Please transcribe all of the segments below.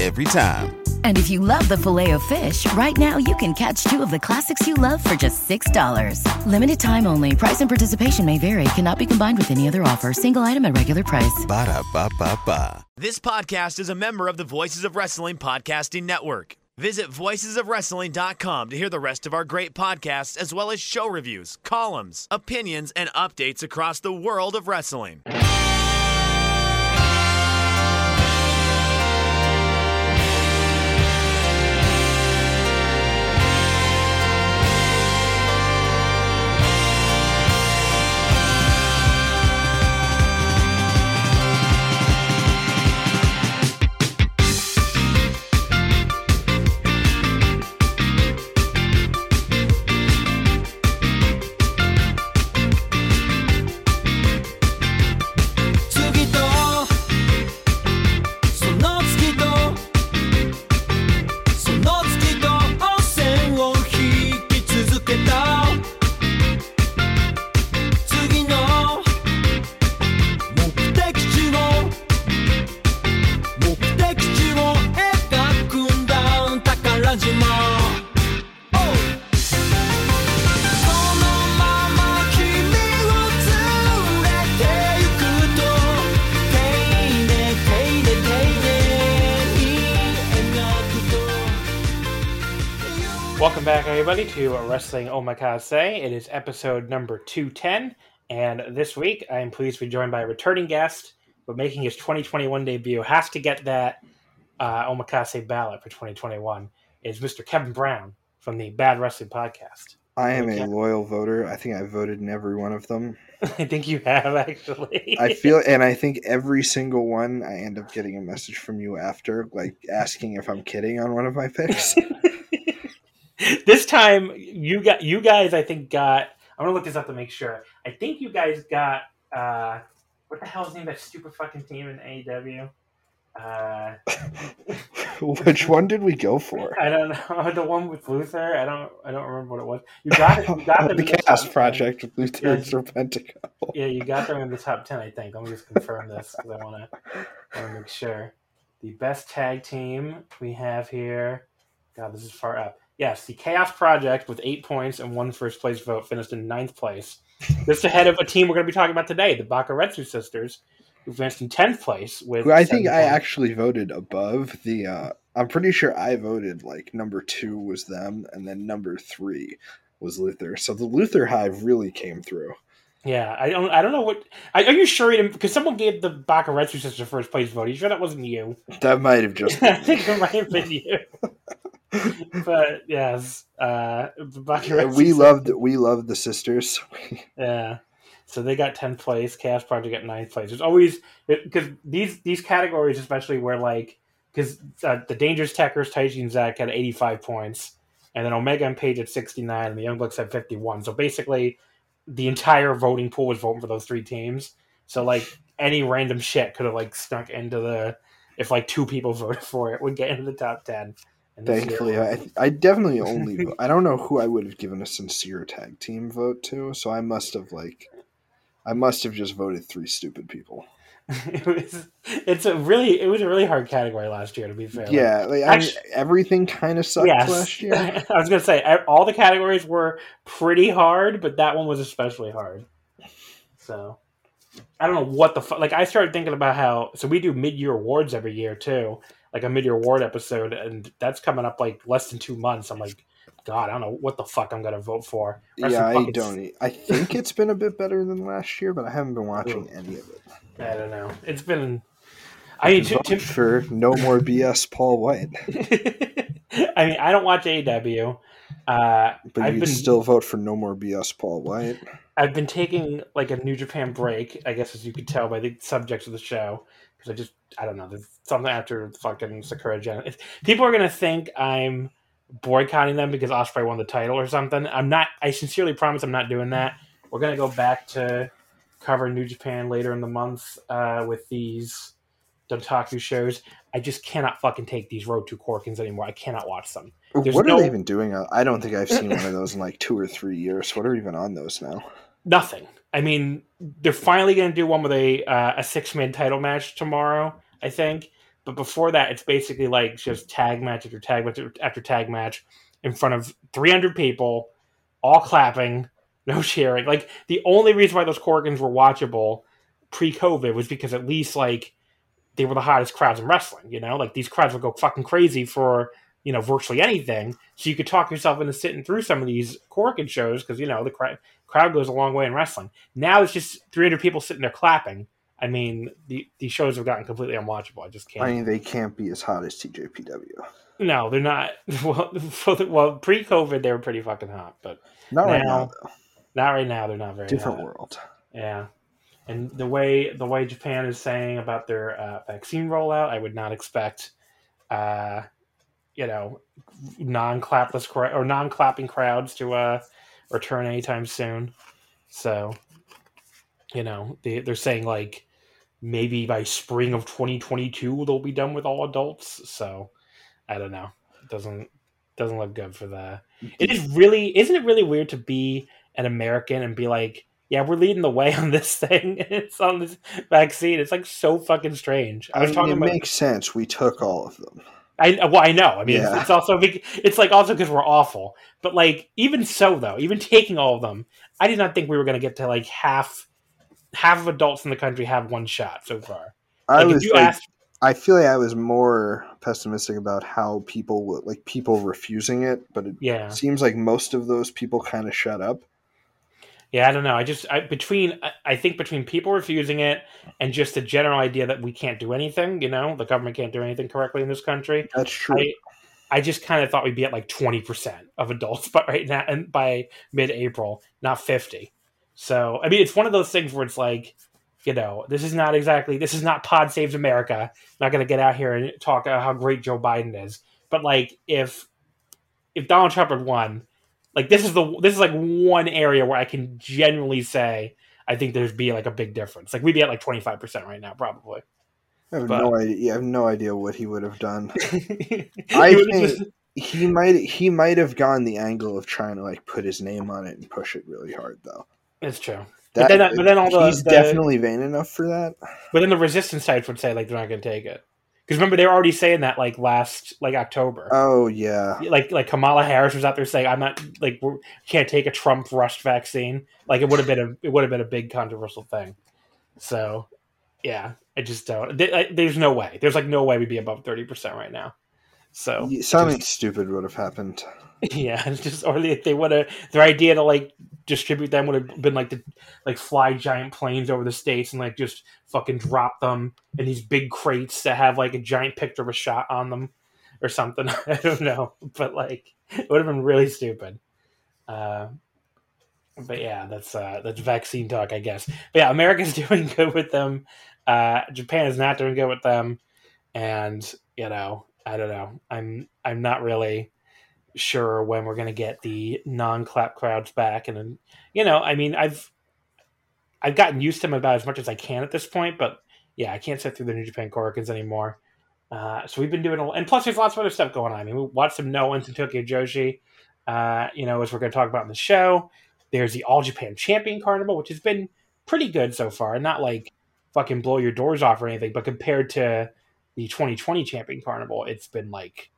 Every time. And if you love the filet of fish, right now you can catch two of the classics you love for just $6. Limited time only. Price and participation may vary. Cannot be combined with any other offer. Single item at regular price. Ba da ba ba ba. This podcast is a member of the Voices of Wrestling Podcasting Network. Visit voicesofwrestling.com to hear the rest of our great podcasts, as well as show reviews, columns, opinions, and updates across the world of wrestling. Everybody, to Wrestling Omakase. It is episode number 210, and this week I am pleased to be joined by a returning guest, but making his 2021 debut, has to get that uh, Omakase ballot for 2021, is Mr. Kevin Brown from the Bad Wrestling Podcast. I am a loyal voter. I think I voted in every one of them. I think you have, actually. I feel, and I think every single one, I end up getting a message from you after, like asking if I'm kidding on one of my picks. this time, you got you guys, I think, got. I'm gonna look this up to make sure. I think you guys got. uh What the hell is the name of that stupid fucking team in AEW? Uh, Which one did we go for? I don't know the one with Luther. I don't. I don't remember what it was. You got it. You got the Chaos 10. Project with Luther Yeah. and Serpentico. Yeah, you got them in the top ten. I think. Let me just confirm this because I want to want to make sure. The best tag team we have here. God, this is far up. Yes, the Chaos Project with eight points and one first place vote finished in ninth place. Just ahead of a team we're going to be talking about today, the Bakuretsu sisters, who finished in tenth place with. I think seven I actually voted above the. uh I'm pretty sure I voted like number two was them, and then number three was Luther. So the Luther Hive really came through. Yeah, I don't. I don't know what. Are are you sure? Because someone gave the Bakuretsu sisters first place vote. Are you sure that wasn't you? That might have just. I think it might have been you. but yes, uh, we loved we loved the sisters. Yeah. So they got tenth place. Chaos Project got ninth place. There's always because these these categories, especially where like because uh, the Dangerous Tekkers, Taichi and Zack had 85 points, and then Omega and Page at 69, and the Young Bucks had 51. So basically, the entire voting pool was voting for those three teams. So like any random shit could have like snuck into the if like two people voted for it would get into the top ten. Thankfully, I, I definitely only. I don't know who I would have given a sincere tag team vote to, so I must have like, I must have just voted three stupid people. it was it's a really it was a really hard category last year to be fair. Yeah, like, I mean, everything kind of sucked Yes. last year. I was gonna say all the categories were pretty hard, but that one was especially hard. So I don't know what the fuck. Like I started thinking about how so we do mid year awards every year too, like a mid year award episode, and that's coming up like less than two months. I'm like, God, I don't know what the fuck I'm gonna vote for. Wrestling yeah, I don't. I think it's been a bit better than last year, but I haven't been watching any of it. I don't know. It's been. I mean, to, Vote for no more BS, Paul Wight. I mean, I don't watch AEW. Uh, But I've you been still vote for no more BS, Paul Wight. I've been taking like a New Japan break, I guess, as you could tell by the subjects of the show, because I just I don't know. There's something after fucking Sakura Gen. If people are gonna think I'm boycotting them because Osprey won the title or something, I'm not. I sincerely promise I'm not doing that. We're gonna go back to cover New Japan later in the month uh, with these Dontaku shows. I just cannot fucking take these Road to Korakuens anymore. I cannot watch them. There's what are no- they even doing? I don't think I've seen one of those in like two or three years. What are even on those now? nothing. I mean, they're finally going to do one with a uh, a six man title match tomorrow, I think. But before that, it's basically like just tag match after tag match after tag match in front of 300 people, all clapping, no cheering. Like the only reason why those Korakuens were watchable pre-COVID was because at least like they were the hottest crowds in wrestling. You know, like these crowds would go fucking crazy for you know virtually anything. So you could talk yourself into sitting through some of these Korakuen shows because you know the crowd crowd goes a long way in wrestling. Now it's just 300 people sitting there clapping. I mean, the these shows have gotten completely unwatchable. I just can't. I mean, they can't be as hot as TJPW. no, they're not. Well, the, well, pre-COVID they were pretty fucking hot, but Not right Now- now, though. not right now. They're not very Different hot. world. Yeah, and the way the way Japan is saying about their uh, vaccine rollout, I would not expect, uh, you know, non-clapless or non-clapping crowds to uh, return anytime soon. So, you know, they, they're saying like maybe by spring of 2022 they'll be done with all adults. So, I don't know. It doesn't doesn't look good for the. It is really isn't it really weird to be an American and be like, yeah, we're leading the way on this thing. it's on this vaccine. It's like so fucking strange. I I was mean, talking it about. makes sense. We took all of them. I well, I know. I mean, it's, Yeah. it's also it's like also because we're awful. But like, even so, though, even taking all of them, I did not think we were going to get to like half half of adults in the country have one shot so far. I Like, was you like, asked, I feel like I was more pessimistic about how people would like people refusing it, but it yeah, seems like most of those people kind of shut up. Yeah, I don't know. I just I, between I, I think between people refusing it and just the general idea that we can't do anything. You know, the government can't do anything correctly in this country. That's true. I, I just kind of thought we'd be at like twenty percent of adults, but right now and by mid-April, not fifty. So I mean, it's one of those things where it's like, you know, this is not exactly this is not Pod Saves America. not going to get out here and talk about how great Joe Biden is, but like if if Donald Trump had won, like this is the this is like one area where I can genuinely say I think there'd be like a big difference. Like we'd be at like twenty five percent right now, probably. I have but- no idea. I have no idea what he would have done. I I think he might he might have gone the angle of trying to like put his name on it and push it really hard though. it's true. That, But then- but then all the- he's the- definitely vain enough for that. But then the resistance sites would say like they're not going to take it because remember they were already saying that like last like October. Oh yeah, like like Kamala Harris was out there saying I'm not like we can't take a Trump rushed vaccine. Like it would have been a it would have been a big controversial thing. So yeah, I just don't. th- I- There's no way. There's like no way we'd be above thirty percent right now. So something stupid would have happened. yeah, just or they, they would have their idea to like distribute them would have been like to like fly giant planes over the states and like just fucking drop them in these big crates that have like a giant picture of a shot on them or something. I don't know, but like it would have been really stupid. Uh, but yeah, that's uh, that's vaccine talk, I guess. But yeah, America's doing good with them. Uh, Japan is not doing good with them, and you know, I don't know. I'm I'm not really sure when we're going to get the non-clap crowds back and then you know i mean i've i've gotten used to them about as much as i can at this point but yeah i can't sit through the new japan Korakuens anymore. Uh, so we've been doing a and plus there's lots of other stuff going on. I mean we watched some no ones in tokyo joshi uh, you know as we're going to talk about in the show. There's the all japan champion carnival which has been pretty good so far. Not like fucking blow your doors off or anything, but compared to the 2020 Champion Carnival, it's been like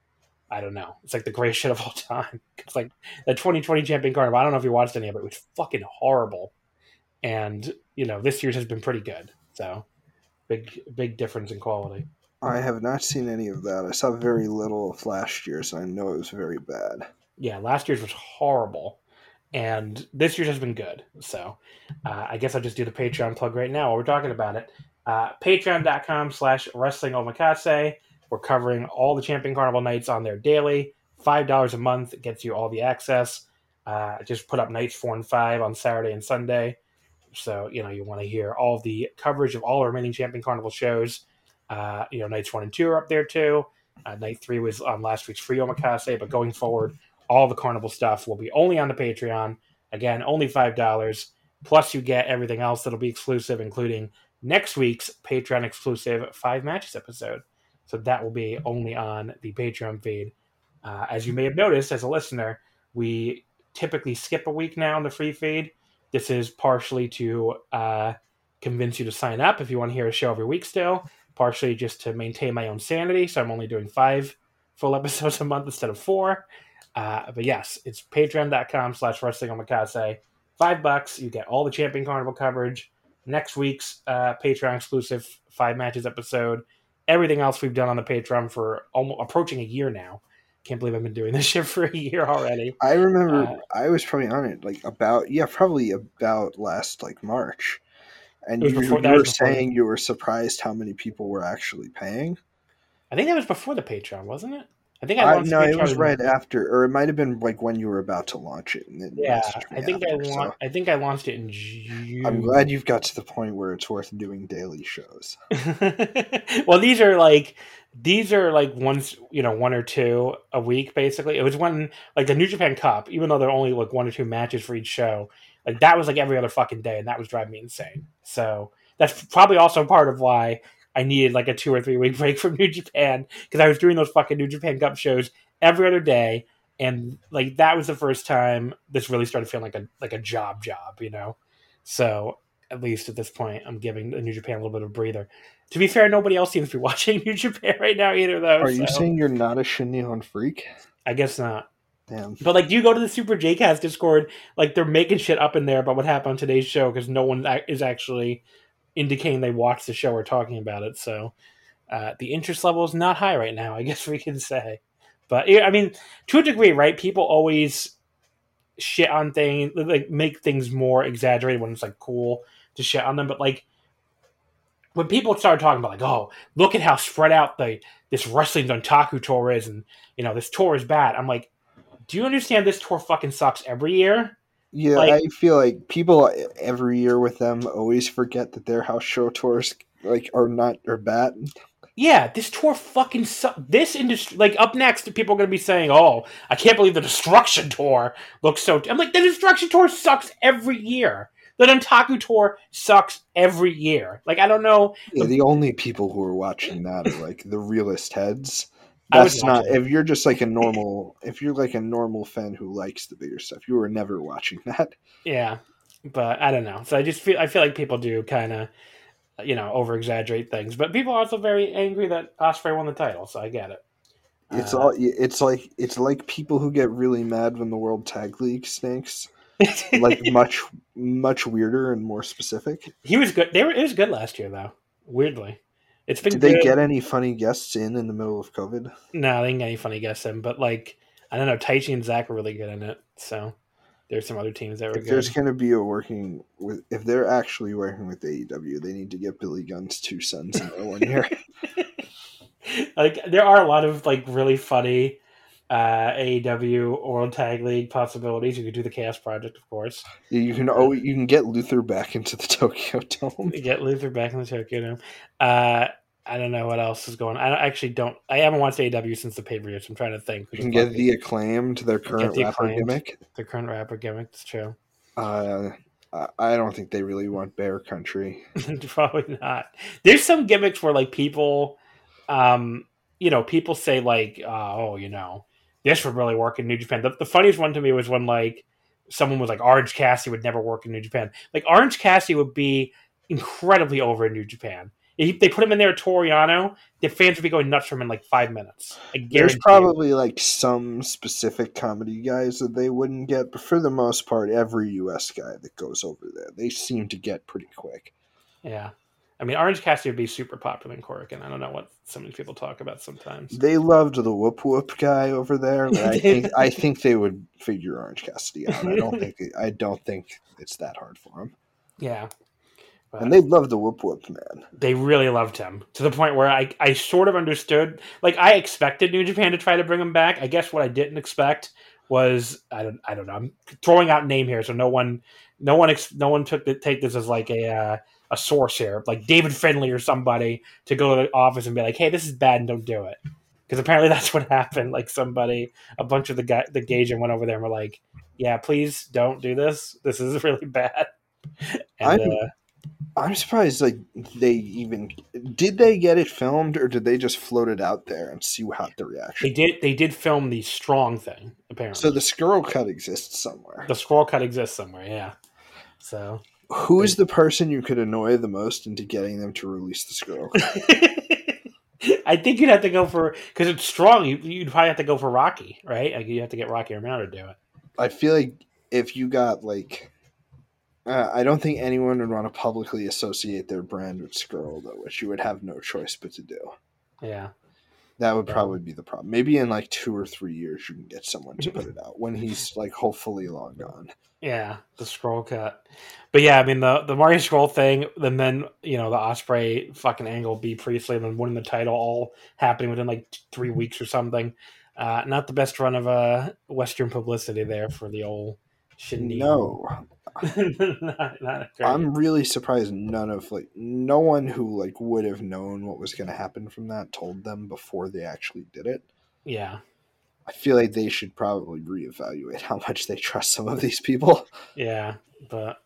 I don't know. It's like the greatest shit of all time. It's like the 2020 Champion Carnival. I don't know if you watched any of it. It was fucking horrible. And you know, this year's has been pretty good. So big big difference in quality. I have not seen any of that. I saw very little of last year's, and I know it was very bad. Yeah, last year's was horrible, and this year's has been good. So uh, I guess I'll just do the Patreon plug right now while we're talking about it. Uh, Patreon.com slash Wrestling Omakase. We're covering all the Champion Carnival nights on there daily. $5 a month gets you all the access. Uh, just put up nights four and five on Saturday and Sunday. So, you know, you want to hear all the coverage of all the remaining Champion Carnival shows. Uh, you know, nights one and two are up there too. Uh, night three was on last week's free omakase, but going forward, all the carnival stuff will be only on the Patreon. Again, only five dollars. Plus, you get everything else that'll be exclusive, including next week's Patreon exclusive five matches episode. So that will be only on the Patreon feed. Uh, as you may have noticed as a listener, we typically skip a week now in the free feed. This is partially to uh, convince you to sign up if you want to hear a show every week still partially just to maintain my own sanity. So I'm only doing five full episodes a month instead of four. Uh, but yes, it's patreon.com slash wrestling omakase. Five bucks. You get all the Champion Carnival coverage. Next week's uh, Patreon exclusive five matches episode. Everything else we've done on the Patreon for almost approaching a year now. Can't believe I've been doing this shit for a year already. I remember uh, I was probably on it like about yeah, probably about last like March. And you, before, you were saying you were surprised how many people were actually paying. I think that was before the Patreon, wasn't it? I think I, I no, it was right after, or it might have been like when you were about to launch it. yeah, I think after, I la- so. I think I launched it in June. I'm glad you've got to the point where it's worth doing daily shows. well, these are like these are like once you know one or two a week basically. It was one like the New Japan Cup, even though there are only like one or two matches for each show. Like that was like every other fucking day, and that was driving me insane. So that's probably also part of why I needed like a two or three week break from New Japan because I was doing those fucking New Japan Cup shows every other day, and like that was the first time this really started feeling like a like a job job, you know. So at least at this point, I'm giving the New Japan a little bit of a breather. To be fair, nobody else seems to be watching New Japan right now either, though. Are you saying you're not a Shin freak? I guess not. Damn. But like, do you go to the Super JCast Discord? Like, they're making shit up in there about what happened on today's show because no one is actually indicating they watched the show or talking about it. So uh, the interest level is not high right now. I guess we can say. But I mean, to a degree, right? People always shit on things, like make things more exaggerated when it's like cool to shit on them. But like when people start talking about like, oh, look at how spread out the this wrestling Dontaku tour is, and you know this tour is bad. I'm like, do you understand this tour fucking sucks every year? Yeah, like, I feel like people every year with them always forget that their house show tours like are not are bad. Yeah, this tour fucking sucks. This industry, like up next, people are gonna be saying, "Oh, I can't believe the Destruction Tour looks so." T-. I'm like, the Destruction Tour sucks every year. The Dontaku Tour sucks every year. Like, I don't know. Yeah, the only people who are watching that are like the realist heads that's not if you're just like a normal if you're like a normal fan who likes the bigger stuff you were never watching that. Yeah but i don't know. So i just feel i feel like people do kind of you know over exaggerate things but people are also very angry that Osprey won the title so i get it. It's uh, all it's like it's like people who get really mad when the world tag league stinks like much much weirder and more specific. He was good they were it was good last year though weirdly it's been. Did they get any funny guests in in the middle of COVID? No, they didn't get any funny guests in. But like, I don't know, Taichi and Zack were really good in it. So there's some other teams that were if good. There's going to be a working with if they're actually working with AEW, they need to get Billy Gunn's two sons in one year. like there are a lot of like really funny uh, AEW World Tag League possibilities. You could do the Chaos Project, of course. You can. Oh, you can get Luther back into the Tokyo Dome. Get Luther back in the Tokyo Dome. Uh, I don't know what else is going. on. I actually don't. I haven't watched AEW since the pay per view, so I'm trying to think. You can get the acclaimed, their current the rapper gimmick. Their current rapper gimmick. It's true. Uh, I don't think they really want Bear Country. Probably not. There's some gimmicks where like people, um, you know, people say like, uh, oh, you know, this would really work in New Japan. The, the funniest one to me was when like someone was like Orange Cassidy would never work in New Japan. Like Orange Cassidy would be incredibly over in New Japan. If they put him in there, Toru Yano, the fans would be going nuts for him in like five minutes. There's probably you. like some specific comedy guys that they wouldn't get, but for the most part, every U.S. guy that goes over there, they seem to get pretty quick. Yeah. I mean, Orange Cassidy would be super popular in Korakuen. I don't know what so many people talk about sometimes. They loved the whoop whoop guy over there, I think I think they would figure Orange Cassidy out. I don't think I don't think it's that hard for him. Yeah, but and they loved the whoop whoop man. They really loved him to the point where I, I sort of understood. Like I expected New Japan to try to bring him back. I guess what I didn't expect was I don't I don't know. I'm throwing out name here, so no one no one no one took the, take this as like a uh, a source here, like David Finlay or somebody to go to the office and be like, hey, this is bad and don't do it. Because apparently that's what happened. Like somebody, a bunch of the guy, the Gaijin went over there and were like, yeah, please don't do this. This is really bad. And, uh, I'm surprised like they even did they get it filmed or did they just float it out there and see how the reaction? They did they did film the strong thing, apparently. So the scroll cut exists somewhere. The scroll cut exists somewhere, yeah. So who is the person you could annoy the most into getting them to release the scroll? I think you'd have to go for because it's strong. You, would probably have to go for Rocky, right? Like you have to get Rocky Romero to do it. I feel like if you got like uh, I don't think anyone would want to publicly associate their brand with Scroll, though, which you would have no choice but to do. Yeah. That would probably be the problem. Maybe in like two or three years, you can get someone to put it out when he's like hopefully long gone. Yeah, the scroll cut. But yeah, I mean the the Mario Scroll thing, and then you know the Osprey fucking angle, Bea Priestley, and then winning the title, all happening within like three weeks or something. Uh, not the best run of uh, Western publicity there for the old Shindy. No, not, not I'm really surprised none of like no one who like would have known what was going to happen from that told them before they actually did it. Yeah. I feel like they should probably reevaluate how much they trust some of these people. Yeah, but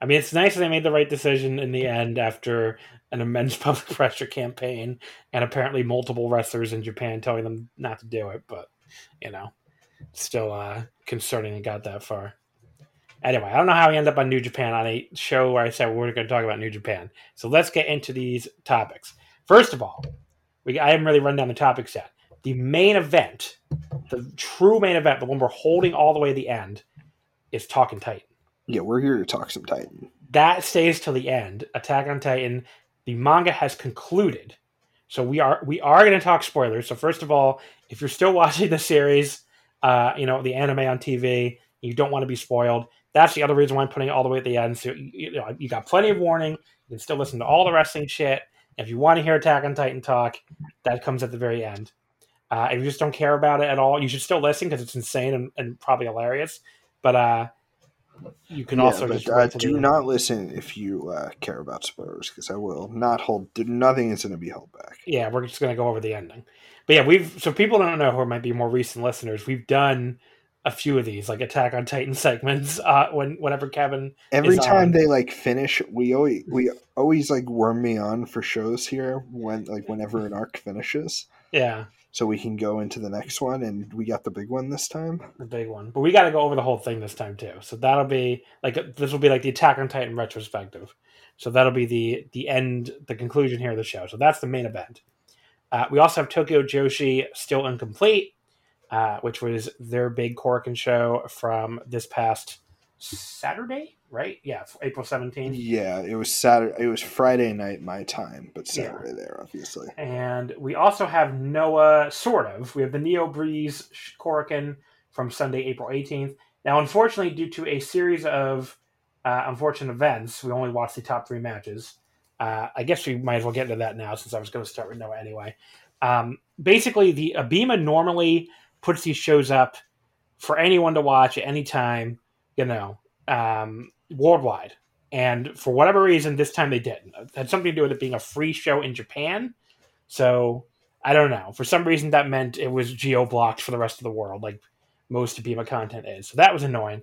I mean, it's nice that they made the right decision in the end after an immense public pressure campaign and apparently multiple wrestlers in Japan telling them not to do it. But you know, still uh, concerning they got that far. Anyway, I don't know how we end up on New Japan on a show where I said we're going to talk about New Japan. So let's get into these topics. First of all, we I haven't really run down the topics yet. The main event, the true main event, the one we're holding all the way to the end, is Talking Titan. Yeah, we're here to talk some Titan. That stays till the end. Attack on Titan. The manga has concluded, so we are we are going to talk spoilers. So first of all, if you're still watching the series, uh, you know the anime on TV, you don't want to be spoiled that's the other reason why I'm putting it all the way at the end. So you, know, you got plenty of warning. You can still listen to all the wrestling shit. If you want to hear Attack on Titan talk, that comes at the very end. Uh, if you just don't care about it at all, you should still listen because it's insane and, and, probably hilarious. But uh, you can yeah, also but, uh, do not listen if you uh, care about spoilers because I will not hold. Nothing is going to be held back. Yeah, we're just going to go over the ending. But yeah, we've so people don't know who might be more recent listeners. We've done a few of these like Attack on Titan segments. Uh, when whenever Kevin every time on. they like finish, we always we always like worm me on for shows here when like whenever an arc finishes. Yeah. So we can go into the next one, and we got the big one this time. The big one, but we got to go over the whole thing this time too. So that'll be like this will be like the Attack on Titan retrospective. So that'll be the the end, the conclusion here of the show. So that's the main event. Uh, we also have Tokyo Joshi still incomplete uh, which was their big Korakuen show from this past Saturday, right? Yeah, April 17th. Yeah, it was Saturday. It was Friday night my time, but Saturday yeah. there, obviously. And we also have Noah, sort of. We have the Neo Breeze Korakuen from Sunday, April 18th. Now, unfortunately, due to a series of uh, unfortunate events, we only watched the top three matches. Uh, I guess we might as well get into that now since I was going to start with Noah anyway. Um, basically, the Abema normally puts these shows up for anyone to watch at any time, you know, um, worldwide. And for whatever reason, this time they didn't. It had something to do with it being a free show in Japan. So I don't know. For some reason, that meant it was geo blocked for the rest of the world, like most Abema content is. So that was annoying.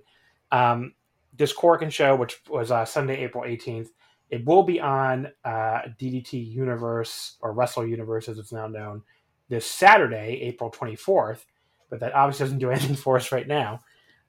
Um, this Korakuen show, which was uh, Sunday, April 18th, it will be on uh, DDT Universe or Wrestle Universe, as it's now known, this Saturday, April 24th but that obviously doesn't do anything for us right now.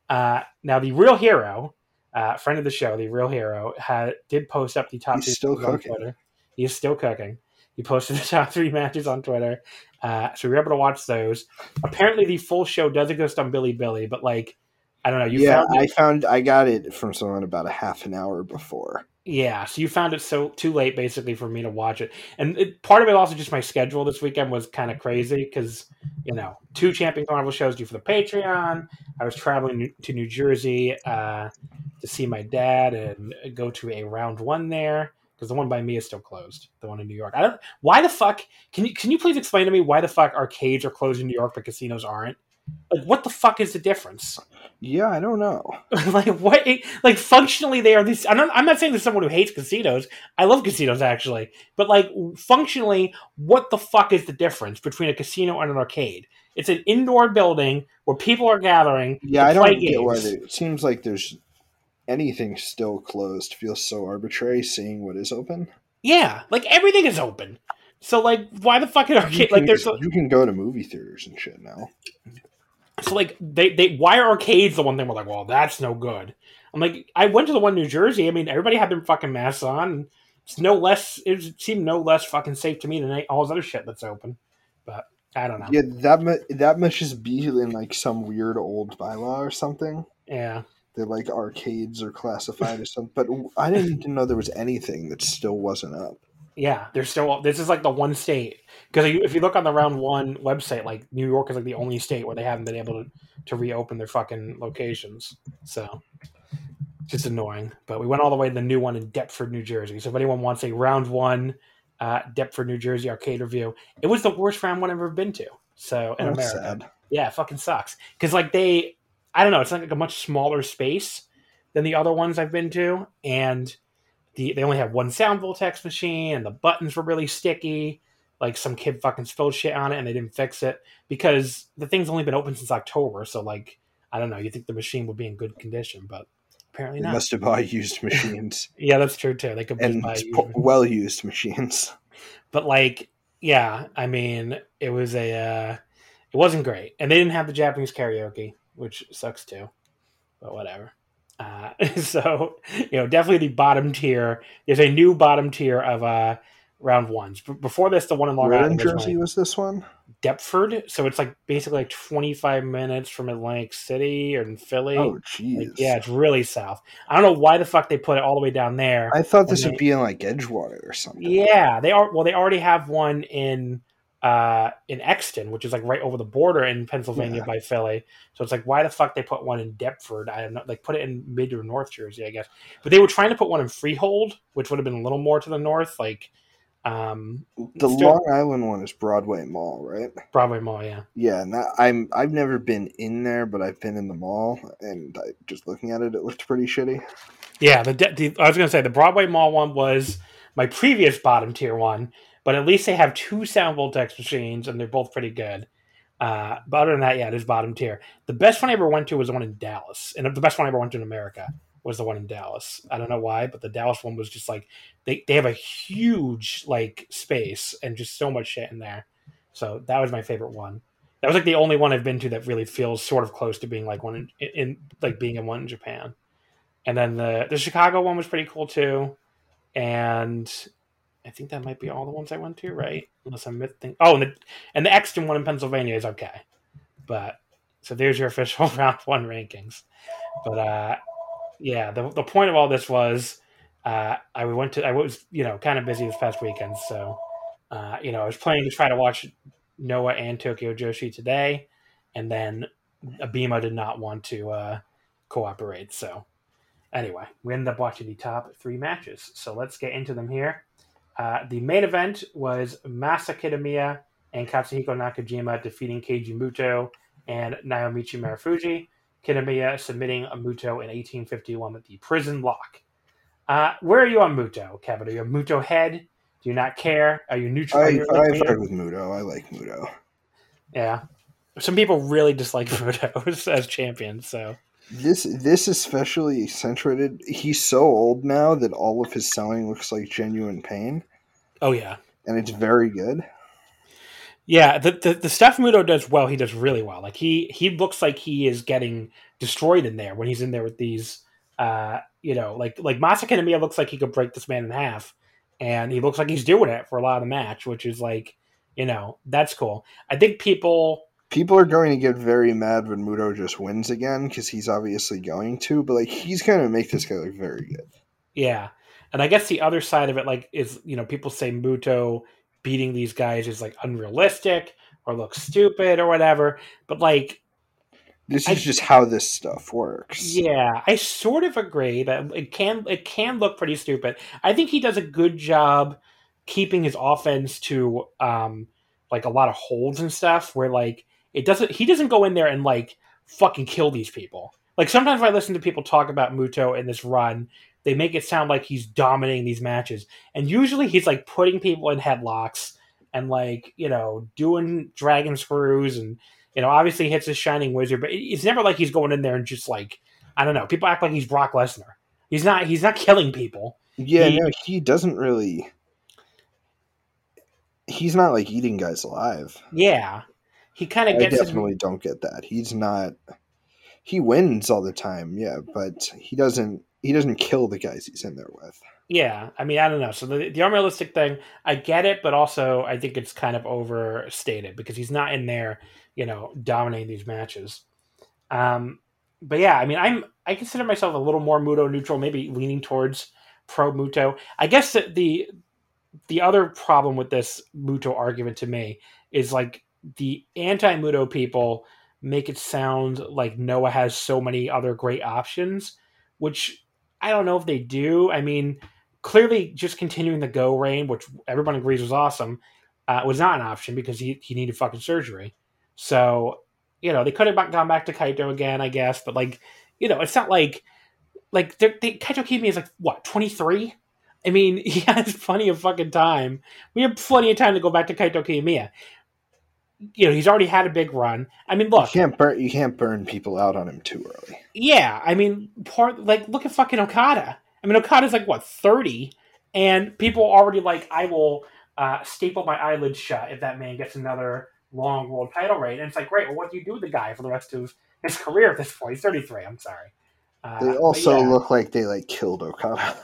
Uh, now, the real hero uh, friend of the show, the real hero, had did post up the top. He's still cooking. Twitter. He is still cooking. He posted the top three matches on Twitter, uh, so we were able to watch those. Apparently, the full show does exist on Bilibili, but like, I don't know. You yeah, found I found I got it from someone about a half an hour before. Yeah, so you found it so too late basically for me to watch it, and it, part of it also just my schedule this weekend was kind of crazy because you know two Champion Carnival shows due for the Patreon. I was traveling to New Jersey uh, to see my dad and go to a round one there because the one by me is still closed. The one in New York. I don't. Why the fuck? Can you can you please explain to me why the fuck arcades are closed in New York but casinos aren't? Like, what the fuck is the difference? Yeah, I don't know. like, what? Like, functionally, they are these. I'm not, I'm not saying there's someone who hates casinos. I love casinos actually, but like, functionally, what the fuck is the difference between a casino and an arcade? It's an indoor building where people are gathering. Yeah, I don't get why. They, it seems like there's anything still closed. Feels so arbitrary. Seeing what is open. Yeah, like everything is open. So like, why the fuck are arcade? Like, there's you can go to movie theaters and shit now. So like they they why are arcades the one thing we're like, well, that's no good. I'm like, I went to the one in New Jersey. I mean, everybody had their fucking masks on. It's no less. It seemed no less fucking safe to me than all this other shit that's open. But I don't know. Yeah, that mu- that must just be in like some weird old bylaw or something. Yeah. they're like arcades are classified or something, but I didn't even know there was anything that still wasn't up. Yeah, they're still. This is like the one state because if you look on the round one website, like New York is like the only state where they haven't been able to, to reopen their fucking locations. So just annoying. But we went all the way to the new one in Deptford, New Jersey. So if anyone wants a round one uh, Deptford, New Jersey arcade review, it was the worst round one I've ever been to. So in Oh, America, sad. yeah, it fucking sucks. Because like they, I don't know, it's like a much smaller space than the other ones I've been to, and the they only have one sound voltex machine, and the buttons were really sticky. Like some kid fucking spilled shit on it, and they didn't fix it because the thing's only been open since October. So like, I don't know. You think the machine would be in good condition, but apparently They not. must have bought used machines Yeah, that's true too. They could and buy used well used machines. but like yeah i mean it was a uh it wasn't great and they didn't have the japanese karaoke which sucks too but whatever uh so you know definitely the bottom tier there's a new bottom tier of uh round ones B- before this the one in long island Jersey was this one? deptford so it's like basically like 25 minutes from atlantic city or in philly Oh, Like, jeez. yeah it's really south i don't know why the fuck they put it all the way down there I thought this and would they- be in like Edgewater or something. yeah, they are. Well, they already have one in uh in Exton, which is like right over the border in Pennsylvania Yeah. by Philly. So it's like, why the fuck they put one in Deptford? I don't know. Like put it in mid or North Jersey, I guess. But they were trying to put one in Freehold, which would have been a little more to the north, like um The still- Long Island one is Broadway Mall, right? Broadway Mall. Yeah, Yeah, and that, I'm I've never been in there, but I've been in the mall, and I, just looking at it, it looked pretty shitty. yeah. The, the I was gonna say the Broadway Mall one was my previous bottom tier one, but at least they have two sound voltex machines and they're both pretty good. Uh, but other than that, yeah, it is bottom tier. The best one I ever went to was the one in Dallas, and the best one I ever went to in America was the one in Dallas. I don't know why, but the Dallas one was just like they, they have a huge like space and just so much shit in there. So that was my favorite one. That was like the only one I've been to that really feels sort of close to being like one in, in like being in one in Japan. And then the the Chicago one was pretty cool too. And I think that might be all the ones I went to, right? Unless I'm missing. Oh, and the and the Exton one in Pennsylvania is okay. But so there's your official round one rankings. But uh yeah, the the point of all this was uh I went to I was, you know, kind of busy this past weekend, so uh, you know, I was planning to try to watch Noah and Tokyo Joshi today, and then Abema did not want to uh cooperate, so anyway, we ended up watching the top three matches. So let's get into them here. Uh, the main event was Masa Kitamiya and Katsuhiko Nakajima defeating Keiji Muto and Naomichi Marufuji. Kitamiya submitting a Muto in 1851 with the prison lock. Uh, where are you on Muto, Kevin? Are you a Muto head? Do you not care? Are you neutral? I Are you I like me? vibe with Muto. I like Muto. yeah. Some people really dislike Muto as champion, so This this especially accentuated. He's so old now that all of his selling looks like genuine pain, oh yeah. and it's very good. Yeah, the, the the stuff Muto does well, he does really well. Like he he looks like he is getting destroyed in there when he's in there with these Uh, you know, like like Masa Kitamiya looks like he could break this man in half, and he looks like he's doing it for a lot of the match, which is like, you know, that's cool. I think people people are going to get very mad when Muto just wins again because he's obviously going to, but like he's going to make this guy look very good. Yeah, and I guess the other side of it, like, is you know people say Muto beating these guys is like unrealistic or looks stupid or whatever, but like. This is I, just how this stuff works. Yeah, I sort of agree that it can it can look pretty stupid. I think he does a good job keeping his offense to um like a lot of holds and stuff where like it doesn't. He doesn't go in there and like fucking kill these people. Like sometimes I listen to people talk about Muto in this run, they make it sound like he's dominating these matches, and usually he's like putting people in headlocks and like you know doing dragon screws and you know obviously hits a shining wizard, but it's never like he's going in there and just like I don't know. People act like he's Brock Lesnar. He's not. He's not killing people. Yeah, he, no, he doesn't really. He's not like eating guys alive. Yeah, he kind of gets. I definitely his... don't get that. He's not. He wins all the time, yeah, but he doesn't. He doesn't kill the guys he's in there with. Yeah, I mean, I don't know. So the the unrealistic thing, I get it, but also I think it's kind of overstated because he's not in there, you know, dominating these matches. Um, but yeah, I mean, I'm I consider myself a little more Muto neutral, maybe leaning towards pro Muto. I guess the the other problem with this Muto argument to me is like the anti Muto people make it sound like Noah has so many other great options, which I don't know if they do. I mean, clearly, just continuing the Go reign, which everyone agrees was awesome, uh, was not an option because he, he needed fucking surgery. So, you know, they could have gone back to Kaito again, I guess, but like, you know, it's not like like they, Kaito Kiyomiya is like what twenty three. I mean, he has plenty of fucking time. We have plenty of time to go back to Kaito Kiyomiya you know he's already had a big run. I mean, look, you can't burn you can't burn people out on him too early. Yeah, I mean, part like look at fucking Okada. I mean, Okada's like what thirty, and people already like I will uh, staple my eyelids shut if that man gets another long world title reign. And it's like, great. Well, what do you do with the guy for the rest of his career at this point? He's thirty three. I'm sorry. Uh, they also yeah. look like they like killed Okada.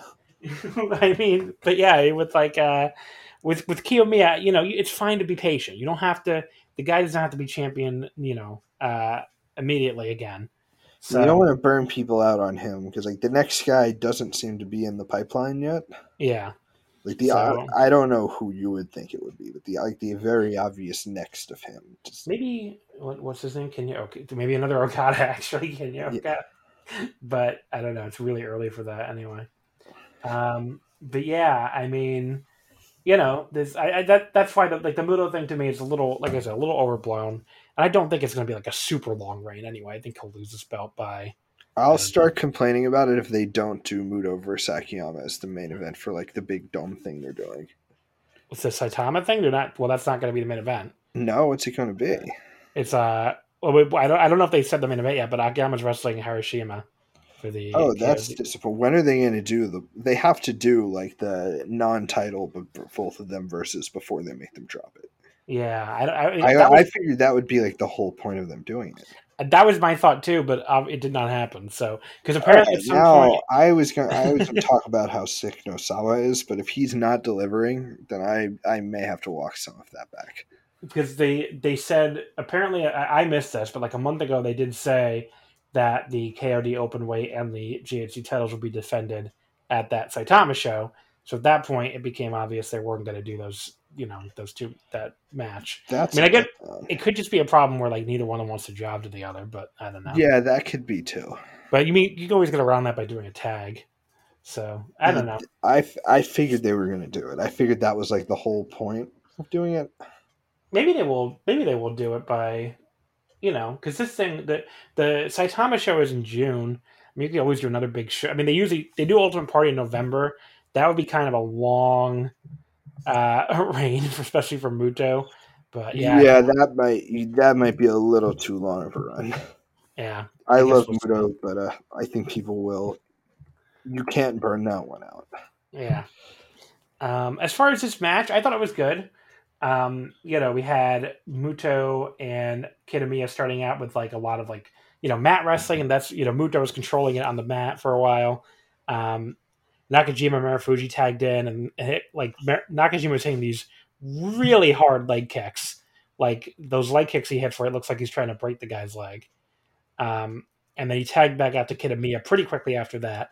I mean, but yeah, with like uh, with with Kiyomiya, you know, it's fine to be patient. You don't have to the guy doesn't have to be champion, you know, uh, immediately again. So you don't want to burn people out on him because like the next guy doesn't seem to be in the pipeline yet. Yeah. Like the so, I, I, don't know who you would think it would be, but the like the very obvious next of him. Just, maybe what, what's his name? Can you okay? Maybe another Okada actually. Can you? Yeah. But I don't know. It's really early for that anyway. Um, but yeah, I mean, you know, this I, I that that's why the, like the Muto thing to me is a little like I said a little overblown, and I don't think it's going to be like a super long reign anyway. I think he'll lose this belt by. I'll start complaining about it if they don't do Muto versus Akiyama as the main event for like the big dome thing they're doing. What's the Saitama thing? They're not. Well, that's not going to be the main event. No, what's it going to be? It's uh. Well, I don't. I don't know if they said the main event yet, but Akiyama's wrestling Harashima for the. Oh, that's disappointing. When are they going to do the? They have to do like the non-title, but both of them versus before they make them drop it. Yeah, I I, I, was, I figured that would be like the whole point of them doing it. That was my thought too, but um, it did not happen. So because apparently right, now point... I was going I was going to talk about how sick Nosawa is, but if he's not delivering, then I I may have to walk some of that back. Because they they said apparently I, I missed this, but like a month ago they did say that the KOD open weight and the GHC titles will be defended at that Saitama show. So at that point, it became obvious they weren't going to do those, you know, those two that match. That's I mean, I get it could just be a problem where like neither one of them wants to job to the other, but I don't know. Yeah, that could be too. But you mean you can always get around that by doing a tag. So I don't know. I, I figured they were going to do it. I figured that was like the whole point of doing it. Maybe they will. Maybe they will do it by you know, because this thing, the the Saitama show is in June. I mean, you can always do another big show. I mean, they usually they do Ultimate Party in November. That would be kind of a long uh, reign, especially for Muto. But yeah, yeah, that might that might be a little too long of a run. Yeah, I, I love we'll Muto, see. but uh, I think people will. You can't burn that one out. Yeah. Um, as far as this match, I thought it was good um, you know, we had Muto and Kitamiya starting out with like a lot of like, you know mat wrestling, and that's you know Muto was controlling it on the mat for a while. Um, Nakajima Marufuji tagged in, and hit, like Nakajima was hitting these really hard leg kicks, like those leg kicks he hits where it looks like he's trying to break the guy's leg. Um, and then he tagged back out to Kitamiya pretty quickly after that.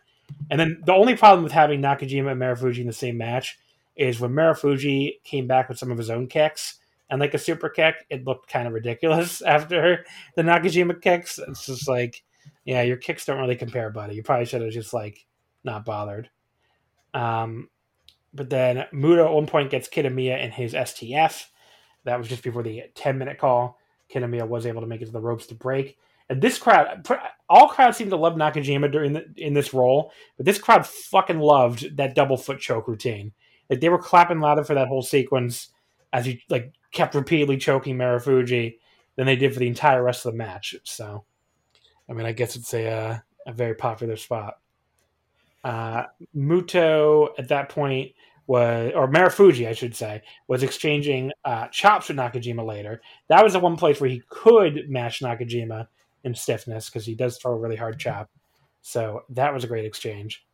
And then the only problem with having Nakajima and Marufuji in the same match is when Marufuji came back with some of his own kicks and like a super kick, it looked kind of ridiculous after the Nakajima kicks. It's just like, yeah, your kicks don't really compare, buddy. You probably should have just like not bothered. Um, but then Muto at one point gets Kitamiya in his STF. That was just before the 10 minute call. Kitamiya was able to make it to the ropes to break. And this crowd, all crowds seem to love Nakajima during the, in this role, but this crowd fucking loved that double foot choke routine. Like they were clapping louder for that whole sequence as he like kept repeatedly choking Marufuji than they did for the entire rest of the match. So, I mean, I guess it's a uh, a very popular spot. Uh, Muto at that point was, or Marufuji, I should say, was exchanging uh, chops with Nakajima later. That was the one place where he could match Nakajima in stiffness because he does throw a really hard chop. So that was a great exchange.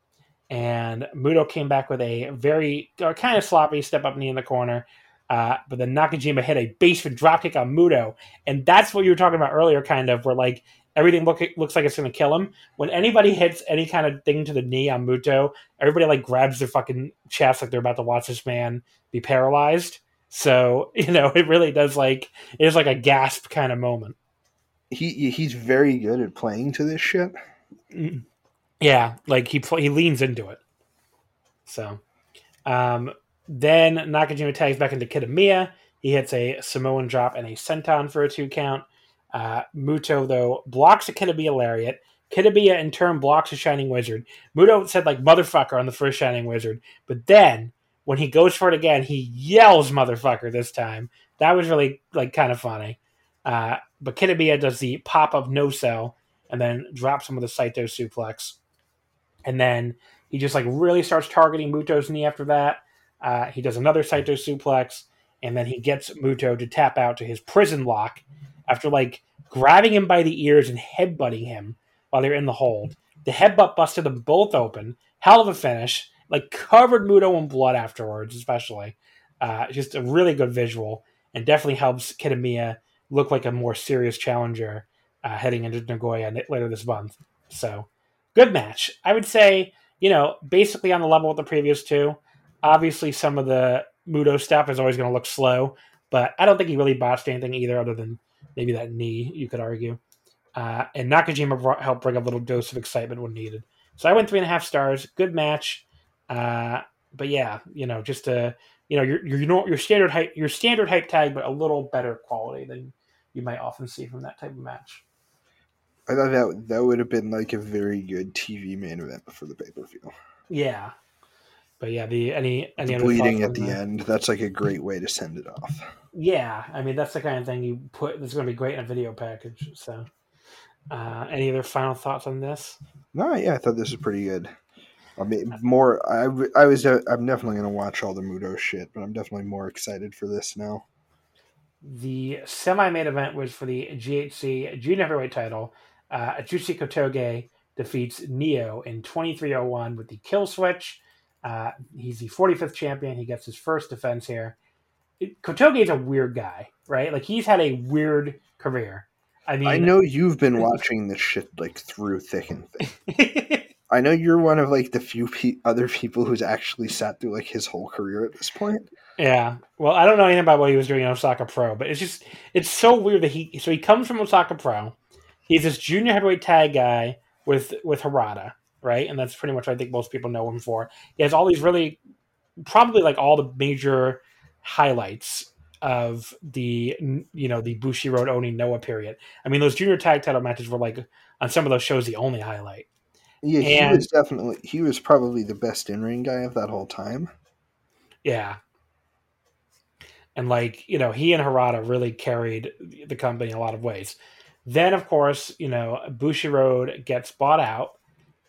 And Muto came back with a very uh, kind of sloppy step up knee in the corner. Uh, but then Nakajima hit a basement dropkick on Muto. And that's what you were talking about earlier, kind of, where like everything look, looks like it's going to kill him. When anybody hits any kind of thing to the knee on Muto, everybody like grabs their fucking chest like they're about to watch this man be paralyzed. So, you know, it really does like, it is like a gasp kind of moment he he's very good at playing to this shit. Mm. Yeah, like he he leans into it. So, um, then Nakajima tags back into Kitamiya. He hits a Samoan drop and a senton for a two count. Uh, Muto though blocks a Kitamiya lariat. Kitamiya in turn blocks a Shining Wizard. Muto said like motherfucker on the first Shining Wizard, but then when he goes for it again, he yells motherfucker this time. That was really like kind of funny. Uh, but Kitamiya does the pop of no sell and then drops him with a Saito suplex. And then he just like really starts targeting Muto's knee after that. Uh, he does another Saito suplex, and then he gets Muto to tap out to his prison lock after like grabbing him by the ears and headbutting him while they're in the hold. The headbutt busted them both open. Hell of a finish. Like covered Muto in blood afterwards, especially. Uh, just a really good visual and definitely helps Kitamiya look like a more serious challenger uh, heading into Nagoya later this month. So, good match. I would say, you know, basically on the level with the previous two. Obviously, some of the Muto stuff is always going to look slow, but I don't think he really botched anything either, other than maybe that knee, you could argue. Uh, and Nakajima brought, helped bring a little dose of excitement when needed. So I went three and a half stars. Good match. Uh, but yeah, you know, just a you know your your your standard hype your standard hype tag, but a little better quality than you might often see from that type of match. I thought that that would have been like a very good TV main event for the pay per view. Yeah, but yeah, the any any the bleeding at the that? end. That's like a great way to send it off. Yeah, I mean that's the kind of thing you put. That's going to be great in a video package. So, uh, any other final thoughts on this? No, yeah, I thought this was pretty good. I mean, more. I I was. Uh, I'm definitely going to watch all the Muto shit, but I'm definitely more excited for this now. The semi main event was for the GHC junior heavyweight title. Uh, Atsushi Kotoge defeats Neo in 2301 with the kill switch. Uh, he's the 45th champion. He gets his first defense here. It, Kotoge is a weird guy, right? Like he's had a weird career. I mean, I know you've been watching this shit like through thick and thin. I know you're one of like the few pe- other people who's actually sat through like his whole career at this point. Yeah. Well, I don't know anything about what he was doing in Osaka Pro, but it's just it's so weird that he so he comes from Osaka Pro. He's this junior heavyweight tag guy with with Harada, right? And that's pretty much what I think most people know him for. He has all these really probably like all the major highlights of the you know the Bushi Road Oni Noah period. I mean, those junior tag title matches were like on some of those shows the only highlight. Yeah, he and, was definitely he was probably the best in ring guy of that whole time. Yeah. And like, you know, he and Harada really carried the company in a lot of ways. Then of course, you know, Bushiroad gets bought out.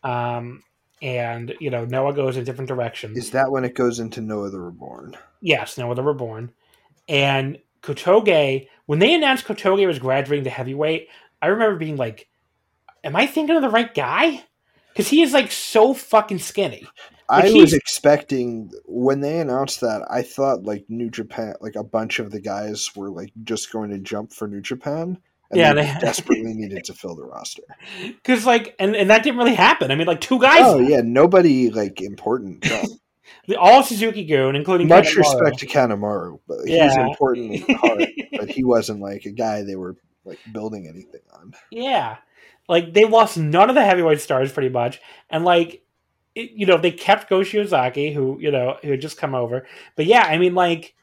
Um and you know, Noah goes a different direction. Is that when it goes into Noah the Reborn? Yes, Noah the Reborn. And Kotoge, when they announced Kotoge was graduating to heavyweight, I remember being like, am I thinking of the right guy? Because he is like so fucking skinny. Like, I was expecting when they announced that. I thought like New Japan, like a bunch of the guys were like just going to jump for New Japan. Yeah, they, they desperately needed to fill the roster. Because like, and, and that didn't really happen. I mean, like two guys. Oh yeah, nobody like important. all Suzuki-gun, including much Kanemaru. respect to Kanemaru, but yeah. he's important in heart. but he wasn't like a guy they were like building anything on. Yeah, like they lost none of the heavyweight stars pretty much, and like it, you know, they kept Go Shiozaki, who you know who had just come over. But yeah, I mean, like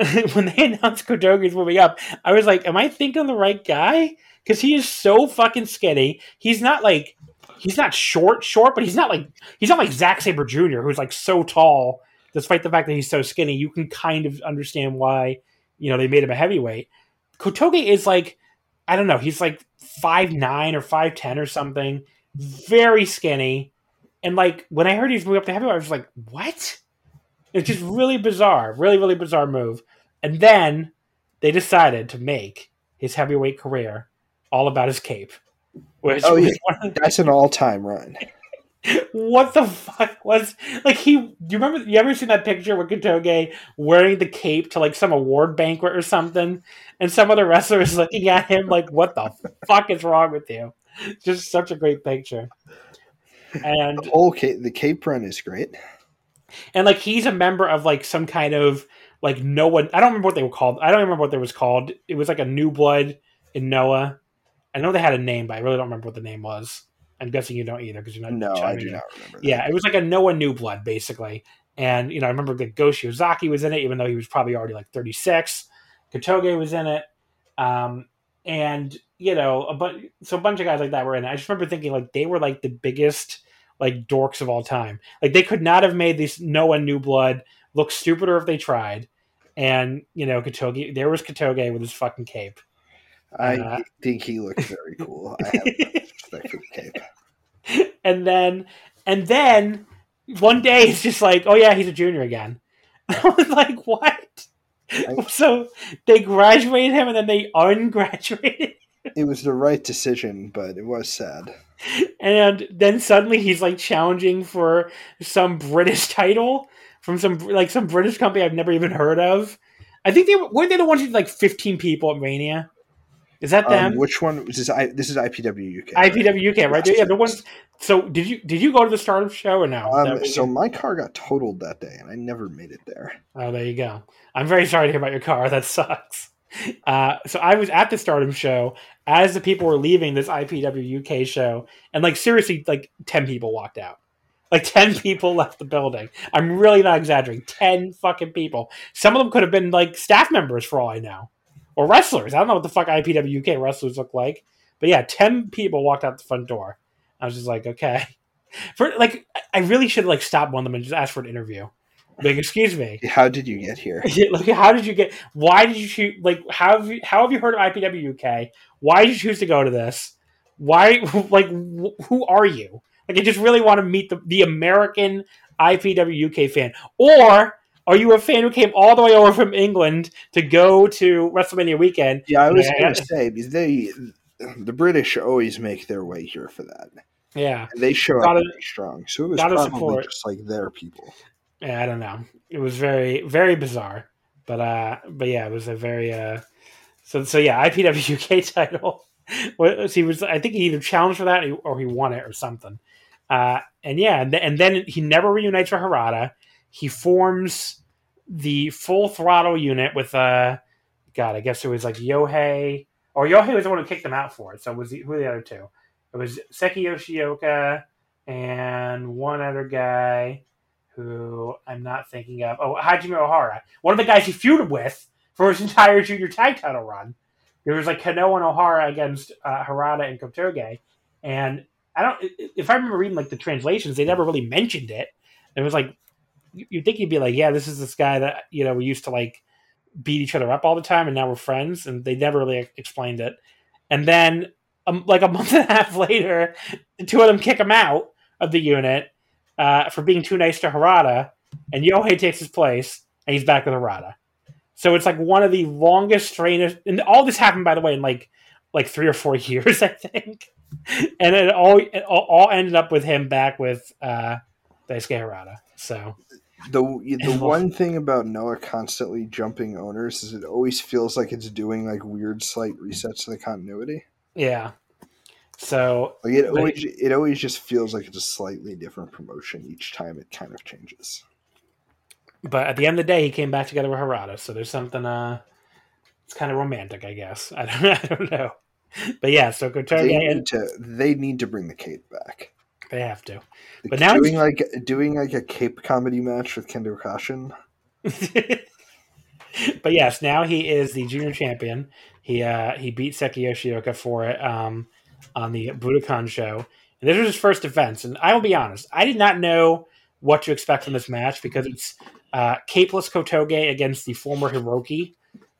when they announced Kotoge's moving up, I was like, "Am I thinking the right guy?" Because he is so fucking skinny. He's not like he's not short, short, but he's not like he's not like Zack Sabre Jr., who's like so tall. Despite the fact that he's so skinny, you can kind of understand why you know they made him a heavyweight. Kotoge is like I don't know, he's like five nine or five ten or something, very skinny and like when I heard he was moving up to heavyweight, I was like, "What?" It's just really bizarre, really, really bizarre move. And then they decided to make his heavyweight career all about his cape. Which oh, yeah. that's an all-time run. what the fuck was like he do you remember you ever seen that picture with Kotoge wearing the cape to like some award banquet or something and some other wrestler is looking at him like what the fuck is wrong with you just such a great picture and the whole cape, the Cape Run is great. And like he's a member of like some kind of like no one I don't remember what they were called. I don't remember what they was called. It was like a new blood in Noah. I know they had a name, but I really don't remember what the name was. I'm guessing you don't either because you're not. No, I do not remember. That. Yeah, it was like a Noah new blood basically. And you know, I remember that Go Shiozaki was in it, even though he was probably already like 36. Kotoge was in it. Um, and you know, a bunch, so a bunch of guys like that were in it. I just remember thinking like they were like the biggest like dorks of all time. Like they could not have made this Noah New Blood look stupider if they tried. And you know, Kotoge, there was Kotoge with his fucking cape. I uh, think he looked very cool. I have respect for the cape. And then, and then one day it's just like, oh yeah, he's a junior again. I was like, what? so they graduated him and then they ungraduated. It was the right decision, but it was sad. And then suddenly he's like challenging for some British title from some like some British company I've never even heard of. I think they were they the ones who like fifteen people at Mania. Is that them? Um, which one? This is I, this is IPW UK. IPW UK, right? Yeah, the ones. So did you did you go to the Stardom show or no? Um, so my car got totaled that day, and I never made it there. Oh, there you go. I'm very sorry to hear about your car. That sucks. Uh, so I was at the Stardom show as the people were leaving this IPW UK show, and like seriously, like ten people walked out. Like ten people left the building. I'm really not exaggerating. Ten fucking people. Some of them could have been like staff members for all I know or wrestlers. I don't know what the fuck IPW UK wrestlers look like, but yeah, ten people walked out the front door. I was just like, okay, for like, I really should like stop one of them and just ask for an interview. Like, excuse me, how did you get here? like, how did you get? Why did you choose? Like, how have you how have you heard of IPW UK? Why did you choose to go to this? Why, like, who are you? Like, I just really want to meet the the American IPW UK fan, or are you a fan who came all the way over from England to go to WrestleMania weekend? Yeah, I was going to say because they, the British always make their way here for that. Yeah, and they show gotta, up very strong. So it was probably support. just like their people. Yeah, I don't know. It was very, very bizarre, but uh, but yeah, it was a very uh, so so yeah, IPW UK title. he was, I think he either challenged for that or he won it or something. Uh, and yeah, and, th- and then he never reunites with Harada. He forms the full throttle unit with uh God, I guess it was like Yohei or Yohei was the one who kicked them out for it. So it was the, who the other two? It was Seiki Yoshioka and one other guy who I'm not thinking of. Oh, Hajime Ohara, one of the guys he feuded with for his entire junior tag title run. There was like Kenoh and Ohara against uh, Harada and Kotoge, and I don't. If I remember reading like the translations, they never really mentioned it. It was like you'd think he'd be like, yeah, this is this guy that you know we used to like beat each other up all the time, and now we're friends, and they never really explained it. And then, um, like a month and a half later, the two of them kick him out of the unit uh, for being too nice to Harada, and Yohei takes his place, and he's back with Harada. So it's like one of the longest strainers, and all this happened, by the way, in like like three or four years, I think. And it all it all ended up with him back with uh, Daisuke Harada. So the the one thing about Noah constantly jumping owners is it always feels like it's doing like weird slight resets to the continuity. Yeah. So like it always it always just feels like it's a slightly different promotion each time it kind of changes. But at the end of the day, he came back together with Harada, so there's something. uh It's kind of romantic, I guess. I don't. I don't know. But yeah, so Kotoge they need to they need to bring the cape back. They have to. But now doing like doing like a cape comedy match with Kendo Kashin. but yes, now he is the junior champion. He uh he beat Seiki Yoshioka for it um on the Budokan show. And this was his first defense. And I will be honest, I did not know what to expect from this match because it's uh capeless Kotoge against the former Hiroki,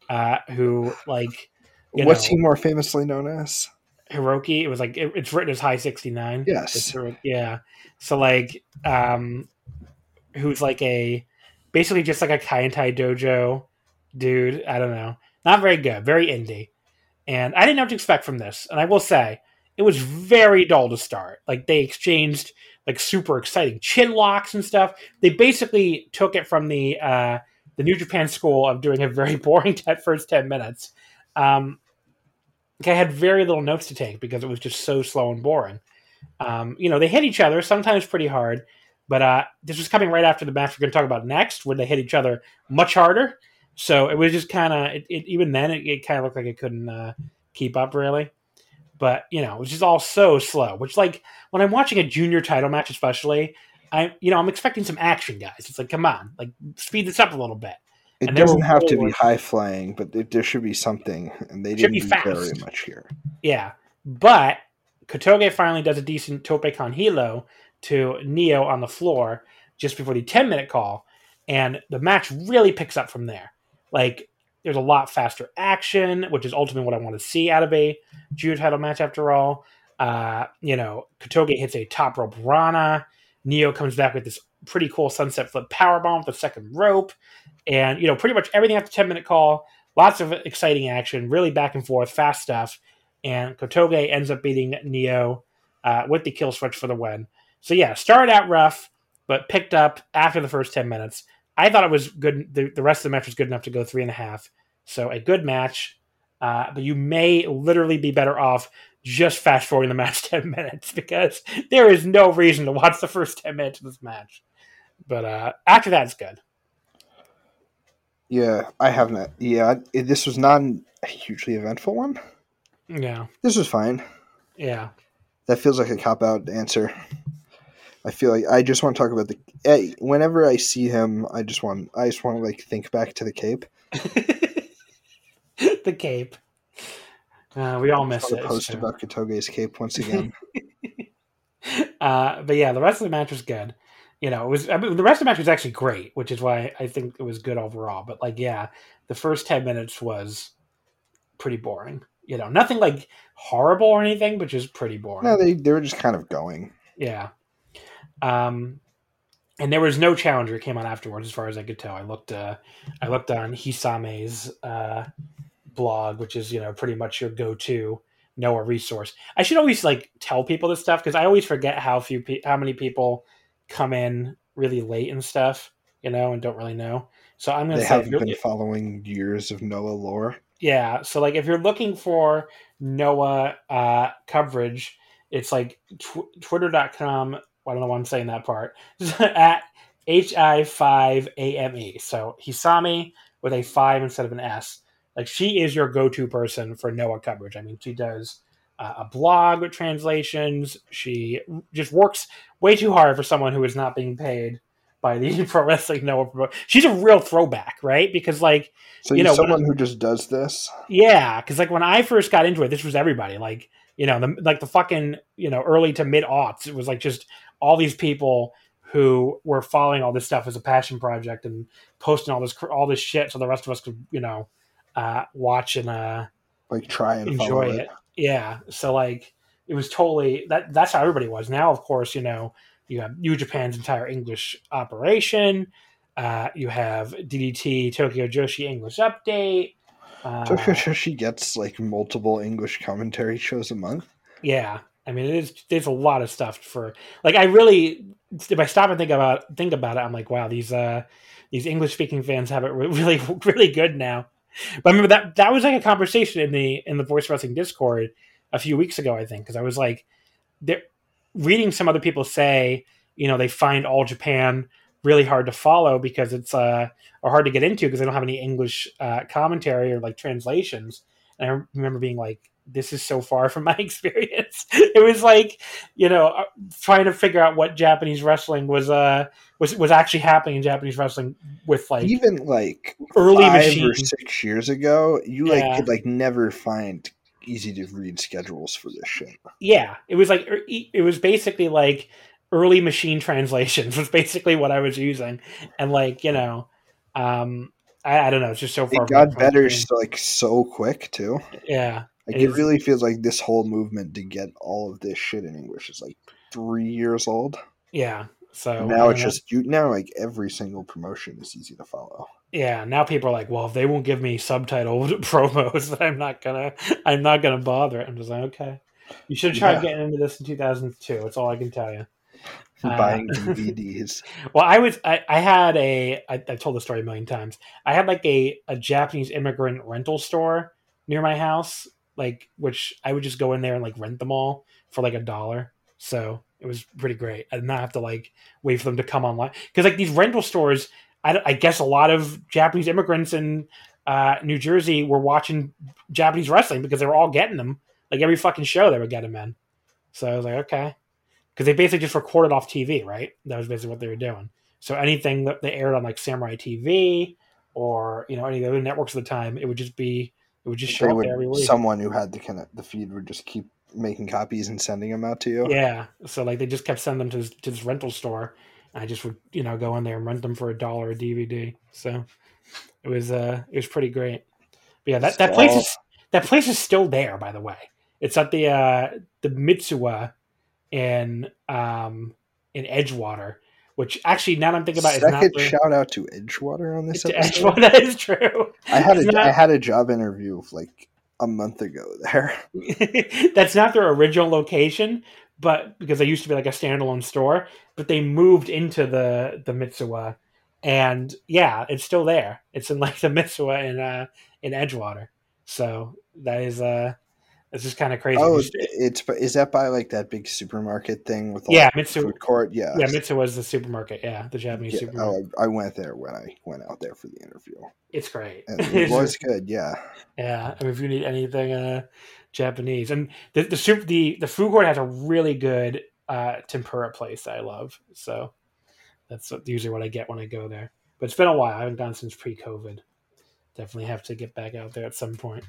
uh, who like What's know, he more famously known as? Hiroki. It was like it, it's written as High sixty nine. Yes. yeah. So like, um, who's like a basically just like a Kaientai dojo dude. I don't know. Not very good. Very indie. And I didn't know what to expect from this. And I will say, it was very dull to start. Like they exchanged like super exciting chin locks and stuff. They basically took it from the uh, the New Japan school of doing a very boring first ten minutes. Um, I had very little notes to take because it was just so slow and boring. Um, you know, they hit each other sometimes pretty hard, but uh, this was coming right after the match we're going to talk about next, where they hit each other much harder. So it was just kind of, even then, it, it kind of looked like it couldn't uh, keep up really. But you know, it was just all so slow. Which, like, when I'm watching a junior title match, especially, I, you know, I'm expecting some action, guys. It's like, come on, like, speed this up a little bit. It and doesn't have to be high flying, but there should be something, and they didn't do very much here. Yeah, but Kotoge finally does a decent tope con hilo to Neo on the floor just before the 10 minute call, and the match really picks up from there. Like, there's a lot faster action, which is ultimately what I want to see out of a Judo title match after all. Uh, you know, Kotoge hits a top rope Rana. Neo comes back with this pretty cool sunset flip power bomb with the second rope and you know pretty much everything after 10 minute call lots of exciting action really back and forth fast stuff and kotoge ends up beating neo uh, with the kill switch for the win so yeah started out rough but picked up after the first 10 minutes i thought it was good the, the rest of the match was good enough to go three and a half so a good match uh, but you may literally be better off just fast forwarding the match 10 minutes because there is no reason to watch the first 10 minutes of this match but uh, after that it's good yeah, I haven't. Yeah, it, this was not a hugely eventful one. Yeah, this was fine. Yeah, that feels like a cop out answer. I feel like I just want to talk about the. Eh, whenever I see him, I just want. I just want to like think back to the Cape. the Cape. Uh, we all miss it. Post about Kotoge's Cape once again. uh, but yeah, the rest of the match was good you know, it was I mean, the rest of the match was actually great, which is why I think it was good overall. But like, yeah, the first ten minutes was pretty boring. You know, nothing like horrible or anything, but just pretty boring. No, they they were just kind of going. Yeah. Um, and there was no challenger came on afterwards, as far as I could tell. I looked, uh, I looked on Hisame's uh, blog, which is you know pretty much your go-to Noah resource. I should always like tell people this stuff because I always forget how few pe- how many people come in really late and stuff, you know, and don't really know. So I'm gonna they say haven't been following years of Noah lore. Yeah, so like if you're looking for Noah uh, coverage, it's like tw- twitter.com. I don't know why I'm saying that part. at hi5ame. So Hisame with a five instead of an S. Like she is your go-to person for Noah coverage. I mean, she does uh, a blog with translations. She just works way too hard for someone who is not being paid by the Pro Wrestling Noah. She's a real throwback, right? Because like, so you know, someone who just does this. Yeah, because like when I first got into it, this was everybody. Like, you know, the like the fucking you know early to mid aughts. It was like just all these people who were following all this stuff as a passion project and posting all this all this shit so the rest of us could you know uh, watch and uh, like try and enjoy it. it. Yeah. So like it was totally that that's how everybody was. Now of course, you know, you have New Japan's entire English operation. Uh, you have DDT Tokyo Joshi English update. Uh, so she gets like multiple English commentary shows a month. Yeah, I mean, it is. There's a lot of stuff for like. I really, if I stop and think about think about it, I'm like, wow, these uh these English speaking fans have it really really good now. But I remember that that was like a conversation in the in the voice wrestling Discord a few weeks ago, I think, because I was like, they're reading some other people say, you know, they find all Japan really hard to follow because it's uh or hard to get into because they don't have any English uh, commentary or like translations. And I remember being like, this is so far from my experience. it was like, you know, uh, trying to figure out what Japanese wrestling was uh was was actually happening in Japanese wrestling with like even like early five machines. or six years ago, you like Yeah. could like never find easy to read schedules for this shit. Yeah, it was like er, it was basically like early machine translations was basically what I was using, and like you know, um, I, I don't know, it's just so far. It got better so, like so quick too. Yeah, Like It really feels like this whole movement to get all of this shit in English is like three years old. yeah. So now it's know. just you now like every single promotion is easy to follow. yeah. Now people are like, well, if they won't give me subtitled promos, then I'm not gonna, I'm not gonna bother. I'm just like, okay. You should try Yeah. getting into this in 2002. That's all I can tell you. Uh, Buying DVDs. Well, I was I, I had a I, I've told the story a million times. I had like a, a Japanese immigrant rental store near my house, like which I would just go in there and like rent them all for like a dollar. So it was pretty great. I did not have to like wait for them to come online because like these rental stores, I, I guess a lot of Japanese immigrants in uh, New Jersey were watching Japanese wrestling because they were all getting them. Like every fucking show they would get them in. So I was like, okay because they basically just recorded off TV, right? That was basically what they were doing. So anything that they aired on like Samurai TV or you know any of the other networks at the time, it would just be it would just show would, every week. someone who had the kind of the feed would just keep making copies and sending them out to you. Yeah, so like they just kept sending them to this, to this rental store. And I just would you know go in there and rent them for a dollar a DVD. So it was uh it was pretty great. But yeah, that, that place is that place is still there. By the way, it's at the uh the Mitsuwa in um in Edgewater, which actually now that I'm thinking about it, is not Second very- shout out to Edgewater on this episode. Edgewater. That is true. I had It's a not- I had a job interview like a month ago there. That's not their original location, but because they used to be like a standalone store, but they moved into the the Mitsuwa, and yeah, it's still there. It's in like the Mitsuwa in uh in Edgewater. So that is uh it's just kind of crazy. Oh, it's is that by like that big supermarket thing with all Yeah, the Mitsu- food court? Yeah, yeah, Mitsuwa is the supermarket. Yeah, the Japanese Yeah, supermarket. oh, I went there when I went out there for the interview. It's great. And it was good. Yeah, Yeah, I mean, if you need anything uh, Japanese, and the the soup, the the food court has a really good uh, tempura place that I love. So that's usually what I get when I go there. But it's been a while. I haven't gone since pre-COVID. Definitely have to get back out there at some point.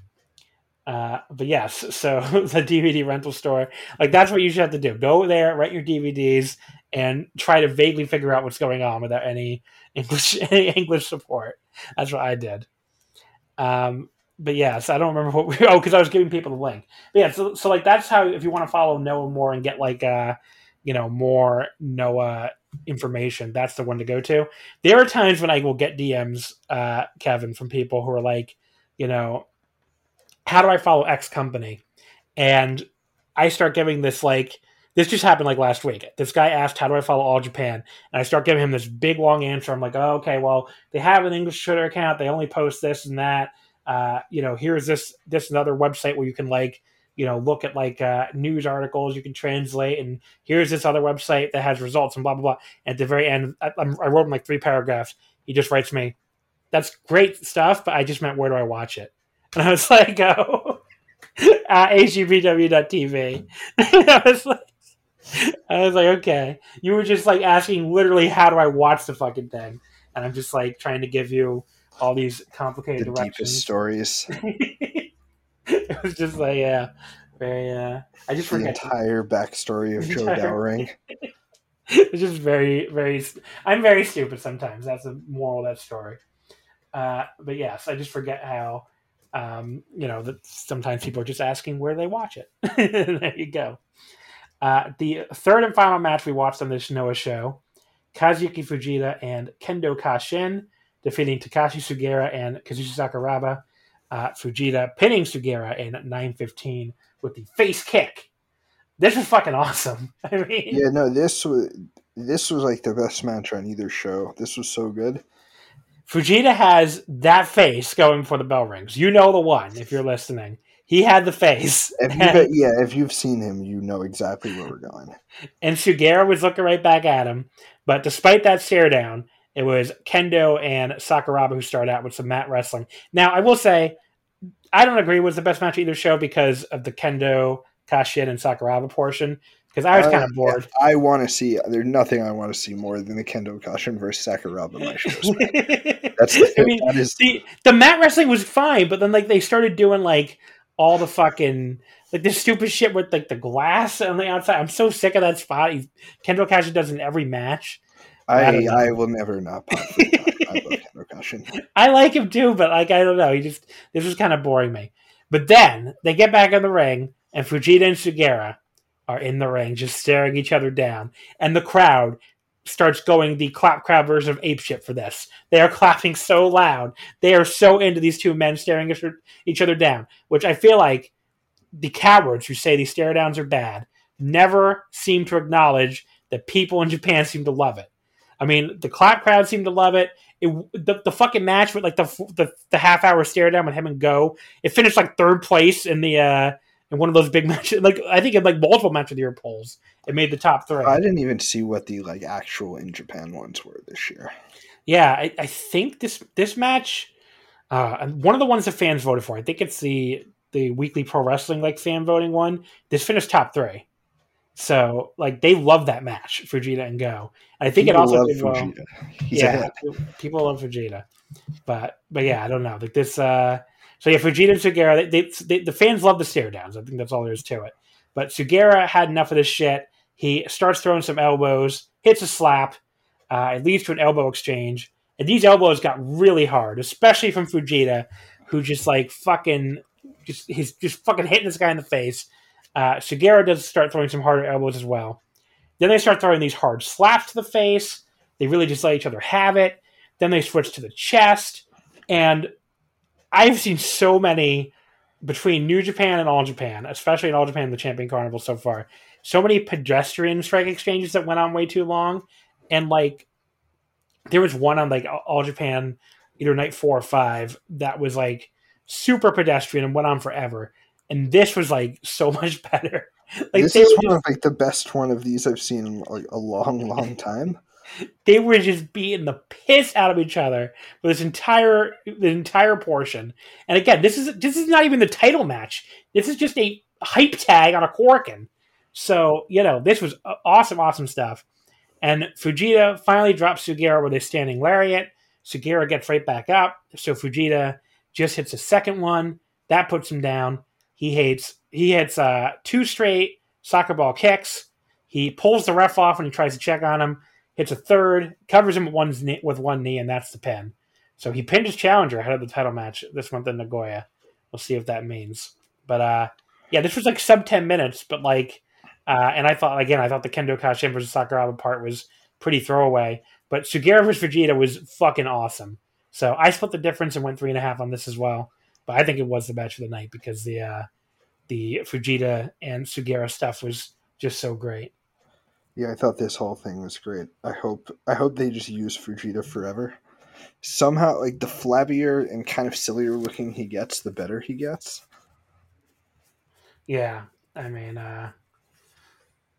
Uh, but yes, so the DVD rental store, like that's what you should have to do. Go there, rent your DVDs, and try to vaguely figure out what's going on without any English any English support. That's what I did. Um, but yes, I don't remember what we. Oh, because I was giving people the link. But yeah, so so like that's how if you want to follow Noah more and get like uh, you know, more Noah information, that's the one to go to. There are times when I will get DMs, uh, Kevin, from people who are like, you know, how do I follow X company? And I start giving this like this just happened like last week. This guy asked, "How do I follow All Japan?" And I start giving him this big long answer. I'm like, "Oh, okay. Well, they have an English Twitter account. They only post this and that. Uh, you know, here's this this another website where you can like." You know, look at like uh, news articles you can translate, and here's this other website that has results and blah blah blah. And at the very end, I, I wrote him like three paragraphs. He just writes me, "That's great stuff, but I just meant where do I watch it?" And I was like, "Oh, uh, ajpw.tv." I was like, I was like, okay. You were just like asking literally how do I watch the fucking thing? And I'm just like trying to give you all these complicated the directions. deepest stories. it was just like yeah. Very uh I just The entire backstory of Joe Doering. it's just very, very. I'm very stupid sometimes. That's the moral of that story. Uh, but yes, I just forget how, um, you know, that sometimes people are just asking where they watch it. there you go. Uh, the third and final match we watched on this Noah show, Kazuyuki Fujita and Kendo Kashin defeating Takashi Sugiura and Kazushi Sakuraba. uh, Fujita pinning Sugiura in 9:15 with the face kick. This was fucking awesome. I mean, yeah, no, this was this was like the best match on either show. This was so good. Fujita has that face going for the bell rings. You know the one if you're listening. He had the face. If yeah, if you've seen him, you know exactly where we're going. And Sugiura was looking right back at him. But despite that stare down, it was Kendo and Sakuraba who started out with some mat wrestling. Now, I will say, I don't agree was the best match of either show because of the Kendo, Kashin, and Sakuraba portion because I was kind of bored. I want to see. There's nothing I want to see more than the Kendo Kashin versus Sakuraba my shows. That's I mean, that is the the mat wrestling was fine, but then like they started doing like all the fucking like this stupid shit with like the glass on the outside. I'm so sick of that spot. He's, Kendo Kashin does in every match. I I, I will never not. I love Kashin. I like him too, but like I don't know. He just this was kind of boring me. But then they get back in the ring, and Fujita and Sugiura are in the ring, just staring each other down, and the crowd starts going the clap crowd version of ape shit for this. They are clapping so loud. They are so into these two men staring each other down, which I feel like the cowards who say these stare downs are bad never seem to acknowledge that people in Japan seem to love it. I mean, the clap crowd seemed to love it. It the, the fucking match with like the, the the half hour stare down with him and go. It finished like third place in the uh in one of those big matches. Like I think in like multiple match of the year polls, it made the top three. I didn't even see what the like actual in Japan ones were this year. Yeah, I, I think this this match, uh, one of the ones the fans voted for. I think it's the the weekly pro wrestling like fan voting one. This finished top three. So like they love that match, Fujita and Go. I think people it also did well. Yeah, people love Fujita, but but yeah, I don't know. Like this, uh, so yeah, Fujita and Sugiura, they, they, the fans love the stare downs. I think that's all there is to it. But Sugiura had enough of this shit. He starts throwing some elbows, hits a slap. Uh, it leads to an elbow exchange. And these elbows got really hard, especially from Fujita, who just like fucking, just he's just fucking hitting this guy in the face. Uh, Sugiura does start throwing some harder elbows as well. Then they start throwing these hard slaps to the face. They really just let each other have it. Then they switch to the chest. And I've seen so many between New Japan and All Japan, especially in All Japan, the Champion Carnival so far. So many pedestrian strike exchanges that went on way too long, and like there was one on like All Japan, either night four or five that was like super pedestrian and went on forever. And this was like so much better. Like this is one of like the best one of these I've seen in like a long, long time they were just beating the piss out of each other for this entire the entire portion. And again, this is this is not even the title match. This is just a hype tag on a Korakuen. So you know, this was awesome, awesome stuff. And Fujita finally drops Sugiura with a standing lariat. Sugiura gets right back up. So Fujita just hits a second one. That puts him down. He hates he hits uh, two straight soccer ball kicks. He pulls the ref off when he tries to check on him hits a third, covers him with one knee, with one knee, and that's the pin. So he pinned his challenger ahead of the title match this month in Nagoya. We'll see if that means. But uh, yeah, this was like sub ten minutes, but like, uh, and I thought again, I thought the Kendo Kashin versus Sakuraba part was pretty throwaway. But Sugiura versus Fujita was fucking awesome. So I split the difference and went three and a half on this as well. But I think it was the match of the night because the uh, the Fujita and Sugiura stuff was just so great. Yeah, I thought this whole thing was great. I hope I hope they just use Fujita forever. Somehow, like the flabbier and kind of sillier looking he gets, the better he gets. Yeah, I mean, uh,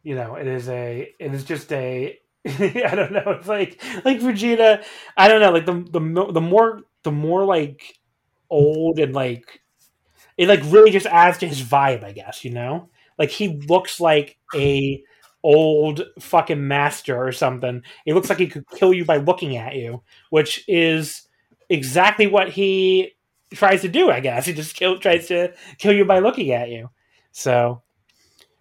you know, it is a, it is just a, I don't know, it's like like Fujita. I don't know, like the the the more the more like old and like it like really just adds to his vibe, I guess. You know, like he looks like a old fucking master or something. It looks like he could kill you by looking at you, which is exactly what he tries to do. I guess he just kill, tries to kill you by looking at you. So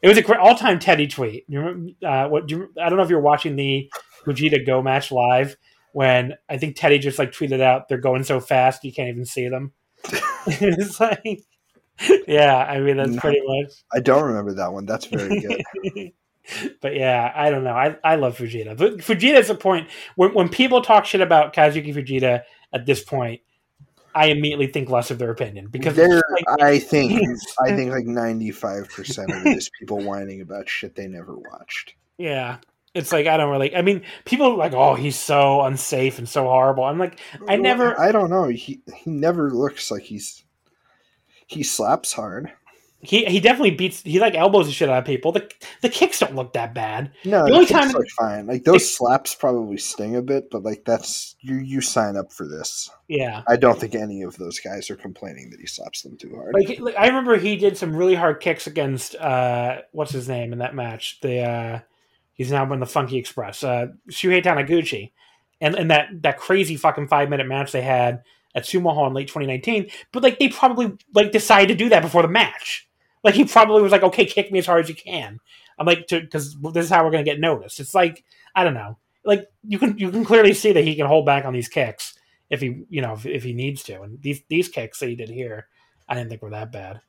it was a great all-time Teddy tweet. You remember, uh, what? Do you, I don't know if you're watching the Fujita Go match live when I think Teddy just like tweeted out they're going so fast you can't even see them. it's like, yeah, I mean that's no, pretty much. I don't remember that one. That's very good. but yeah, I don't know. I, I love Fujita. Fujita is a point when when people talk shit about Kazuki Fujita at this point, I immediately think less of their opinion because There, like, I think, I think like ninety five percent of it is people whining about shit they never watched. yeah, it's like I don't really. I mean, people are like, oh, he's so unsafe and so horrible. I'm like, I never. I don't know. He he never looks like he's he slaps hard. He he definitely beats. He like elbows the shit out of people. The the kicks don't look that bad. No, The the only kicks time- fine. Like those slaps probably sting a bit, but like that's you you sign up for this. Yeah. I don't think any of those guys are complaining that he slaps them too hard. Like, like, I remember he did some really hard kicks against uh what's his name in that match. The uh he's now in the Funky Express. Uh Shuhei Taniguchi. And and that that crazy fucking 5 minute match they had at Sumo Hall in late 2019, but like they probably like decided to do that before the match. Like he probably was like, "Okay, kick me as hard as you can." I'm like cuz this is how we're going to get noticed. It's like I don't know. Like you can you can clearly see that he can hold back on these kicks if he, you know, if, if he needs to. And these these kicks that he did here I didn't think were that bad.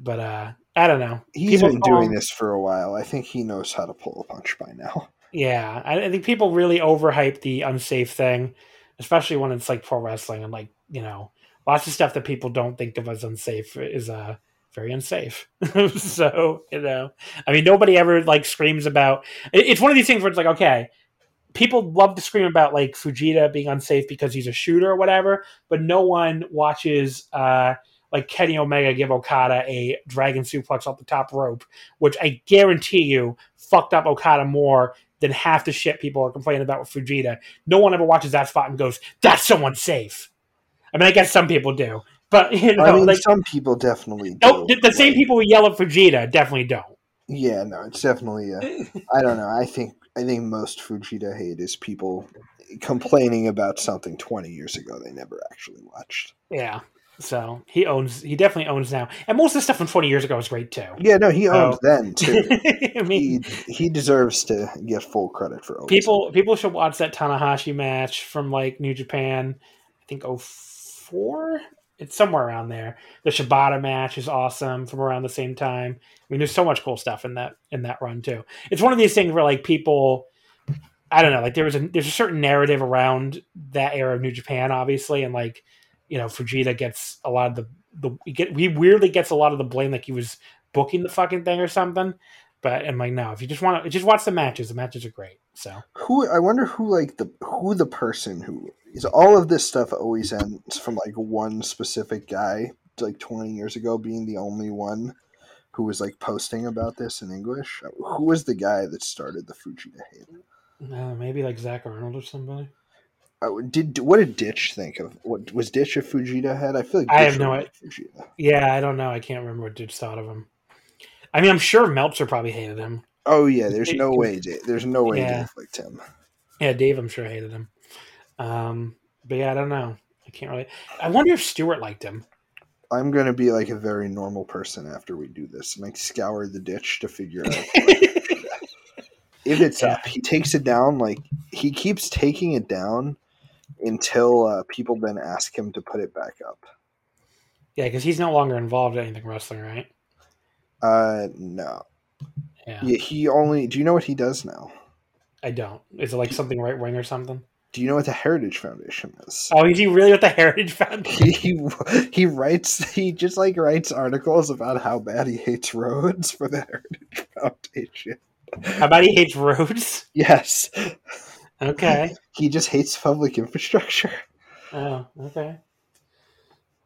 But uh I don't know. He's People been doing him- this for a while. I think he knows how to pull a punch by now. Yeah, I, I think people really overhype the unsafe thing, especially when it's like pro wrestling and like you know lots of stuff that people don't think of as unsafe is uh very unsafe. so you know, I mean, nobody ever like screams about. It's one of these things where it's like, okay, people love to scream about like Fujita being unsafe because he's a shooter or whatever, but no one watches uh like Kenny Omega give Okada a dragon suplex off the top rope, which I guarantee you fucked up Okada more than half the shit people are complaining about with Fujita. No one ever watches that spot and goes, "That's someone safe." I mean, I guess some people do, but you know, I mean, like some people definitely. do, the, the same people who yell at Fujita definitely don't. Yeah, no, it's definitely. I don't know. I think I think most Fujita hate is people complaining about something twenty years ago they never actually watched. Yeah. So he owns. He definitely owns now, and most of the stuff from twenty years ago was great too. Yeah, no, he owned Oh. then too. I mean, he he deserves to get full credit for people people should watch that Tanahashi match from like New Japan. I think 04? It's somewhere around there. The Shibata match is awesome from around the same time. I mean, there's so much cool stuff in that in that run too. It's one of these things where like people, I don't know, like there was a there's a certain narrative around that era of New Japan, obviously, and like you know, Fujita gets a lot of the the he get he weirdly gets a lot of the blame, like he was booking the fucking thing or something. But I'm like, no, if you just want to just watch the matches, the matches are great. So who I wonder who like the who the person who is all of this stuff always ends from like one specific guy like 20 years ago being the only one who was like posting about this in English. Who was the guy that started the Fujita hate? Uh, maybe like Zach Arnold or somebody. Uh, did what did Ditch think of what was Ditch a Fujita head? I feel like I have no idea. Yeah, I don't know. I can't remember what Ditch thought of him. I mean, I'm sure Meltzer probably hated him. Oh yeah, there's no way. Dave- There's no way Yeah. Dave liked him. Yeah, Dave, I'm sure hated him. Um, but yeah, I don't know. I can't really. I wonder if Stewart liked him. I'm gonna be like a very normal person after we do this and like scour the ditch to figure out if it's Yeah. up. He takes it down like he keeps taking it down until uh, people then ask him to put it back up. Yeah, because he's no longer involved in anything wrestling, right? Uh, no. Yeah, Yeah, he only. Do you know what he does now? I don't. Is it like something right wing or something? Do you know what the Heritage Foundation is? Oh, is he really with the Heritage Foundation? He he writes he just like writes articles about how bad he hates roads for the Heritage Foundation. How bad he hates roads? Yes, Okay. he just hates public infrastructure. Oh, okay.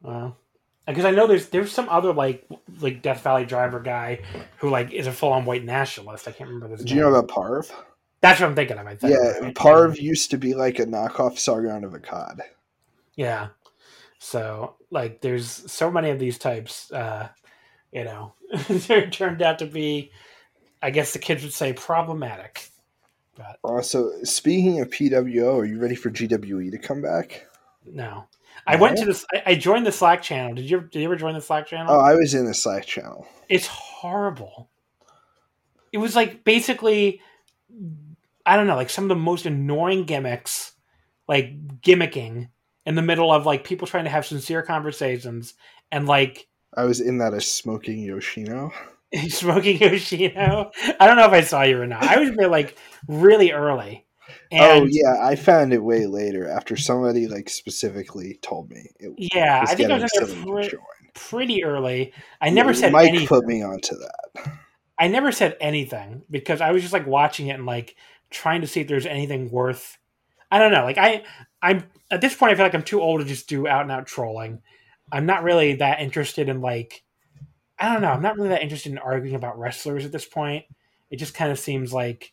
Well, because I know there's there's some other like like Death Valley driver guy who like is a full on white nationalist. I can't remember his Do name. you know about Parv? That's what I'm thinking of. I think. Yeah, right? Parv used to be like a knockoff Sargon of Akkad. Yeah. So like, there's so many of these types. Uh, you know, they turned out to be, I guess the kids would say, problematic. But Also, speaking of PWO, are you ready for GWE to come back? no, I went to this. I, I joined the Slack channel. Did you? Did you ever join the Slack channel? Oh, I was in the Slack channel. it's horrible. It was like basically, I don't know, like some of the most annoying gimmicks, like gimmicking in the middle of like people trying to have sincere conversations and like I was in that as smoking Yoshino. smoking Yoshino. I don't know if I saw you or not. I was there like really early, Oh, and oh yeah, I found it way later after somebody like specifically told me. It yeah, was I think I was getting in there silly to pre- pretty early. I never Yeah, said Mike anything. put me onto that. I never said anything because I was just like watching it and like trying to see if there's anything worth. I don't know. Like I, I'm at this point, I feel like I'm too old to just do out and out trolling. I'm not really that interested in like. I don't know. I'm not really that interested in arguing about wrestlers at this point. It just kind of seems like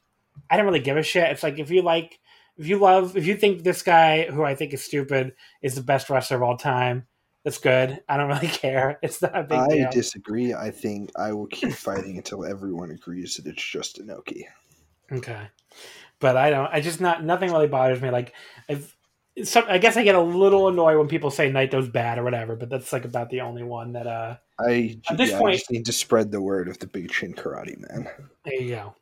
I don't really give a shit. It's like if you like, if you love, if you think this guy who I think is stupid is the best wrestler of all time, that's good. I don't really care. It's not a big I deal. disagree. I think I will keep fighting until everyone agrees that it's just Inoki. Okay, but I don't. I just not nothing really bothers me. Like, some, I guess I get a little annoyed when people say Naito's bad or whatever. But that's like about the only one that. uh I, At this yeah, point- I just need to spread the word of the Big Chin Karate Man. There you go.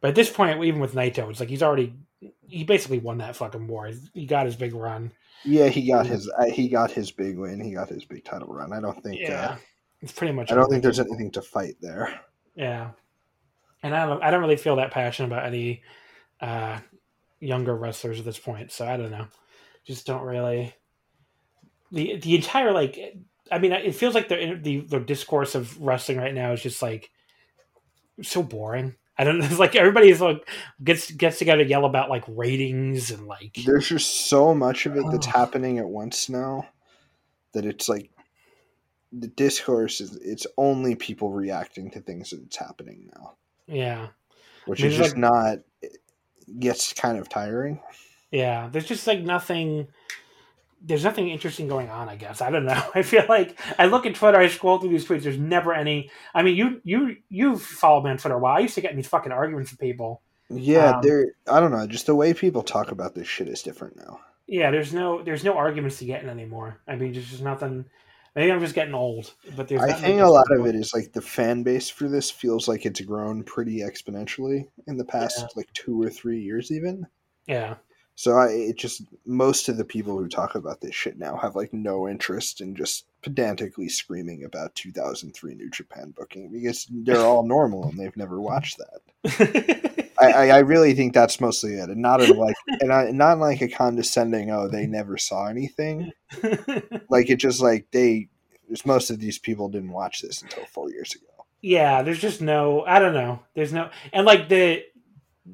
But at this point, even with Naito, it's like he's already he basically won that fucking war. He got his big run. Yeah, he got his he got his big win. He got his big title run. I don't think. Yeah, Uh, it's pretty much. I don't think there's anything to fight there. Yeah, and I don't. I don't really feel that passionate about any uh, younger wrestlers at this point. So I don't know. Just don't really. The the entire like, I mean, it feels like the the the discourse of wrestling right now is just like so boring. I don't know. It's like everybody's like gets gets together to yell about like ratings and like There's just so much of it that's Oh. happening at once now that it's like the discourse is it's only people reacting to things that's happening now, yeah which There's is just like- not it gets kind of tiring. yeah. There's just like nothing. There's nothing interesting going on. I guess I don't know. I feel like I look at Twitter. I scroll through these tweets. There's never any. I mean, you you you've followed me on Twitter a while. I used to get in these fucking arguments with people. Yeah, Um, there. I don't know. Just the way people talk about this shit is different now. Yeah, there's no there's no arguments to get in anymore. I mean, there's just nothing. Maybe I'm just getting old, but there's. I think a lot of it is like the fan base for this feels like it's grown pretty exponentially in the past Yeah. like two or three years, even. Yeah, So I it just most of the people who talk about this shit now have like no interest in just pedantically screaming about 2003 New Japan booking because they're all normal and they've never watched that. I, I, I really think that's mostly it, and not in like and I, not like a condescending oh they never saw anything. Like it just like they just most of these people didn't watch this until four years ago. yeah, there's just no. I don't know. There's no, and like the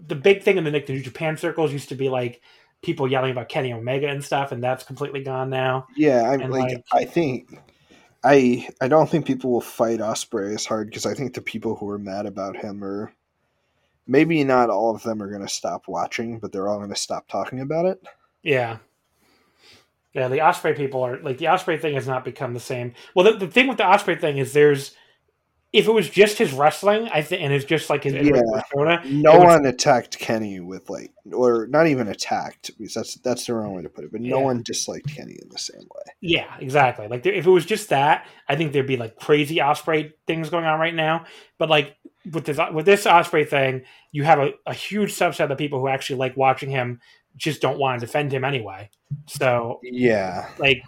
the big thing in the like the New Japan circles used to be like people yelling about Kenny Omega and stuff, and that's completely gone now. Yeah, I'm And, like, like- I think I I don't think people will fight Osprey as hard because I think the people who are mad about him are maybe not all of them are going to stop watching, but they're all going to stop talking about it. Yeah. Yeah, the Osprey people are like the Osprey thing has not become the same. Well, the, the thing with the Osprey thing is there's if it was just his wrestling, I think, and it's just like his Yeah. persona. No was- one attacked Kenny with like, or not even attacked because that's that's the wrong way to put it. But no Yeah. one disliked Kenny in the same way. Yeah, exactly. Like there, if it was just that, I think there'd be like crazy Osprey things going on right now. But like with this with this Osprey thing, you have a, a huge subset of people who actually like watching him just don't want to defend him anyway. So Yeah, like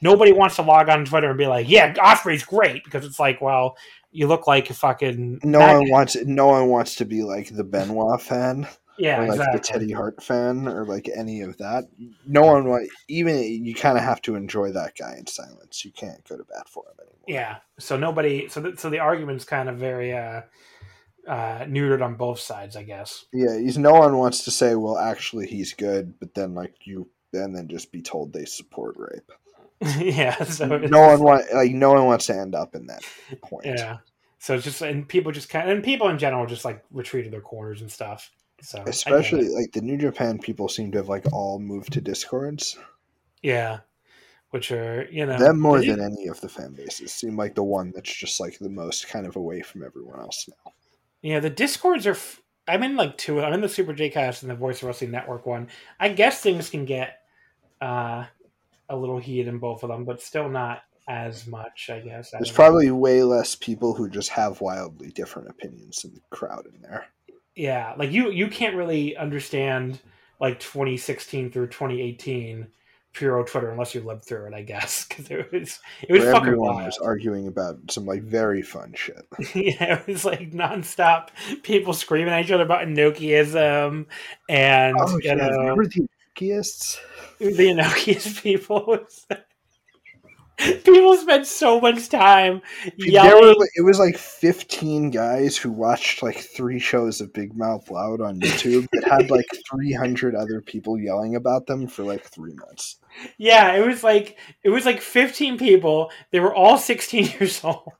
nobody wants to log on Twitter and be like, "Yeah, Osprey's great," because it's like, well, you look like a fucking no one wants no one wants to be like the Benoit fan. yeah, or like exactly. the Teddy Hart fan or like any of that. No one want even you kind of have to enjoy that guy in silence. You can't go to bat for him anymore. Yeah, so nobody, so the, so the argument's kind of very uh, uh, neutered on both sides, I guess. Yeah, he's no one wants to say, well, actually he's good, but then like you and then just be told they support rape. yeah, so No one want like no one wants to end up in that point. Yeah. So it's just and people just kind of, and people in general just like retreat to their corners and stuff. So Especially like the New Japan people seem to have like all moved to discords. yeah, which are you know Them more than any of the fan bases seem like the one that's just like the most kind of away from everyone else now. yeah the discords are. F- I'm in like two. I'm in the Super J Cast and the Voice of Wrestling Network one. I guess things can get uh, a little heat in both of them, but still not as much. I guess I There's don't know. probably way less people who just have wildly different opinions in the crowd in there. yeah like you you can't really understand like 2016 through 2018 Puro Twitter unless you lived through it, I guess, because it was it was Where fucking everyone wild. was arguing about some like very fun shit. yeah, it was like nonstop people screaming at each other about Inokiism and Oh, you yeah, know remember the the Inokiist people. people spent so much time There yelling. were, it was like 15 guys who watched like three shows of Big Mouth Loud on YouTube that had like 300 other people yelling about them for like three months. Yeah, it was like it was like 15 people. They were all 16 years old.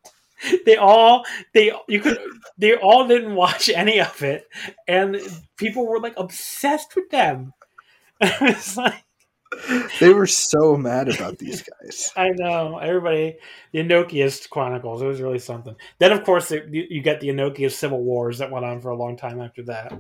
They all they you could they all didn't watch any of it, and people were like obsessed with them. Like They were so mad about these guys. I know everybody the Inokiist Chronicles. It was really something. Then of course it, you, you get the Inokiist Civil Wars that went on for a long time after that,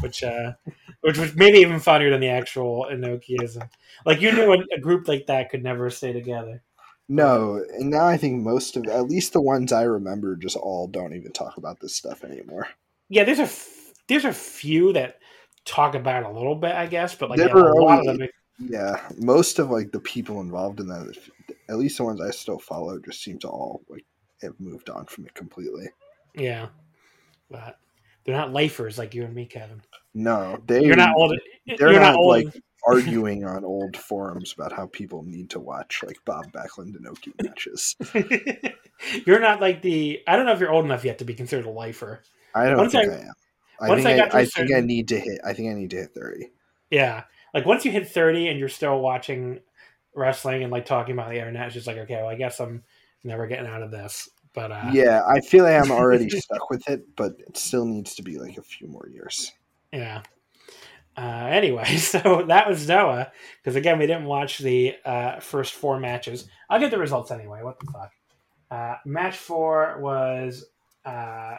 which uh, which was maybe even funnier than the actual Inokiism. Like you knew a, a group like that could never stay together. No, and now I think most of, at least the ones I remember, just all don't even talk about this stuff anymore. Yeah, there's a f- there's a few that talk about a little bit, I guess, but like yeah, a lot of them. Yeah, most of like the people involved in that, at least the ones I still follow, just seem to all like have moved on from it completely. Yeah, but they're not lifers like you and me, Kevin. No, they You're not old. They're you're not, not, old. like arguing on old forums about how people need to watch like Bob Backlund and Oki matches. you're not like the. I don't know if you're old enough yet to be considered a lifer. I don't Once think I- I, am. I once think I I, got a I think I need to hit. I think I need to hit thirty. Yeah, like once you hit thirty and you're still watching wrestling and like talking about the internet, it's just like okay, well, I guess I'm never getting out of this. But uh, yeah, I feel like I'm already stuck with it, but it still needs to be like a few more years. Yeah. Uh, anyway, so that was Noah. Because again, we didn't watch the uh, first four matches. I'll get the results anyway. What the fuck? Uh, match four was uh,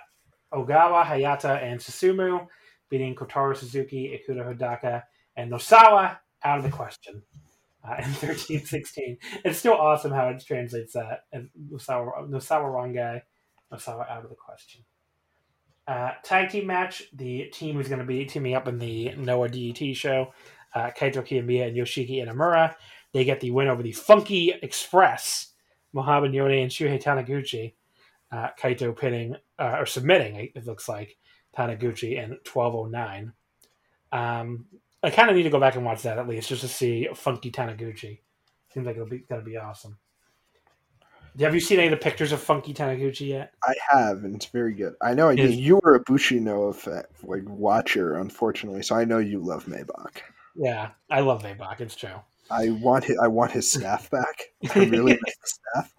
Ogawa, Hayata, and Susumu beating Kotaro Suzuki, Ikuto Hidaka, and Nosawa out of the question uh, in 13 16. It's still awesome how it translates that. And Nosawa, Nosawa Rongai, Nosawa out of the question. Uh, tag team match. The team who's going to be teaming up in the Noah DET show, uh, Kaito Kiyomiya and Yoshiki Inamura. They get the win over the Funky Express, Mohamed Yone and Shuhei Taniguchi. Uh, Kaito pinning uh, or submitting, it looks like, Taniguchi in 1209. Um, I kind of need to go back and watch that at least just to see Funky Taniguchi. Seems like it'll be going to be awesome. Have you seen any of the pictures of Funky Taniguchi yet? I have, and it's very good. I know I Is- did. You were a Bushino fa- like watcher, unfortunately, so I know you love Maybach. Yeah, I love Maybach. It's true. I want his, I want his staff back. I really miss the staff.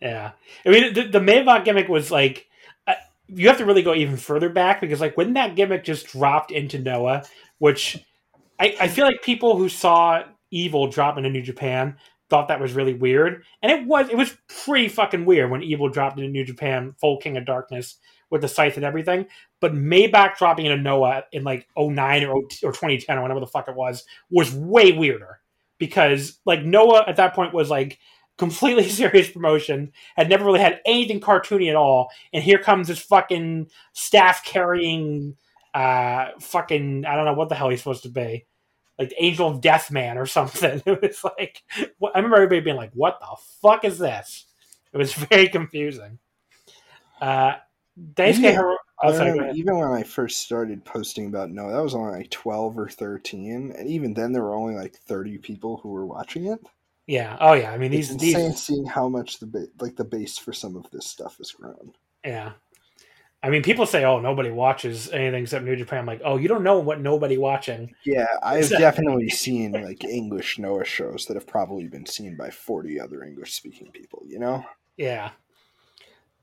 Yeah, I mean the, the Maybach gimmick was like uh, you have to really go even further back because like when that gimmick just dropped into Noah, which I, I feel like people who saw Evil drop into New Japan thought that was really weird, and it was it was pretty fucking weird when Evil dropped into New Japan, full King of Darkness with the scythe and everything. But Maybach dropping into Noah in like 09 or 0- or 2010 or whatever the fuck it was was way weirder. Because like Noah at that point was like completely serious promotion, had never really had anything cartoony at all, and here comes this fucking staff carrying uh fucking I don't know what the hell he's supposed to be. Like the Angel of Death Man or something. It was like what, I remember everybody being like, What the fuck is this? It was very confusing. Uh Daisuke. Hiro- oh, sorry, know, go ahead. even when I first started posting about no, that was only like twelve or thirteen, and even then there were only like thirty people who were watching it. Yeah. Oh yeah. I mean these, It's insane these seeing how much the ba- like the base for some of this stuff has grown. Yeah. I mean, people say, "Oh, nobody watches anything except New Japan." I'm like, "Oh, you don't know what nobody watching." Yeah, I've definitely seen like English Noah shows that have probably been seen by forty other English speaking people. You know, Yeah.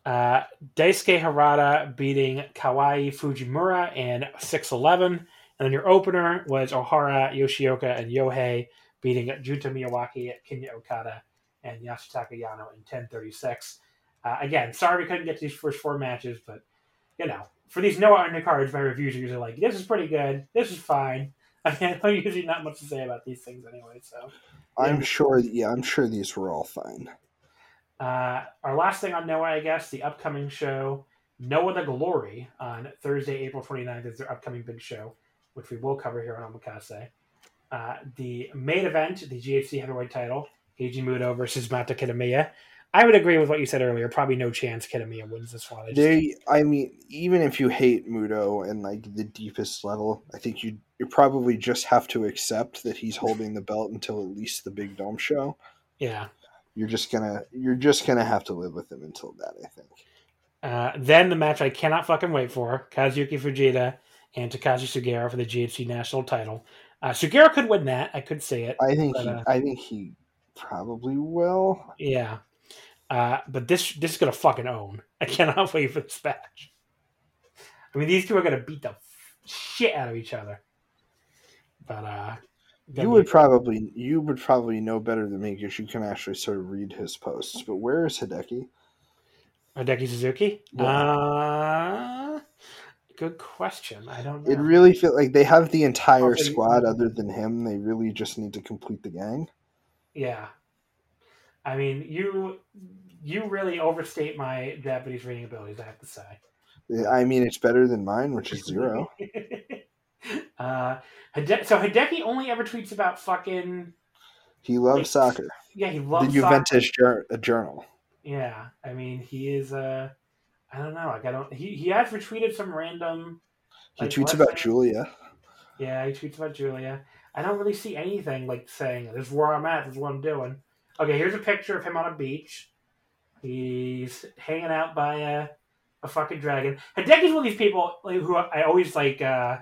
Uh, Daisuke Harada beating Kawai Fujimura in 6'11. And then your opener was Ohara, Yoshioka, and Yohei beating Junta Miyawaki, Kinya Okada, and Yasutaka Yano in 1036. Uh, again, sorry we couldn't get to these first four matches, but, you know, for these Noah undercards, my reviews are usually like, this is pretty good, this is fine. I mean, I'm usually not much to say about these things anyway, so. I'm sure. Yeah, I'm sure these were all fine. Uh, our last thing on Noah, I guess, the upcoming show, Noah the Glory, on Thursday, April 29th, is their upcoming big show, which we will cover here on Omakase. Uh, the main event, the GHC heavyweight title, Keiji Muto versus Masa Kitamiya. I would agree with what you said earlier. Probably no chance Kitamiya wins this one. I They, I mean, even if you hate Muto and like the deepest level, I think you you probably just have to accept that he's holding the belt until at least the Big Dome show. yeah. You're just gonna you're just gonna have to live with him until that. I think. Uh, then the match I cannot fucking wait for: Kazuyuki Fujita and Takashi Sugiura for the GHC national title. Uh, Sugiura could win that. I could say it. I think But, he, uh, I think he probably will. Yeah. Uh, but this this is gonna fucking own. I cannot wait for this match. I mean, these two are gonna beat the shit out of each other. But uh, You would probably you would probably know better than me because you can actually sort of read his posts. But where is Hideki? Hideki Suzuki. Yeah. Uh, good question. I don't know. It really feel like they have the entire squad other than him. They really just need to complete the gang. Yeah. I mean, you you really overstate my Japanese reading abilities. I have to say. I mean, it's better than mine, which is zero. uh, Hide- so Hideki only ever tweets about fucking He loves soccer. yeah. He loves The Juventus soccer. journal. Yeah, I mean, he is. Uh, I don't know. Like, I don't. He he has retweeted some random. He like, tweets about website- Julia. Yeah, he tweets about Julia. I don't really see anything like saying this is where I'm at. This is what I'm doing. Okay, here's a picture of him on a beach. He's hanging out by a, a fucking dragon. Hideki's one of these people like, who I always like. Uh,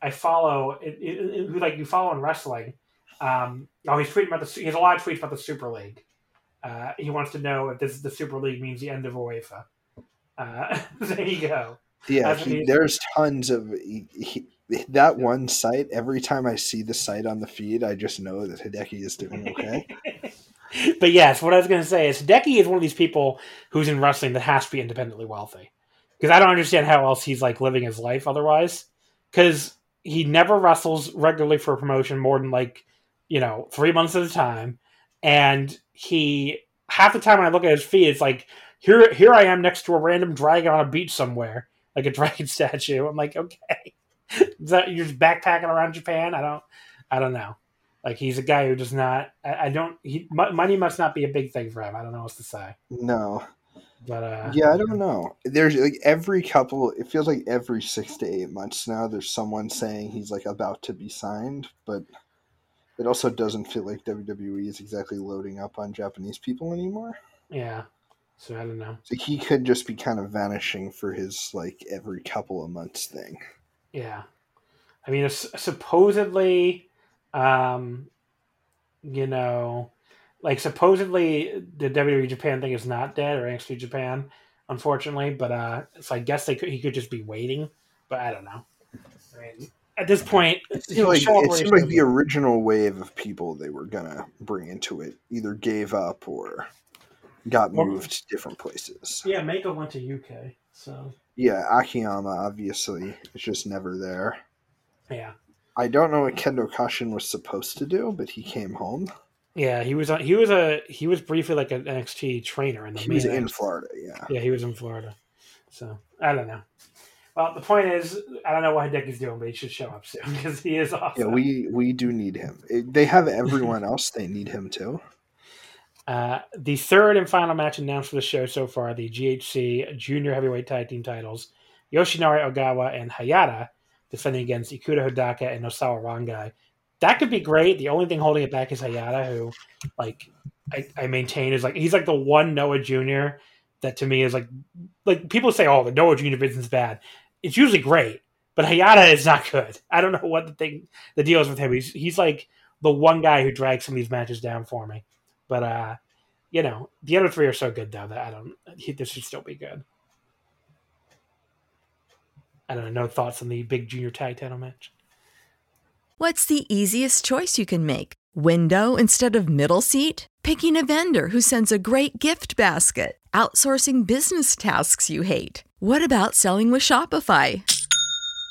I follow it, it- it- who like you follow in wrestling. Um, oh, he's tweeting about the. He has a lot of tweets about the Super League. Uh, he wants to know if this the Super League means the end of UEFA. Uh, there you go. Yeah, he, there's tons of he, that one site. Every time I see the site on the feed, I just know that Hideki is doing okay. but yes, what I was going to say is Hideki is one of these people who's in wrestling that has to be independently wealthy. Because I don't understand how else he's like living his life otherwise. Because he never wrestles regularly for a promotion more than like, you know, three months at a time. And he, half the time when I look at his feed, it's like, here, here I am next to a random dragon on a beach somewhere, like a dragon statue. I'm like, okay. Is that you're just backpacking around Japan? I don't, I don't know. Like he's a guy who does not. I, I don't. He mo- money must not be a big thing for him. I don't know what to say. No, But uh, yeah, I don't know. There's like every couple. It feels like every six to eight months now. There's someone saying he's like about to be signed, but it also doesn't feel like WWE is exactly loading up on Japanese people anymore. yeah. So I don't know. So he could just be kind of vanishing for his like every couple of months thing. Yeah. I mean, supposedly, um, you know, like supposedly the WWE Japan thing is not dead or NXT Japan, unfortunately. But uh, so I guess they could, he could just be waiting. But I don't know. I mean, at this point, It seemed like, it seemed like the original wave of people they were gonna bring into it either gave up or got moved to different places. yeah, Mako went to UK, so Yeah, Akiyama obviously is just never there. yeah. I don't know what Kendo Kashin was supposed to do, but he came home. Yeah, he was on. He was a he was briefly like an NXT trainer in the. He was in NXT. Florida, yeah. Yeah, he was in Florida. So I don't know. Well, the point is, I don't know what Hideki's doing, but he should show up soon because he is awesome. Yeah, we we do need him. They have everyone else. They need him too. Uh, the third and final match announced for the show so far, the GHC Junior Heavyweight Tag Team titles, Yoshinari Ogawa and Hayata defending against Ikuto Hidaka and Osawa Rongai. That could be great. The only thing holding it back is Hayata, who, like, I, I maintain is like he's like the one Noah Junior that to me is like like people say, oh, the Noah Junior division's bad. It's usually great, but Hayata is not good. I don't know what the thing the deal is with him. He's he's like the one guy who drags some of these matches down for me. But uh, you know, the other three are so good though that I don't. He, this should still be good. I don't know. No thoughts on the big junior tag title match. What's the easiest choice you can make? Window instead of middle seat? Picking a vendor who sends a great gift basket? Outsourcing business tasks you hate? What about selling with Shopify?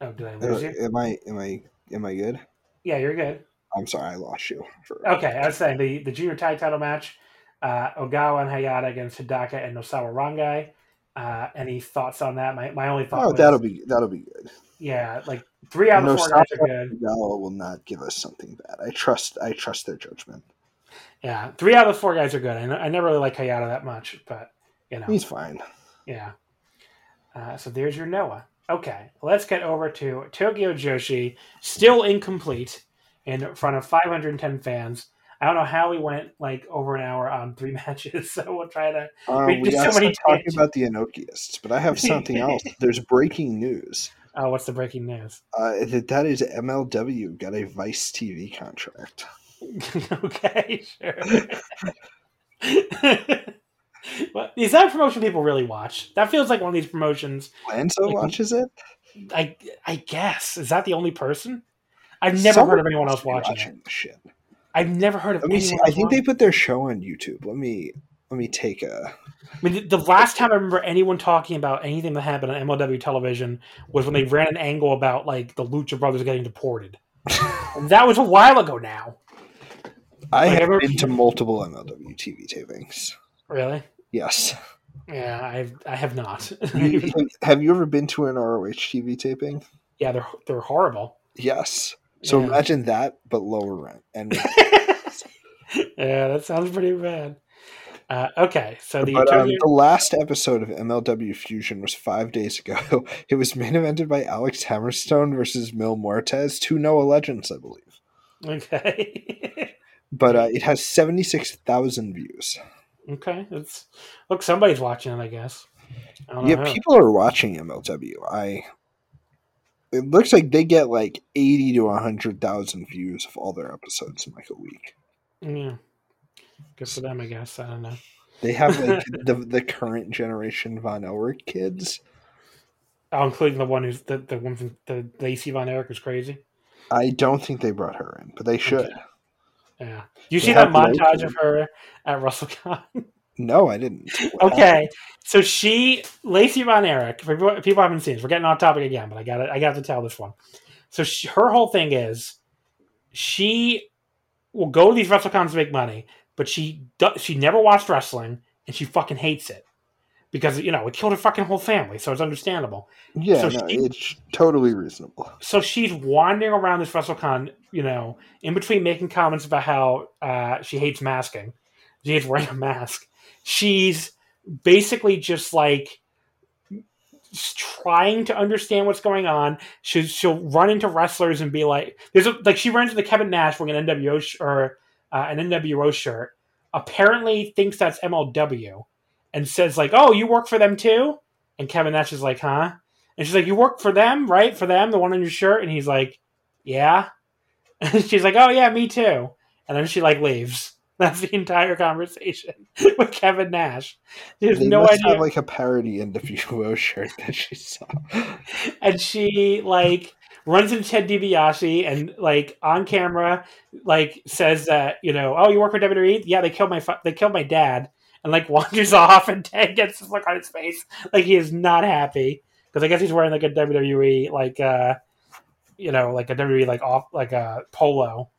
Oh, did I Uh, lose you? am I am I am I good? Yeah, you're good. I'm sorry, I lost you. For, Okay, I was saying the, the junior tag title match, uh, Ogawa and Hayata against Hidaka and Nosawa Rangai. Uh, any thoughts on that? My, my only thought Oh, was, that'll be that'll be good. yeah, like three out of four guys are good. Ogawa will not give us something bad. I trust I trust their judgment. Yeah, three out of the four guys are good. I, I never really like Hayata that much, but you know, He's fine. yeah. Uh, so there's your Noah. Okay, let's get over to Tokyo Joshi, still incomplete in front of 510 fans. I don't know how we went like over an hour on three matches, so we'll try to. Um, We got so many talking about the Inokiists, but I have something else. There's breaking news. Oh, what's the breaking news? Uh, that that is MLW got a Vice TV contract. okay, sure. Well, is that a promotion people really watch? That feels like one of these promotions. Lanzo Like- watches it. I I guess is that the only person? I've never Someone heard of anyone else watching it. shit. I've never heard of Let me anyone see. else I think they put their show on YouTube. Let me let me take a. I mean, the- last time I remember anyone talking about anything that happened on MLW television was when they ran an angle about like the Lucha Brothers getting deported. and that was a while ago now. I Like, have ever- been to multiple MLW TV tapings. Really? Yes. Yeah, I I have not. You- have you ever been to an ROH TV taping? yeah, they're they're horrible. Yes. So Yeah. imagine that, but lower rent. And yeah, that sounds pretty bad. Uh, okay, so the but um, the last episode of MLW Fusion was five days ago. It was main evented by Alex Hammerstone versus Mil Muertes, two Noah legends, I believe. okay, But uh, it has seventy six thousand views. Okay, it's look somebody's watching it, I guess. I don't Yeah, people are watching MLW. I. It looks like they get like eighty to hundred thousand views of all their episodes in like a week. yeah, good for them, I guess. I don't know. They have like the the current generation Von Erich kids. Oh, including the one who's the the one from the Lacey Von Erich was crazy. I don't think they brought her in, but they should. Yeah, you see that montage of her at WrestleCon? No, I didn't. okay, so she Lacey Von Erich. For people, haven't seen this, we're getting off topic again, but I got to I got to tell this one. So she, her whole thing is she will go to these WrestleCons to make money, but she do, she never watched wrestling and she fucking hates it because you know it killed her fucking whole family. So it's understandable. Yeah, So no, she- it's totally reasonable. so she's wandering around this WrestleCon, you know, in between making comments about how uh, she hates masking, she hates wearing a mask. She's basically just like trying to understand what's going on. She, she'll run into wrestlers and be like, "There's a like." She runs into Kevin Nash wearing an NWO sh- or uh, an NWO shirt. Apparently, thinks that's MLW, and says like, "Oh, you work for them too?" And Kevin Nash is like, "Huh?" And she's like, "You work for them, right? For them, the one on your shirt?" And he's like, "Yeah." And she's like, "Oh yeah, me too." And then she like leaves. That's the entire conversation with Kevin Nash. She has They no idea. have like a parody in the NWO shirt that she saw. and she like runs into Ted DiBiase and like on camera like says that you know oh you work for WWE yeah they killed my fa- they killed my dad and like wanders off and Ted gets this look on his face like he is not happy because I guess he's wearing like a WWE like uh you know like a WWE like off like a polo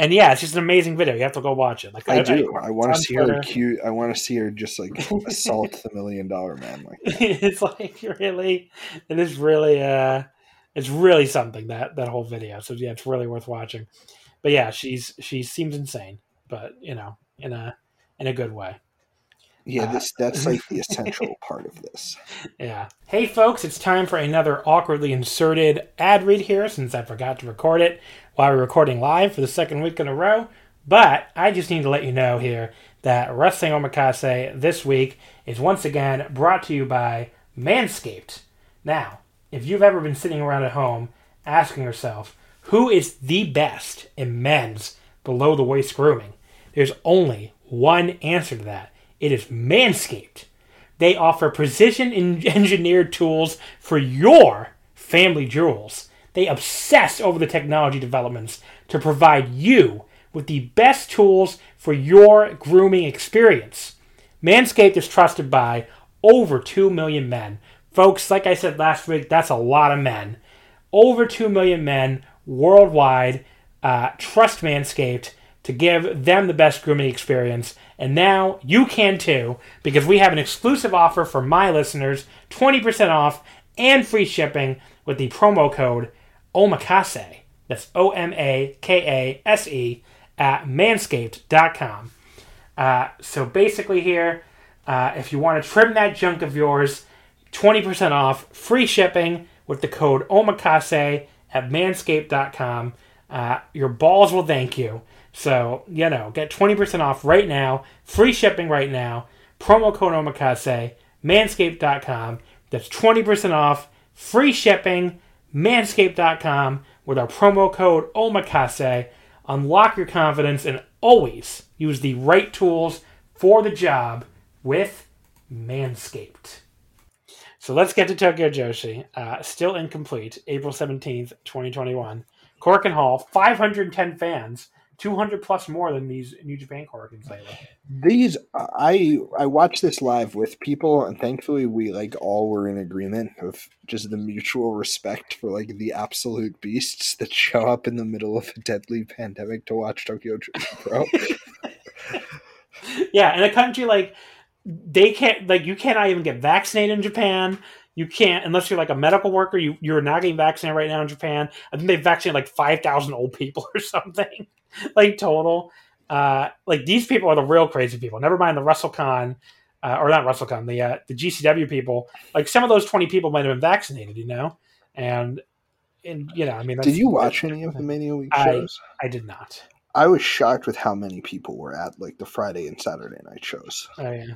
and yeah, it's just an amazing video. You have to go watch it. Like I do. I, want to see her cute. I want to see her just like assault the million dollar man. Like it's like really, it is really, uh, it's really something that that whole video. So yeah, it's really worth watching. But yeah, she's she seems insane, but you know, in a in a good way. yeah, Uh, this that's like the essential part of this. Yeah. Hey, folks, it's time for another awkwardly inserted ad read here since I forgot to record it while we're recording live for the second week in a row. But I just need to let you know here that Wrestling Omakase this week is once again brought to you by Manscaped. Now, if you've ever been sitting around at home asking yourself, who is the best in men's below the waist grooming? There's only one answer to that. It is Manscaped. They offer precision engineered tools for your family jewels. They obsess over the technology developments to provide you with the best tools for your grooming experience. Manscaped is trusted by over 2 million men. Folks, like I said last week, that's a lot of men. Over 2 million men worldwide uh, trust Manscaped to give them the best grooming experience. And now you can too, because we have an exclusive offer for my listeners 20% off and free shipping with the promo code OMAKASE. That's O M A K A S E at manscaped.com. Uh, so basically, here, uh, if you want to trim that junk of yours, 20% off, free shipping with the code OMAKASE at manscaped.com. Uh, your balls will thank you. So, you know, get 20% off right now, free shipping right now, promo code OMAKASE, manscaped.com. That's 20% off, free shipping, manscaped.com with our promo code OMAKASE. Unlock your confidence and always use the right tools for the job with Manscaped. So let's get to Tokyo Joshi. Uh, still incomplete. April 17th, 2021. Korakuen Hall, 510 fans, 200 plus more than these New Japan Korakuens lately. These I I watched this live with people, and thankfully we like all were in agreement of just the mutual respect for like the absolute beasts that show up in the middle of a deadly pandemic to watch Tokyo Pro. Yeah, in a country like they can't like you cannot even get vaccinated in Japan. You can't unless you're like a medical worker. You you're not getting vaccinated right now in Japan. I think they've vaccinated like five thousand old people or something, like total. Uh, like these people are the real crazy people. Never mind the WrestleCon, uh, or not WrestleCon, the uh, the GCW people. Like some of those twenty people might have been vaccinated, you know, and and you know, I mean, that's, Did you watch any of the Mania Week I- shows? I did not. I was shocked with how many people were at like the Friday and Saturday night shows. Oh yeah.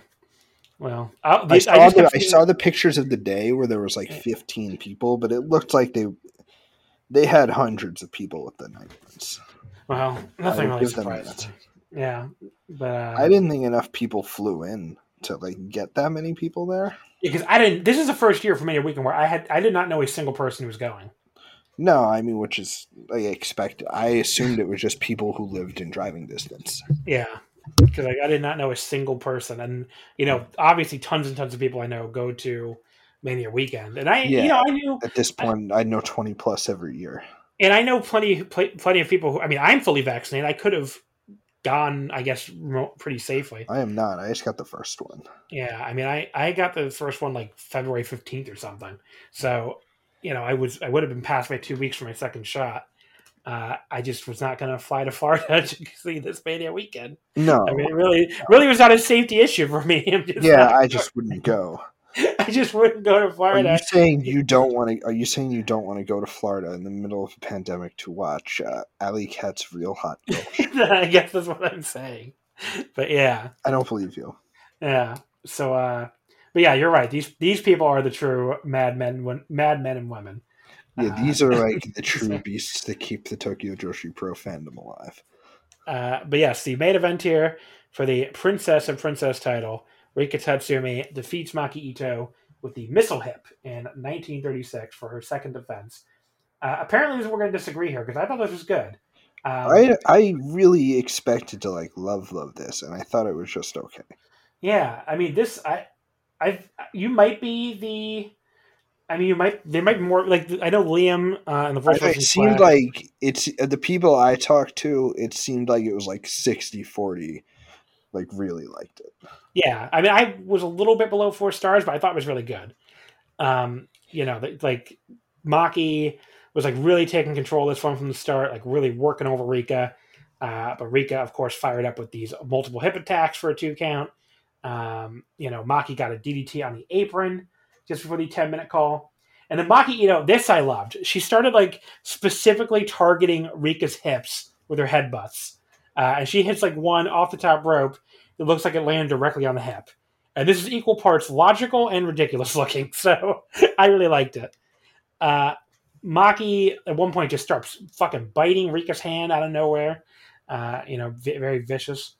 Well, I, I saw, just the, I saw the pictures of the day where there was like 15 people, but it looked like they they had hundreds of people at the night ones. Well, nothing really surprised that. Yeah, but uh, I didn't think enough people flew in to like get that many people there. because I didn't. This is the first year for me a weekend where I had I did not know a single person who was going. No, I mean, which is I expected. I assumed it was just people who lived in driving distance. Yeah, because like, I did not know a single person, and you know, obviously, tons and tons of people I know go to Mania weekend, and I, Yeah. you know, I knew, At this point, I know 20 plus every year. And I know plenty, plenty of people who. I mean, I'm fully vaccinated. I could have gone, I guess, pretty safely. I am not. I just got the first one. Yeah, I mean, I I got the first one like February fifteenth or something. So, you know, I was I would have been past my two weeks for my second shot. Uh, I just was not going to fly to Florida to see this Mania weekend. No. I mean, it really, really was not a safety issue for me. Yeah, I just wouldn't go. I just wouldn't go to Florida. Are you saying you don't want to? Are you saying you don't want to go to Florida in the middle of a pandemic to watch uh, Alley Cat's Real Hot I guess that's what I'm saying. But yeah, I don't believe you. yeah. So, uh, but yeah, you're right. These these people are the true madmen, when madmen and women. Yeah, Uh, these are like the true beasts that keep the Tokyo Joshi Pro fandom alive. Uh, but yes, the main event here for the Princess and Princess title, Rika Tatsumi defeats Maki Ito with the missile hip in 1936 for her second defense. Uh, apparently, we're going to disagree here because I thought this was good. Um, I I really expected to like love love this, and I thought it was just okay. Yeah, I mean this. I, I, you might be the I mean, you might they might be more like I know Liam uh, and the voice. It seemed like it's uh, the people I talked to. It seemed like it was like 60-40. Like really liked it. Yeah, I mean, I was a little bit below four stars, but I thought it was really good. Um, you know, like Maki was like really taking control of this one from the start, like really working over Rika. Uh, but Rika, of course, fired up with these multiple hip attacks for a two count. Um, you know, Maki got a DDT on the apron just before the 10 minute call. And then Maki, you know, this I loved. She started like specifically targeting Rika's hips with her headbutts. Uh, and she hits like one off the top rope. It looks like it landed directly on the hip. And this is equal parts logical and ridiculous looking. So I really liked it. Uh, Maki at one point just starts fucking biting Rika's hand out of nowhere. Uh, you know, v- very vicious.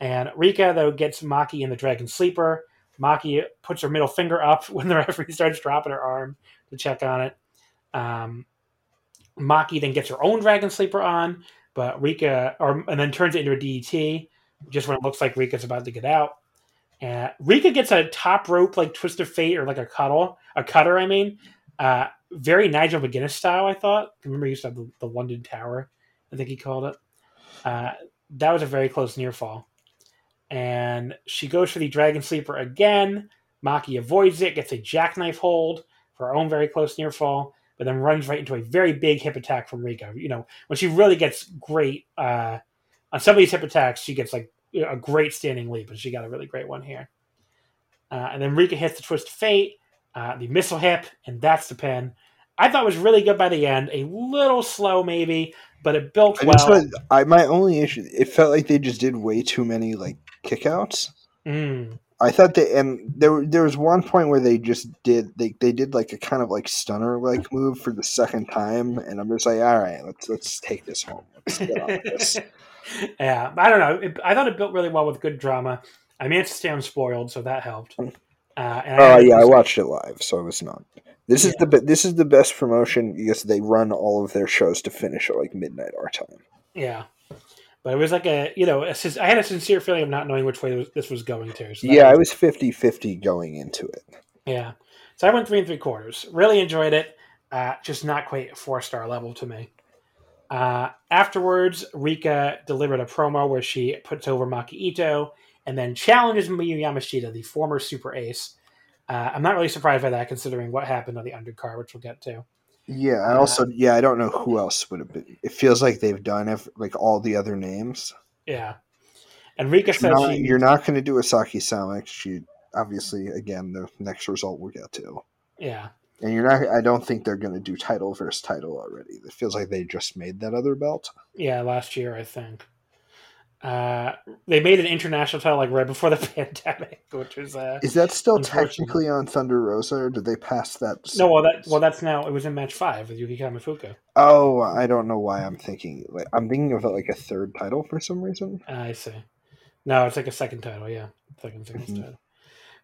And Rika, though, gets Maki in the Dragon Sleeper. Maki puts her middle finger up when the referee starts dropping her arm to check on it. Um, Maki then gets her own Dragon Sleeper on, but Rika, or and then turns it into a DDT just when it looks like Rika's about to get out. And Rika gets a top rope like twist of fate or like a cuddle, a cutter. I mean, uh, very Nigel McGuinness style. I thought. Remember, he used to have the, the London Tower. I think he called it. Uh, that was a very close near fall. And she goes for the Dragon Sleeper again. Maki avoids it, gets a jackknife hold for her own very close near fall, but then runs right into a very big hip attack from Rika. You know, when she really gets great uh, on some of these hip attacks, she gets like a great standing leap, and she got a really great one here. Uh, and then Rika hits the twist of fate, uh, the missile hip, and that's the pin. I thought was really good by the end. A little slow, maybe, but it built I well. went- I my only issue. It felt like they just did way too many like kickouts. Mm, I thought they and there there was one point where they just did they they did like a kind of like stunner like move for the second time, and I'm just like, all right, let's let's take this home. Let's get this. yeah, I don't know. It, I thought it built really well with good drama. I managed to stay unspoiled, so that helped. Uh, and Oh yeah, I watched it live, so it was not. This is the this is the best promotion because they run all of their shows to finish at like midnight our time. Yeah, but it was like a you know a, I had a sincere feeling of not knowing which way this was going to. So Yeah, I was 50-50 going into it. Yeah. So I went three and three quarters. Really enjoyed it. Uh, just not quite four star level to me. Uh, afterwards, Rika delivered a promo where she puts over Maki Ito and then challenges Miyu Yamashita, the former Super Ace. Uh, I'm not really surprised by that, considering what happened on the undercard, which we'll get to. Yeah, I also yeah, I don't know who else would have been. It feels like they've done ev- like all the other names. Yeah. And Rika You're said not, she, you're not going to do a Saki Samek. She obviously again the next result we'll get to, yeah, and you're not. I don't think they're going to do title versus title already. It feels like they just made that other belt. yeah, last year I think. Uh, they made an international title like right before the pandemic, which was uh, Is that still technically on Thunder Rosa, or did they pass that? no. Well, that well, that's now it was in match five with Yuki Kamifuka. Oh, I don't know why I'm thinking. Like, I'm thinking of it like a third title for some reason. I see. No, it's like a second title. Yeah, second second Mhm. title.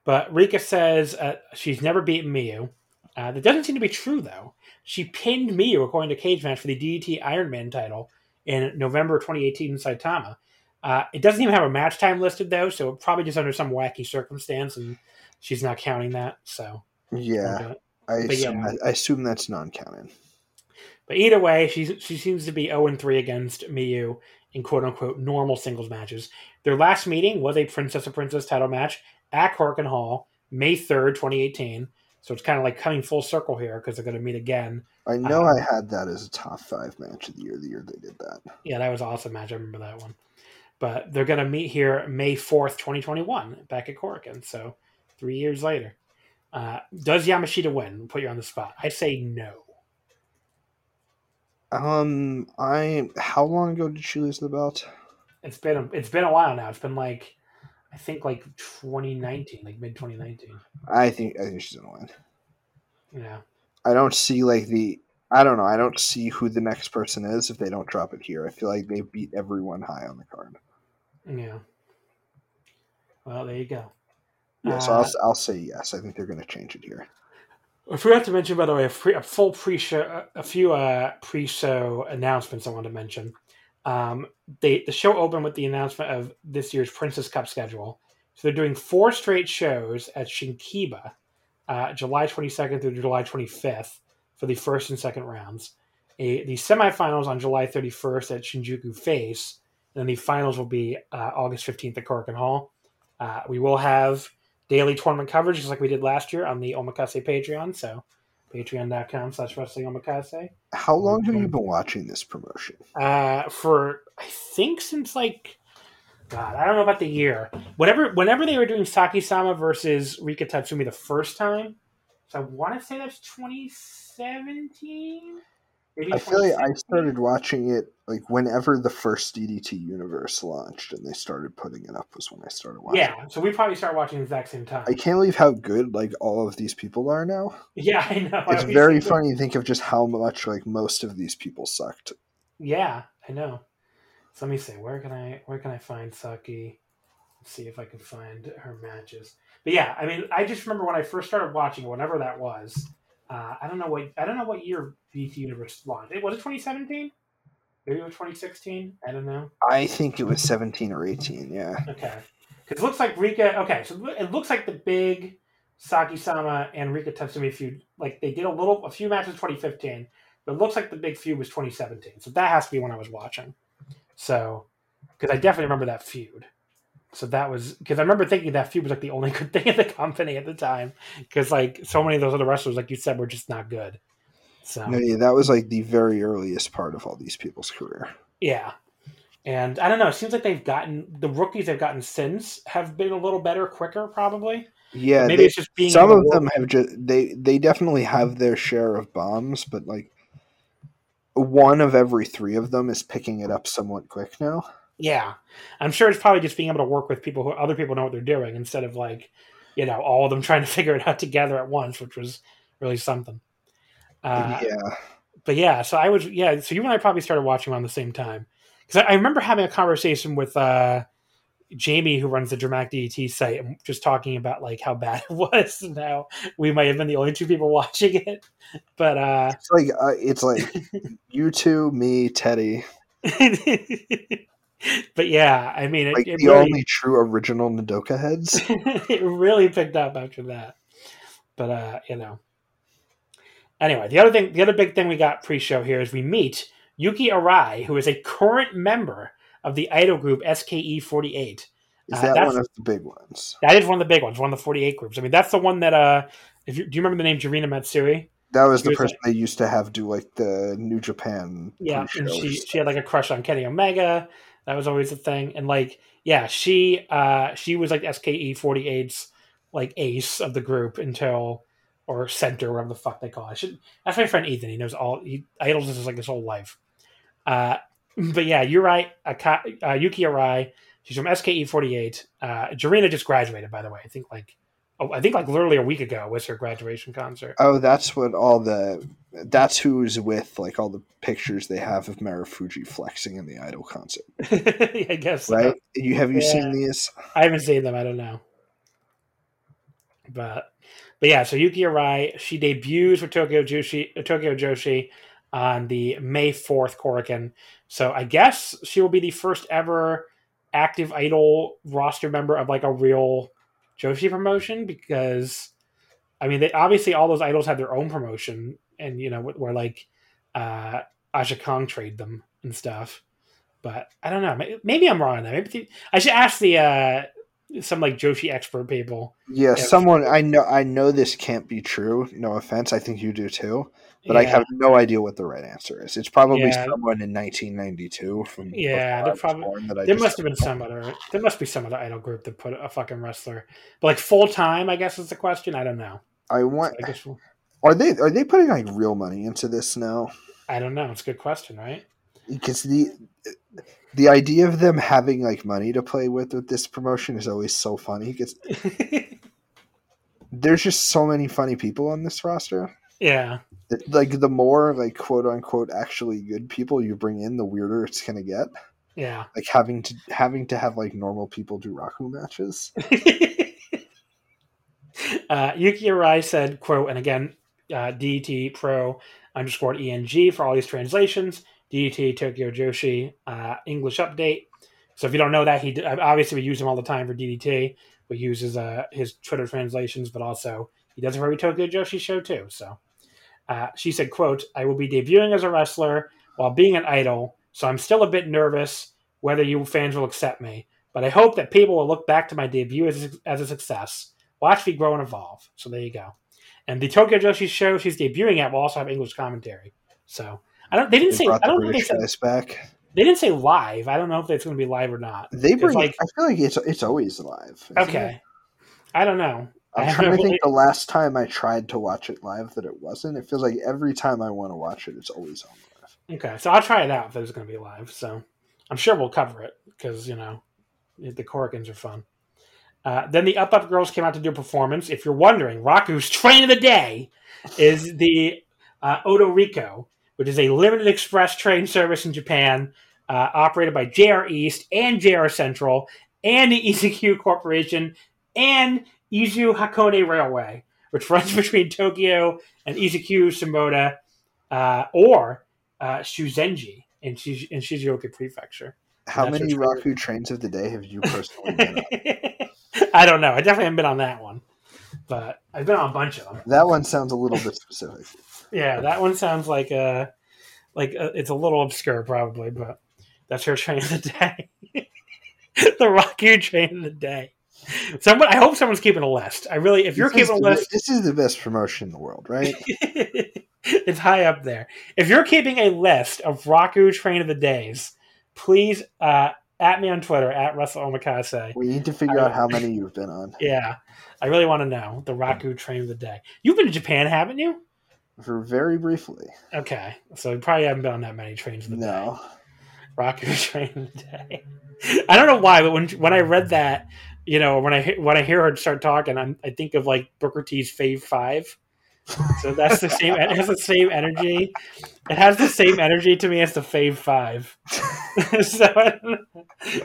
But Rika says uh, she's never beaten Miyu. Uh, that doesn't seem to be true though. She pinned Miyu according to Cage Match for the DDT Iron Man title in November 2018 in Saitama. Uh, it doesn't even have a match time listed though, so probably just under some wacky circumstance, and she's not counting that. So Yeah. I But yeah. assume, I, I assume that's non-canon. But either way, she she seems to be 0 and 3 against Miyu in quote unquote normal singles matches. Their last meeting was a Princess of Princess title match at Korakuen Hall, May 3rd, 2018. So it's kind of like coming full circle here because they're going to meet again. I know Um, I had that as a top five match of the year. The year they did that. Yeah, that was an awesome match. I remember that one. But they're going to meet here May 4th, 2021, back at Korakuen. So three years later. Uh, does Yamashita win? Put you on the spot. I'd say no. Um, I how long ago did she lose the belt? It's been a, it's been a while now. It's been like I think like 2019, like mid 2019. I think I think she's gonna win. Yeah. I don't see like the I don't know. I don't see who the next person is if they don't drop it here. I feel like they beat everyone high on the card. Yeah. Well, there you go. Yeah, so Uh, I'll, I'll say yes. I think they're going to change it here. I forgot to mention, by the way, a, a full pre-show, a few uh, pre-show announcements I wanted to mention. Um, they the show opened with the announcement of this year's Princess Cup schedule. So they're doing four straight shows at Shinkiba uh, July 22nd through July 25th for the first and second rounds. A, the semifinals on July 31st at Shinjuku Face, and then the finals will be uh, August 15th at Korakuen Hall. Uh, we will have daily tournament coverage just like we did last year on the Omakase Patreon. So patreon.com slash wrestling omakase. How long have you been watching this promotion? Uh, for I think since like God, I don't know about the year. Whatever, whenever they were doing Saki Sama versus Rika Tatsumi the first time, so I want to say that's 2017. I feel like I started watching it like whenever the first DDT universe launched and they started putting it up was when I started watching. Yeah, so we probably started watching the exact same time. I can't believe how good like all of these people are now. yeah, I know. It's very funny to think of just how much like most of these people sucked. Yeah, I know. So let me see. Where can I where can I find Saki? Let's see if I can find her matches. But yeah, I mean, I just remember when I first started watching, whenever that was. Uh, I don't know what I don't know what year DDT Universe launched. It was it 2017. Maybe it was 2016. I don't know. I think it was 17 or 18, yeah. Okay, because it looks like Rika. Okay, so it looks like the big Saki Sama and Rika Tatsumi feud. Like they did a little, a few matches 2015, but it looks like the big feud was 2017. So that has to be when I was watching. So, because I definitely remember that feud. So that was because I remember thinking that feud was like the only good thing in the company at the time. Because like so many of those other wrestlers, like you said, were just not good. So No, yeah, that was like the very earliest part of all these people's career. Yeah. And I don't know. It seems like they've gotten the rookies they've gotten since have been a little better, quicker, probably. Yeah, Maybe they- it's just being some of the them have just they they definitely have their share of bombs, but like one of every three of them is picking it up somewhat quick now. Yeah, I'm sure it's probably just being able to work with people who other people know what they're doing instead of like, you know, all of them trying to figure it out together at once, which was really something. Uh, yeah, but yeah, so I was yeah. So you and I probably started watching around the same time because I, I remember having a conversation with uh, Jamie, who runs the Dramatic DDT site, and just talking about like how bad it was. And how we might have been the only two people watching it, but uh, it's like uh, it's like you two, me, Teddy, but yeah, I mean, it, like it the really, only true original Nadoka heads. it really picked up after that. But uh, you know. Anyway, the other thing, the other big thing we got pre-show here is we meet Yuki Arai, who is a current member of the idol group SKE48. Is Uh, that that's- one of the big ones? That is one of the big ones, one of the 48 groups. I mean, that's the one that uh, if you, do you remember the name Jurina Matsui? That was He the was person they used to have do like the New Japan. Yeah, and she she had like a crush on Kenny Omega. That was always a thing. And like, yeah, she uh she was like SKE 48's like ace of the group until or center, whatever the fuck they call it. Should that's my friend Ethan. He knows all he idols is like his whole life. Uh but yeah, you're right. Aka, uh, Yuki Arai, she's from SKE 48. Uh Jurina just graduated, by the way. I think like Oh, I think like literally a week ago was her graduation concert. Oh, that's what all the. That's who's with like all the pictures they have of Marufuji flexing in the Idol concert, I guess so. right? You have you Yeah. seen these? I haven't seen them. I don't know. But but yeah, so Yuki Arai, she debuts with Tokyo Joshi, Tokyo Joshi on the May 4th Korakuen. So I guess she will be the first ever active idol roster member of like a real Joshi promotion because I mean they obviously all those idols have their own promotion and you know where like uh Aja Kong trade them and stuff. But I don't know. Maybe I'm wrong on that. Maybe I should ask the uh some like Joshi expert people. Yeah, Yeah. someone I know. I know this can't be true. No offense, I think you do too. But I have no idea what the right answer is. It's probably Yeah. someone in 1992 from Yeah, they're probably- born that I There must have been some other. There must be some other idol group that put a fucking wrestler, but like full time. I guess is the question. I don't know. I want. I guess we'll, Are they are they putting like real money into this now? I don't know. It's a good question, right? Because the the idea of them having like money to play with with this promotion is always so funny. Because there's just so many funny people on this roster. yeah, Like the more like quote unquote actually good people you bring in, the weirder it's gonna get. yeah. Like having to having to have like normal people do Raku matches. uh, Yuki Arai said, "quote," and again, uh, DT Pro underscore ENG for all these translations. DT Tokyo Joshi uh, English update. So if you don't know that, he obviously we use him all the time for DDT. We use his uh, his Twitter translations, but also He does it for every Tokyo Joshi show too. So uh, she said, "quote I will be debuting as a wrestler while being an idol, so I'm still a bit nervous whether you fans will accept me. But I hope that people will look back to my debut as, as a success. Watch me grow and evolve. So there you go. And the Tokyo Joshi show she's debuting at will also have English commentary. So I don't. They didn't They say. I don't think they British said. back. They didn't say live. I don't know if it's going to be live or not. They bring. like I feel like it's it's always live. isn't it? okay. I don't know. I I'm trying to think the last time I tried to watch it live that it wasn't. It feels like every time I want to watch it, it's always on live. Okay, so I'll try it out if it's going to be live. So I'm sure we'll cover it because you know the Korakuens are fun. Uh, then the Up Up Girls came out to do a performance. If you're wondering, Raku's train of the day is the uh, Odoriko, which is a limited express train service in Japan, uh, operated by JR East and JR Central and the Izukyu Corporation and Izu Hakone Railway, which runs between Tokyo and Izukyu-Shimoda uh, or uh, Shuzenji in, Shiz- in Shizuoka Prefecture. How many Raku trains of the day have you personally been on? I don't know. I definitely haven't been on that one, but I've been on a bunch of them. That one sounds a little bit specific. Yeah, that one sounds like a like a, it's a little obscure probably, but that's her train of the day. the Raku train of the day. Someone, I hope someone's keeping a list. I really, if you're This keeping a list, this is the best promotion in the world, right? it's high up there. If you're keeping a list of Raku train of the days, please uh, at me on Twitter at Russell Omakase. We need to figure out how many you've been on Yeah, I really want to know the Raku train of the day. You've been to Japan, haven't you? For very briefly. Okay, so you probably haven't been on that many trains of the day. No, Raku train of the day. I don't know why, but when when I read that, you know, when I when I hear her start talking, I'm, I think of like Booker T's Fave Five. So that's the same. It has the same energy. It has the same energy to me as the Fave Five. so I don't know.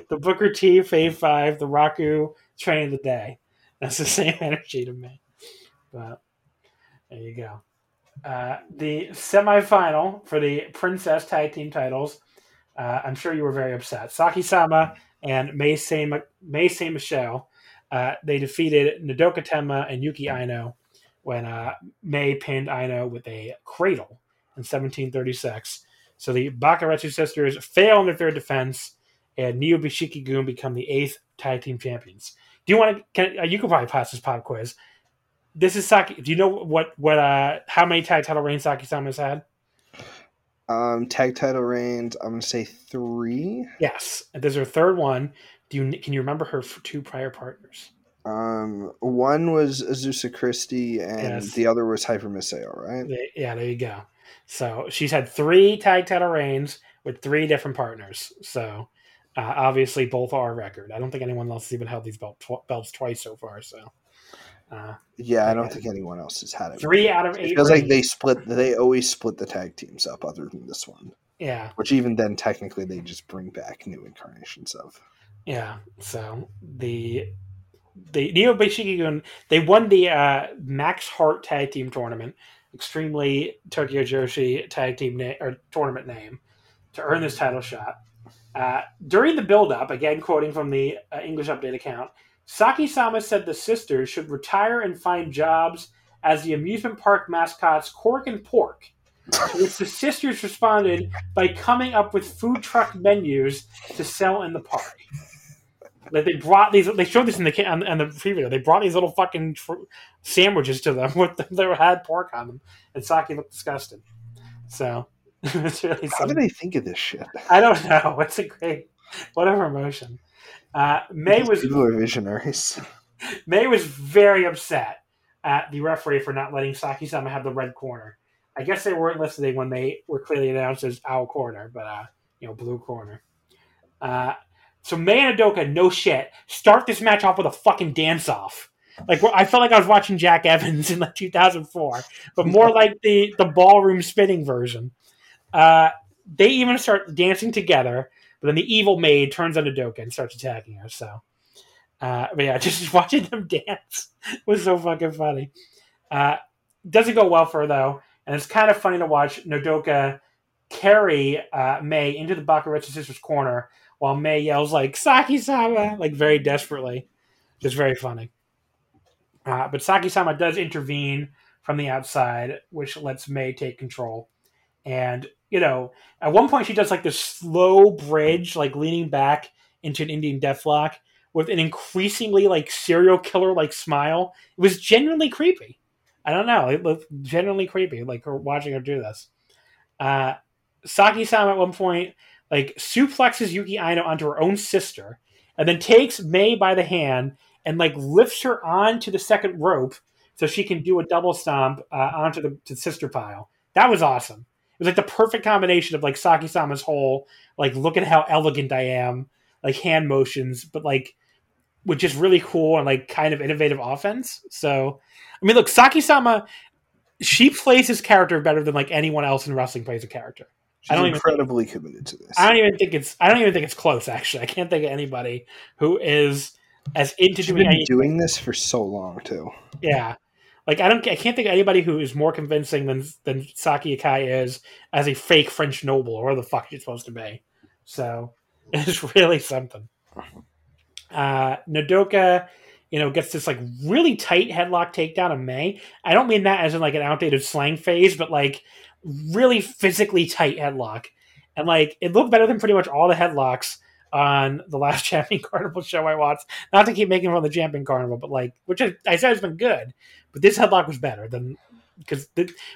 the Booker T Fave Five, the Raku Train of the Day. That's the same energy to me. But there you go. Uh, the semifinal for the Princess Tag Team titles. Uh, I'm sure you were very upset. Saki Sama and Mei Saint-Michel. Uh, they defeated Nodoka Tenma and Yuki Aino when uh, Mei pinned Aino with a cradle in 1736. So the Bakuretsu sisters fail in their third defense, and Neo Bishiki Gun become the eighth tag team champions. Do you want to? Can, uh, you can probably pass this pop quiz. This is Saki. Do you know what what uh how many tag title reigns Saki Sama's had? um, tag title reigns. I'm gonna say three. Yes, and there's her third one. Do you can you remember her two prior partners? Um, one was Azusa Christie, and Yes. the other was Hyper Misao, right? Yeah, there you go. So she's had three tag title reigns with three different partners. So uh, obviously both are a record. I don't think anyone else has even held these belt tw- belts twice so far. So uh, Yeah, I don't think anyone else has had it. three out of It eight. feels like they split. They always split the tag teams up, other than this one. yeah, Which even then, technically, they just bring back new incarnations of. yeah. So the the Neo Bishikigun they won the uh, Max Heart Tag Team Tournament, extremely Tokyo Joshi Tag Team na- or tournament name, to earn this title shot. Uh, during the build-up, again quoting from the uh, English Update account, Saki Sama said the sisters should retire and find jobs as the amusement park mascots Cork and Pork. To which the sisters responded by coming up with food truck menus to sell in the park. Like they brought these, they showed this in the on, on the preview. They brought these little fucking tr- sandwiches to them with them that had pork on them, and Saki looked disgusted. So it's really How do something. they think of this shit? I don't know. It's a great, whatever emotion. Uh, May was are visionaries. May was very upset at the referee for not letting Saki Sama have the red corner. I guess they weren't listening when they were clearly announced as our corner, but uh, you know, blue corner. Uh, so May and Adoka, no shit, start this match off with a fucking dance off. Like I felt like I was watching Jack Evans in like 2004, but more like the the ballroom spinning version. Uh, they even start dancing together, but then the evil maid turns on Adoka and starts attacking her. So, uh, but yeah, just watching them dance was so fucking funny. Uh, doesn't go well for her though, and it's kind of funny to watch Nodoka carry uh, May into the Bakuretsu sisters' corner while May yells like "Saki Sama" like very desperately. Just very funny. Uh, but Saki Sama does intervene from the outside, which lets May take control. And, you know, at one point she does like this slow bridge, like leaning back into an Indian deathlock with an increasingly like serial killer like smile. It was genuinely creepy. I don't know. It looked genuinely creepy, like watching her do this. Uh, Saki Sama at one point like suplexes Yuki Aino onto her own sister, and then takes May by the hand and like lifts her onto the second rope so she can do a double stomp uh, onto the, the sister pile. That was awesome. It was like the perfect combination of like Saki Sama's whole like look at how elegant I am, like hand motions, but like which is really cool and like kind of innovative offense. So I mean look, Saki Sama she plays his character better than like anyone else in wrestling plays a character. She's I don't even incredibly committed to this. I don't even think it's. I don't even think it's close. Actually, I can't think of anybody who is as into She's doing been anything. doing this for so long too. Yeah, like I don't. I can't think of anybody who is more convincing than than Saki Akai is as a fake French noble, or the fuck she's supposed to be. So it's really something. Uh, Nodoka, you know, gets this like really tight headlock takedown of May. I don't mean that as in like an outdated slang phase, but like really physically tight headlock. And like it looked better than pretty much all the headlocks on the last Champion Carnival show I watched. Not to keep making fun of the Champion Carnival, but like which I, I said has been good, but this headlock was better than because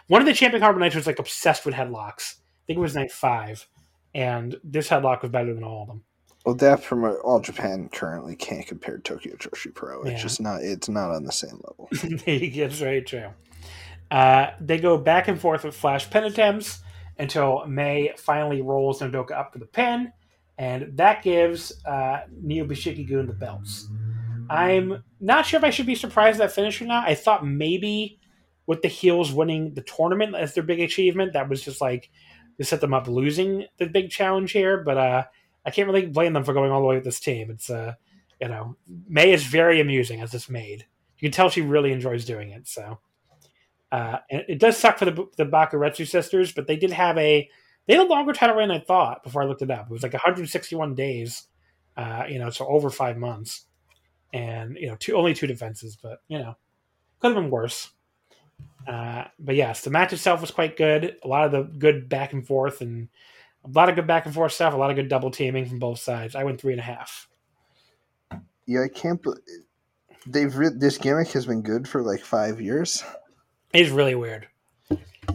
one of the Champion Carnival nights was like obsessed with headlocks. I think it was night five, and this headlock was better than all of them. Well, that from All Japan currently can't compare Tokyo Joshi Pro. It's Yeah. just not. It's not on the same level. It's very true. Uh, they go back and forth with flash pin attempts until May finally rolls Nodoka up for the pin, and that gives uh, Neo Bishiki-gun the belts. I'm not sure if I should be surprised at that finish or not. I thought maybe with the heels winning the tournament as their big achievement, that was just like to set them up losing the big challenge here. But uh, I can't really blame them for going all the way with this team. It's uh, you know, May is very amusing as this maid. You can tell she really enjoys doing it. So, uh, and it does suck for the the Bakuretsu sisters, but they did have a they had a longer title reign than I thought before I looked it up. It was like 161 days, uh, you know, so over five months, and you know, two only two defenses, but you know, could have been worse. Uh, but yes, the match itself was quite good. A lot of the good back and forth, and a lot of good back and forth stuff. A lot of good double teaming from both sides. I went three and a half. Yeah, I can't. bel They've re- this gimmick has been good for like five years. It's really weird.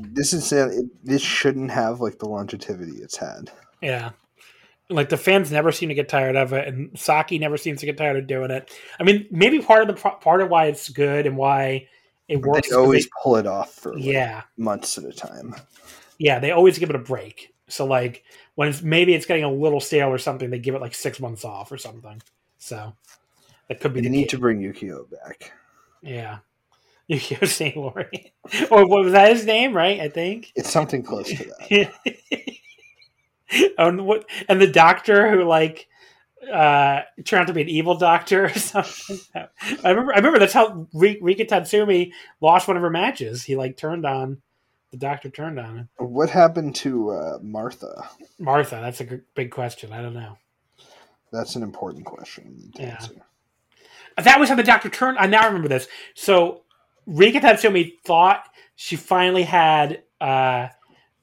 This is it, this shouldn't have like the longevity it's had. Yeah. Like the fans never seem to get tired of it, and Saki never seems to get tired of doing it. I mean, maybe part of the part of why it's good and why it But works. They always they- pull it off for like, yeah, months at a time. yeah, they always give it a break. So like when it's maybe it's getting a little stale or something, they give it like six months off or something. So that could be They the need to bring Yukio back. Yeah, Yukio St. Laurent, or what was that his name? Right, I think. It's something close to that. and what and the doctor who like uh turned out to be an evil doctor or something. I remember I remember that's how Ri- Rika Tatsumi lost one of her matches. He like turned on the doctor turned on him. What happened to uh, Martha? Martha, that's a big question. I don't know. That's an important question. to Yeah. answer. That was how the doctor turned. I now remember this. So Rika Tatsumi thought she finally had uh,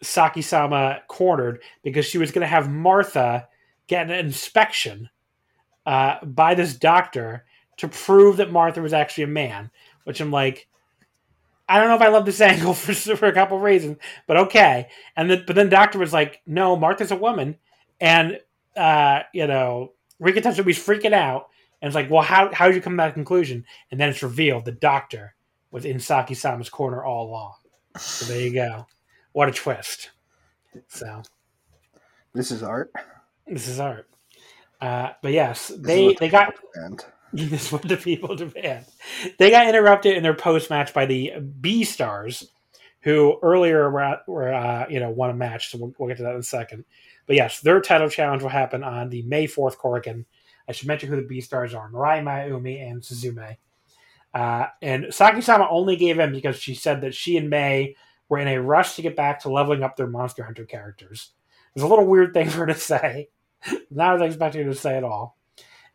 Saki Sama cornered because she was going to have Martha get an inspection uh, by this doctor to prove that Martha was actually a man. Which I'm like, I don't know if I love this angle for, for a couple of reasons, but okay. And then, but then the doctor was like, no, Martha's a woman, and uh, you know, Rika Tatsumi's freaking out. And it's like, well, how how did you come to that conclusion? And then it's revealed the doctor was in Saki Sama's corner all along. So there you go. What a twist. So This is art. this is art. Uh, but yes, This they they got this is what the people demand. They got interrupted in their post match by the B Stars, who earlier were, were uh, you know won a match. So we'll, we'll get to that in a second. But yes, their title challenge will happen on the May fourth Korakuen. I should mention who the B Stars are: Mirai Maiumi and Suzume. Uh, and Saki Sama only gave in because she said that she and May were in a rush to get back to leveling up their Monster Hunter characters. It's a little weird thing for her to say. Not as I expected her to say at all.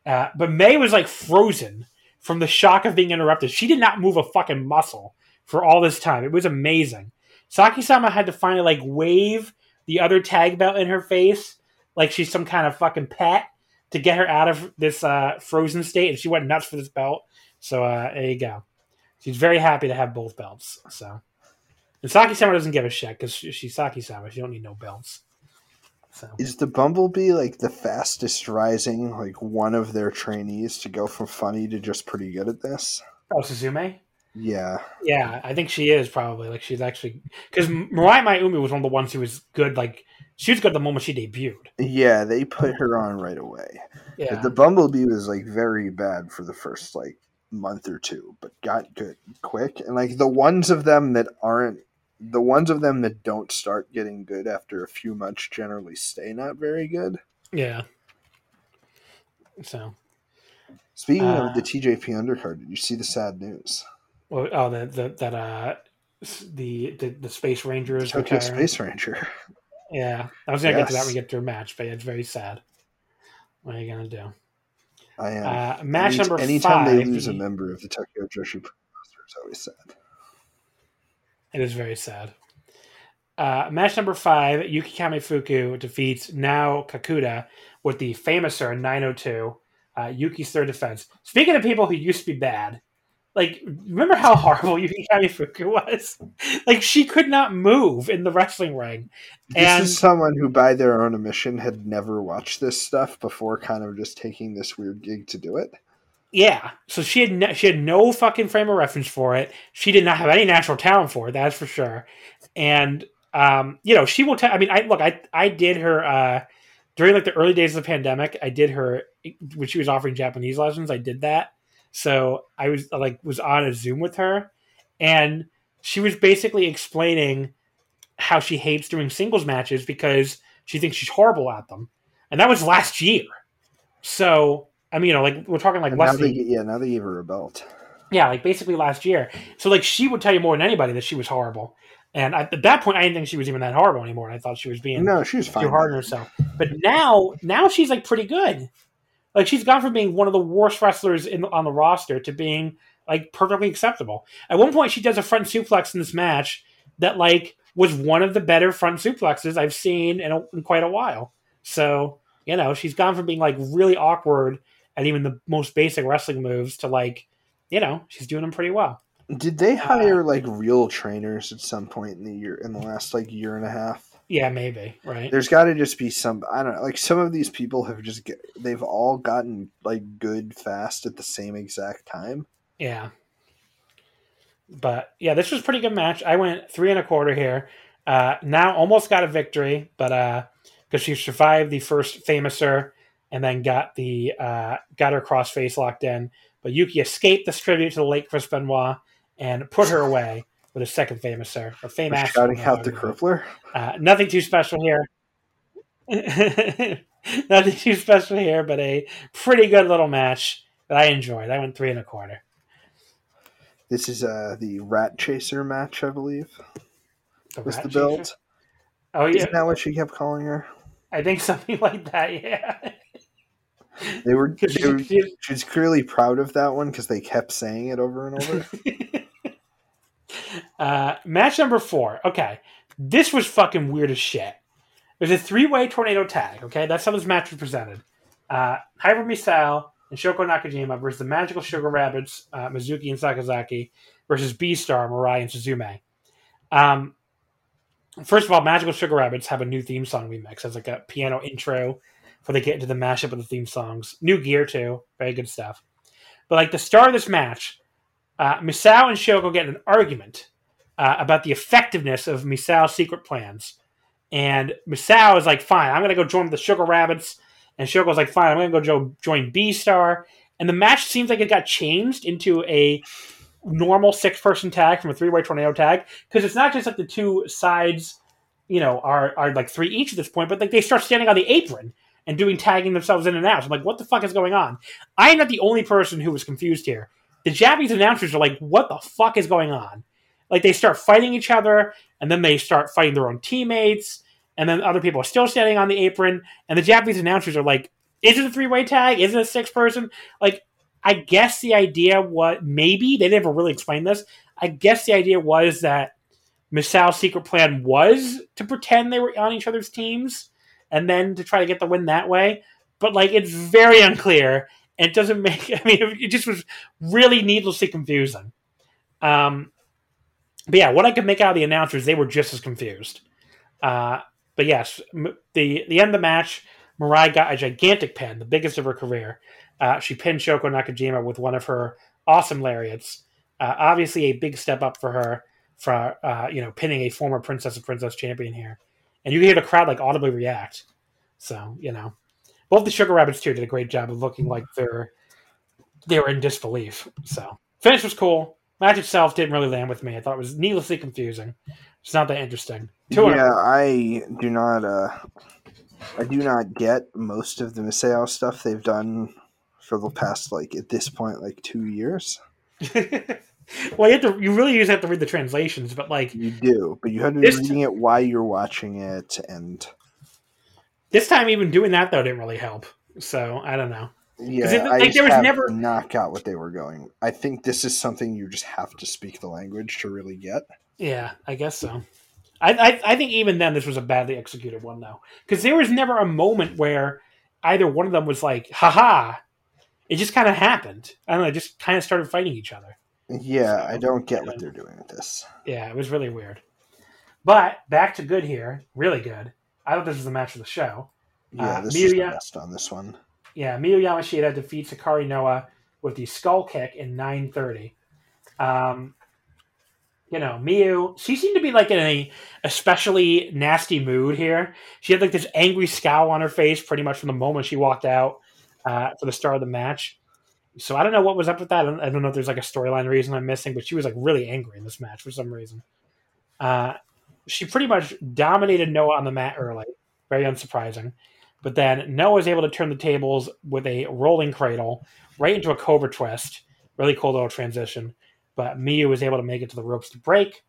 Uh, but May was like frozen from the shock of being interrupted. She did not move a fucking muscle for all this time. It was amazing. Saki Sama had to finally like wave the other tag belt in her face like she's some kind of fucking pet to get her out of this uh, frozen state, and she went nuts for this belt. So uh, there you go. She's very happy to have both belts. So, and Saki Sama doesn't give a shit because she's Saki Sama. She don't need no belts. So Is the Bumblebee like the fastest rising, like one of their trainees to go from funny to just pretty good at this? oh Suzume. Yeah. Yeah, I think she is probably like she's actually because Mirai Maiumi was one of the ones who was good. Like she was good the moment she debuted. Yeah, they put her on right away. Yeah, But the Bumblebee was like very bad for the first like month or two, but got good quick. And like the ones of them that aren't the ones of them that don't start getting good after a few months generally stay not very good. yeah. So, Speaking Uh, of the TJP undercard, did you see the sad news? well, oh, the, the that uh, the the, the Space Rangers Tokyo retiring. Space Ranger. Yeah, I was gonna get to that when we get to a match, but it's very sad. What are you gonna do? I am. Uh, match Any- number anytime five. they lose a member of the Tokyo Joshi Pro roster, it's always sad. It is very sad. Uh, match number five: Yuki Kamifuku defeats Nao Kakuda with the famouser 902. Uh, Yuki's third defense. Speaking of people who used to be bad, like remember how horrible Yuki Kamifuku was? Like she could not move in the wrestling ring. This And- is someone who, by their own admission, had never watched this stuff before, kind of just taking this weird gig to do it. Yeah, so she had no, she had no fucking frame of reference for it. She did not have any natural talent for it. That's for sure. And um, you know, she will tell. I mean, I look, I I did her uh, during like the early days of the pandemic. I did her when she was offering Japanese lessons. I did that. So I was uh, like was on a Zoom with her, and she was basically explaining how she hates doing singles matches because she thinks she's horrible at them, and that was last year. So I mean, you know, like we're talking like And now less they, than yeah, now they gave her a belt. yeah, like basically last year. So like she would tell you more than anybody that she was horrible. And I, at that point, I didn't think she was even that horrible anymore. I thought she was being No, she was fine. too hard on herself. But now, now she's like pretty good. Like she's gone from being one of the worst wrestlers in on the roster to being like perfectly acceptable. At one point, she does a front suplex in this match that like was one of the better front suplexes I've seen in, a, in quite a while. So you know, she's gone from being like really awkward at even the most basic wrestling moves to like, you know, she's doing them pretty well. Did they hire uh, like real trainers at some point in the year in the last like year and a half? Yeah, maybe right. There's got to just be some. I don't know. Like some of these people have just get, they've all gotten like good fast at the same exact time. Yeah. But yeah, this was a pretty good match. I went three and a quarter here. Uh, now almost got a victory, but uh, because she survived the first famouser and then got the uh, got her cross face locked in. But Yuki escaped this tribute to the late Chris Benoit and put her away with a second famouser or We're famous. shouting out the crippler. Uh, nothing too special here. nothing too special here, but a pretty good little match that I enjoyed. I went three and a quarter. This is uh the Rat Chaser match, I believe. The Was the Chaser? belt? Oh yeah, Isn't that what she kept calling her? I think something like that. Yeah. They were. They were she- she- she's clearly proud of that one because they kept saying it over and over. Uh, match number four. Okay, this was fucking weird as shit. It was a three-way tornado tag. Okay, that's how this match was presented. Uh, Hyper Misao and Shoko Nakajima versus the Magical Sugar Rabbits, uh, Mizuki and Sakazaki versus B Star, Mirai and Suzume. Um, first of all, Magical Sugar Rabbits have a new theme song remix as like a piano intro before they get into the mashup of the theme songs. New gear too, very good stuff. But like the star of this match, uh, Misao and Shoko get an argument uh, about the effectiveness of Misao's secret plans. And Misao is like, fine, I'm going to go join the Sugar Rabbits. And Shoko's like, fine, I'm going to go jo- join B Star. And the match seems like it got changed into a normal six person tag from a three way tornado tag. Because it's not just like the two sides, you know, are, are like three each at this point, but like they start standing on the apron and doing tagging themselves in and out. So I'm like, what the fuck is going on? I am not the only person who was confused here. The Japanese announcers are like, what the fuck is going on? Like they start fighting each other, and then they start fighting their own teammates, and then other people are still standing on the apron, and the Japanese announcers are like, is it a three way tag? Is it a six person? Like, I guess the idea was maybe they never really explained this. I guess the idea was that Misao's secret plan was to pretend they were on each other's teams and then to try to get the win that way. But like it's very unclear it doesn't make I mean it just was really needlessly confusing. Um but yeah, what I could make out of the announcers, they were just as confused. Uh, but yes, m- the the end of the match, Mirai got a gigantic pin, the biggest of her career. Uh, she pinned Shoko Nakajima with one of her awesome lariats. Uh, obviously, a big step up for her for uh, you know pinning a former Princess of Princess champion here, and you hear the crowd like audibly react. So you know, both the Sugar Rabbits too did a great job of looking like they're they were in disbelief. So finish was cool. Match itself didn't really land with me. I thought it was needlessly confusing. It's not that interesting. Two yeah, I do not. Uh, I do not get most of the Misao stuff they've done for the past like at this point like two years. well, you have to. You really just have to read the translations, but like You do, but you have to be reading it while you're watching it, and this time, even doing that though didn't really help. So I don't know. yeah, it- like, just there was never- not got what they were going. I think this is something you just have to speak the language to really get. Yeah, I guess so. I, I I think even then this was a badly executed one though, because there was never a moment where either one of them was like, "haha." It just kind of happened. I don't know. Just kind of started fighting each other. Yeah, I don't get what they're doing with this. Yeah, it was really weird. But back to good here. Really good. I thought this was the match of the show. Yeah, Uh, this is the best on this one. Yeah, Miyu Yamashita defeats Hikari Noah with the skull kick in 930. Um, you know, Miyu, she seemed to be like in a especially nasty mood here. She had like this angry scowl on her face pretty much from the moment she walked out uh, for the start of the match. So I don't know what was up with that. I don't, I don't know if there's like a storyline reason I'm missing, but she was like really angry in this match for some reason. Uh, she pretty much dominated Noah on the mat early, very unsurprising. But then Noah was able to turn the tables with a rolling cradle right into a cobra twist. Really cool little transition. But Miyu was able to make it to the ropes to break.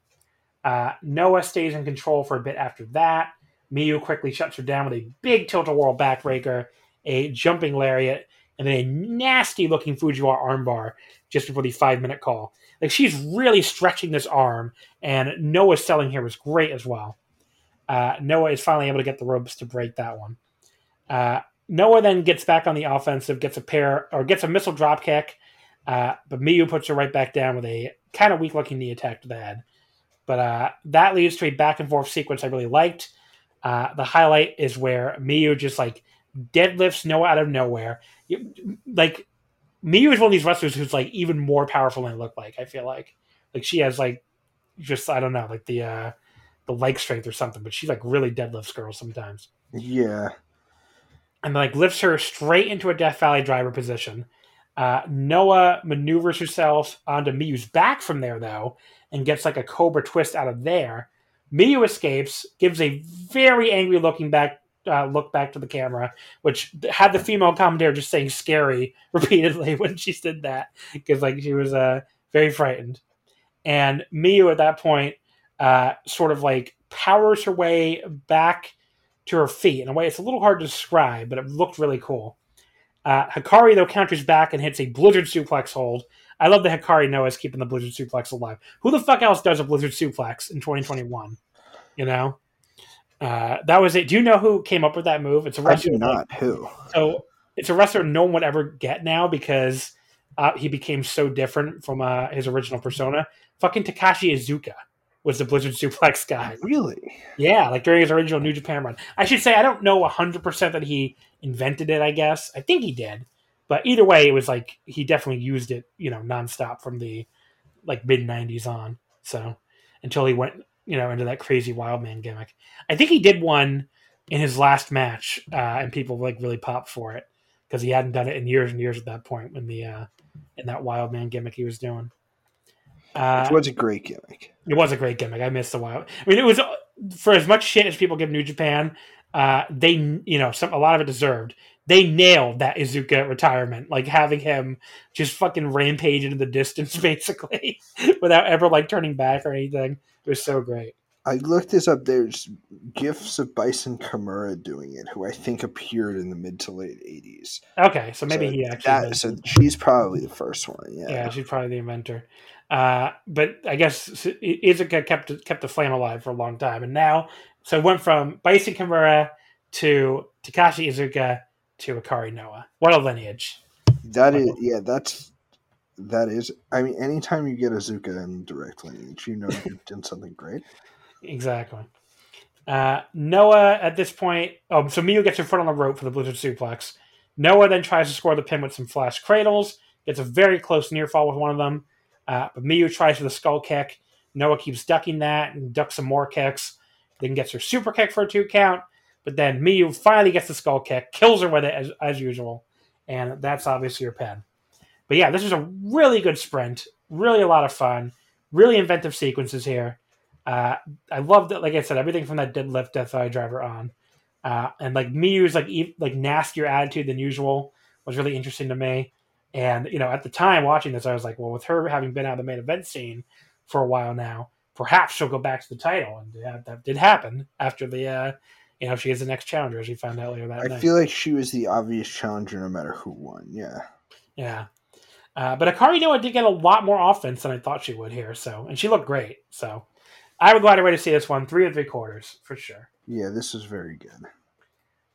Uh, Noah stays in control for a bit after that. Miyu quickly shuts her down with a big tilt a whirl backbreaker, a jumping lariat, and then a nasty looking Fujiwara armbar just before the five minute call. Like she's really stretching this arm, and Noah's selling here was great as well. Uh, Noah is finally able to get the ropes to break that one. Uh, Noah then gets back on the offensive, gets a pair or gets a missile drop kick, uh, but Miyu puts her right back down with a kind of weak looking knee attack to the head. But uh, that leads to a back and forth sequence I really liked. Uh, the highlight is where Miyu just like deadlifts Noah out of nowhere. Like Miyu is one of these wrestlers who's like even more powerful than they look like. I feel like like she has like just I don't know like the uh, the leg strength or something, but she like really deadlifts girls sometimes Yeah, and like lifts her straight into a Death Valley driver position. Uh, Noah maneuvers herself onto Miyu's back from there though, and gets like a cobra twist out of there. Miyu escapes, gives a very angry looking back uh, look back to the camera, which had the female commentator just saying "scary" repeatedly when she did that because like she was uh, very frightened. And Miyu at that point uh, sort of like powers her way back to her feet in a way it's a little hard to describe, but it looked really cool. Uh, Hikari though counters back and hits a blizzard suplex hold. I love the Hikari Noah's keeping the blizzard suplex alive. Who the fuck else does a blizzard suplex in 2021? You know, uh, that was it. Do you know who came up with that move? It's a wrestler. I do not. Who? So it's a wrestler no one would ever get now because uh, he became so different from uh, his original persona. Fucking Takashi Iizuka was the blizzard suplex guy. Really? Yeah, like during his original New Japan run. I should say I don't know hundred percent that he invented it. I guess I think he did, but either way, it was like he definitely used it, you know, nonstop from the like mid '90s on. So until he went, you know, into that crazy wild man gimmick. I think he did one in his last match, uh, and people like really popped for it because he hadn't done it in years and years at that point when the uh, in that wild man gimmick he was doing. Uh, Which was a great gimmick. it was a great gimmick. I missed the wild. I mean, it was for as much shit as people give New Japan. Uh, they, you know, some a lot of it deserved. They nailed that Iizuka retirement, like having him just fucking rampage into the distance, basically, without ever like turning back or anything. It was so great. I looked this up. There's gifs of Bison Kimura doing it, who I think appeared in the mid to late '80s. Okay, so maybe So he actually. That, so she's probably the first one. Yeah. yeah, she's probably the inventor. Uh, but I guess Iizuka kept kept the flame alive for a long time, and now so it went from Bison Kimura to Takashi Iizuka to Hikari Noah. What a lineage! That is, yeah, that's that is. I mean, anytime you get Iizuka in direct lineage, you know you've done something great. Exactly. Uh, Noah at this point, oh, so Miyu gets her foot on the rope for the Blizzard suplex. Noah then tries to score the pin with some flash cradles, gets a very close near fall with one of them, uh, but Miyu tries for the skull kick. Noah keeps ducking that and ducks some more kicks, then gets her super kick for a two count, but then Miyu finally gets the skull kick, kills her with it as, as usual, and that's obviously her pin. But yeah, this was a really good sprint, really a lot of fun, really inventive sequences here. Uh, I loved it. Like I said, everything from that deadlift Death Valley driver on, uh, and like Miyu's like e- like nastier attitude than usual was really interesting to me. And you know, at the time watching this, I was like, well, with her having been out of the main event scene for a while now, perhaps she'll go back to the title, and yeah, that did happen after the, uh, you know, she is the next challenger, as we found out later that I night. I feel like she was the obvious challenger, no matter who won. Yeah. Yeah. Uh, but Hikari Noah did get a lot more offense than I thought she would here. So, and she looked great. So, I would glad away to see this one three and three quarters for sure. Yeah, this is very good.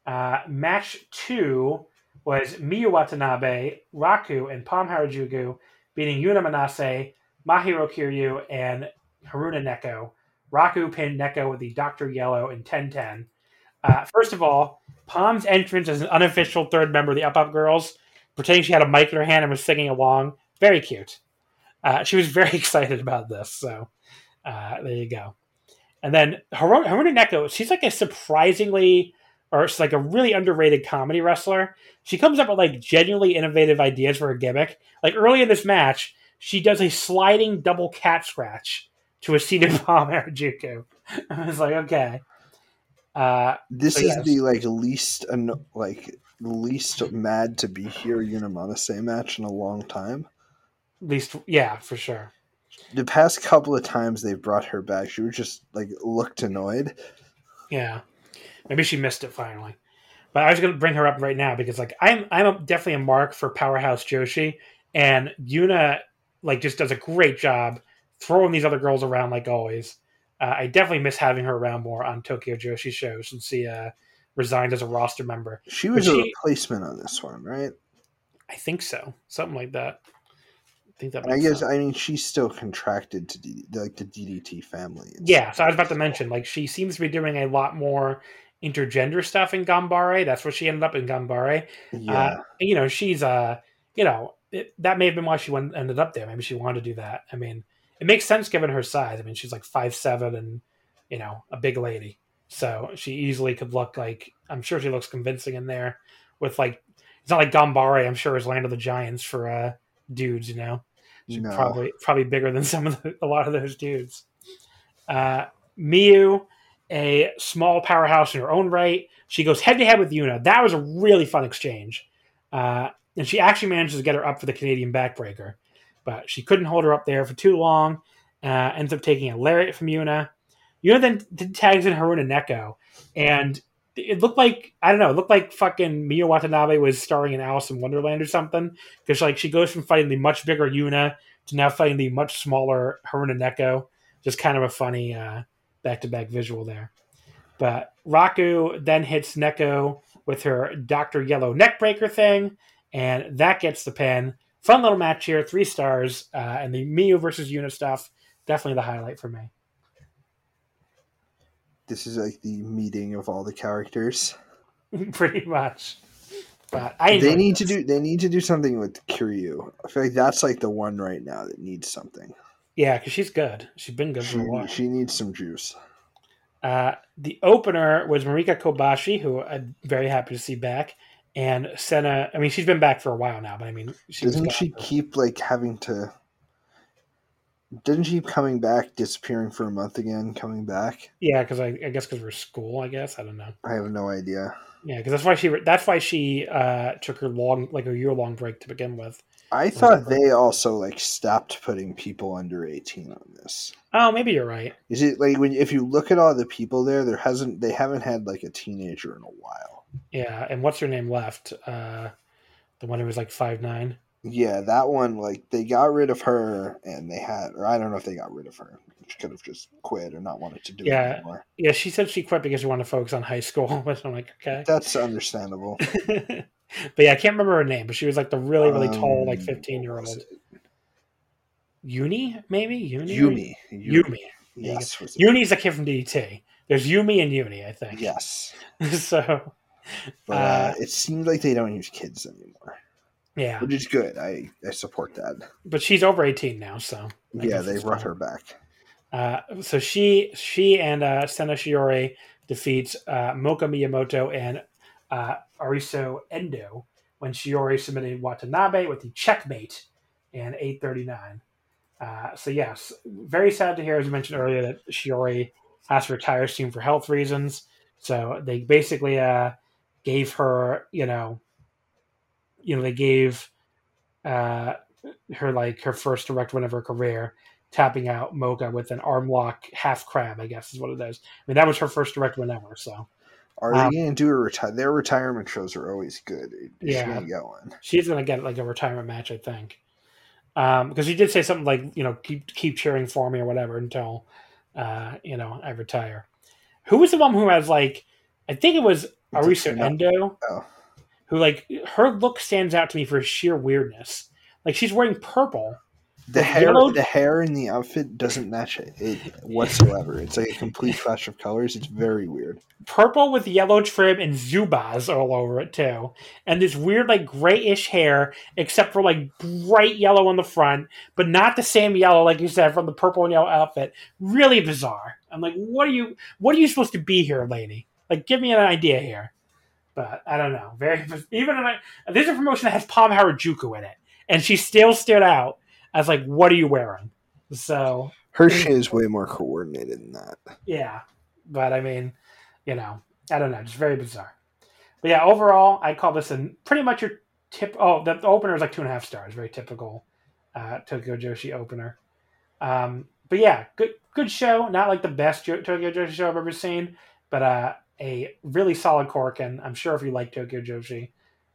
Uh, match two was Miu Watanabe, Raku, and Pom Harajuku beating Yuna Manase, Mahiro Kiryu, and Haruna Neko. Raku pinned Neko with the Dr. Yellow in 10-10. Uh, first of all, Palm's entrance as an unofficial third member of the Up Up Girls, pretending she had a mic in her hand and was singing along. Very cute. Uh, she was very excited about this, so uh, there you go. And then Haruna, Haruna Neko, she's like a surprisingly, or she's like a really underrated comedy wrestler. She comes up with like genuinely innovative ideas for a gimmick. Like early in this match, she does a sliding double cat scratch to a seated Pom Harajuku. I was like, okay. Uh, This So, is the like least like least mad to be here Yuna Manase match in a long time. at least, yeah, for sure. The past couple of times they've brought her back, she was just like looked annoyed. Yeah, maybe she missed it finally. But I was going to bring her up right now because, like, I'm I'm a, definitely a mark for Powerhouse Joshi, and Yuna like just does a great job throwing these other girls around like always. Uh, I definitely miss having her around more on Tokyo Joshi shows since she uh, resigned as a roster member. She was a she- replacement on this one, right? I think so, something like that. I think that. I guess sense. I mean she's still contracted to D- like the DDT family. Yeah, so I was about to mention, like, she seems to be doing a lot more intergender stuff in Gambare. That's where she ended up in Gambare. Yeah. Uh, you know, she's uh, you know, it, that may have been why she went, ended up there. Maybe she wanted to do that. I mean, it makes sense given her size. I mean, she's like five seven and you know a big lady, so she easily could look like. I'm sure she looks convincing in there with like. It's not like Gambare. I'm sure is Land of the Giants for uh dudes. You know, she's No. probably probably bigger than some of the, a lot of those dudes. Uh, Miyu, a small powerhouse in her own right. She goes head to head with Yuna. That was a really fun exchange. Uh, and she actually manages to get her up for the Canadian backbreaker. But she couldn't hold her up there for too long. Uh, ends up taking a lariat from Yuna. Yuna then tags in Haruna Neko. And it looked like, I don't know, it looked like fucking Miu Watanabe was starring in Alice in Wonderland or something. Because like she goes from fighting the much bigger Yuna to now fighting the much smaller Haruna Neko. Just kind of a funny uh, back-to-back visual there. But Raku then hits Neko with her Dr. Yellow neckbreaker thing, and that gets the pin. Fun little match here, three stars, uh, and the Miyu versus Yuna stuff, definitely the highlight for me. This is like the meeting of all the characters. Pretty much. But I They need to do they need to do something with Kiryu. I feel like that's like the one right now that needs something. Yeah, because she's good. She's been good She, for a while. she needs some juice. Uh, the opener was Marika Kobashi, who I'm very happy to see back, and Senna. I mean, she's been back for a while now, but I mean, she Doesn't she keep like having to? Didn't she coming back, disappearing for a month again, coming back? Yeah, because I, I guess because we're school. I guess I don't know. I have no idea. Yeah, because that's why she that's why she uh, took her long like a year long break to begin with. I thought they also like stopped putting people under eighteen on this. Oh, maybe you're right. Is it like when if you look at all the people there, there hasn't they haven't had like a teenager in a while. Yeah, and what's her name left? Uh, the one who was like five nine. Yeah, that one like they got rid of her, and they had, or I don't know if they got rid of her. She could have just quit or not wanted to do Yeah. it anymore. Yeah, she said she quit because she wanted to focus on high school. But I'm like, okay. That's understandable. but yeah, I can't remember her name, but she was like the really, really tall, like Um, 15 year old. Uni, maybe? Uni? Yumi. Yumi. Yes. was? Uni's a kid from DT. There's Yumi and Uni, I think. Yes. so, But uh, Uh, it seems like they don't use kids anymore, yeah. which is good. I, I support that. But she's over 18 now, so. I yeah, they brought her back. Uh, so she she and uh, Sena Shiori defeats uh, Moka Miyamoto and uh, Arisu Endo when Shiori submitted Watanabe with the checkmate in 839. Uh, so yes, very sad to hear, as you mentioned earlier, that Shiori has to retire soon for health reasons. So they basically uh, gave her, you know, you know, they gave uh, her like her first direct win of her career tapping out Moka with an arm lock half crab, I guess is what it is. I mean, that was her first direct win ever. So Are Um, they going to do a retire? Their retirement shows are always good. Is she Yeah. going to get one? she's gonna get like a retirement match, I think, um, because she did say something like, you know, keep keep cheering for me or whatever until, uh, you know, I retire. Who was the one who has like, I think it was Arisa. Endo, Oh. Who like her look stands out to me for sheer weirdness. Like she's wearing purple. The hair, yellow- the hair in the outfit doesn't match it, whatsoever. It's like a complete clash of colors. It's very weird. purple with yellow trim and Zubaz all over it too, and this weird like grayish hair, except for like bright yellow on the front, but not the same yellow like you said from the purple and yellow outfit. Really bizarre. I'm like, what are you? What are you supposed to be here, lady? Like, give me an idea here. But I don't know. Very even in a, this is a promotion that has Pom Harajuku in it, and she still stood out as like, what are you wearing? So Her shit is way more coordinated than that. yeah, but I mean, you know, I don't know, just very bizarre. But yeah, overall, I call this a pretty much your tip. Oh, the, the opener is like two and a half stars, very typical uh, Tokyo Joshi opener. Um, but yeah, good good show. Not like the best jo- Tokyo Joshi show I've ever seen, but uh, a really solid cork. And I'm sure if you like Tokyo Joshi,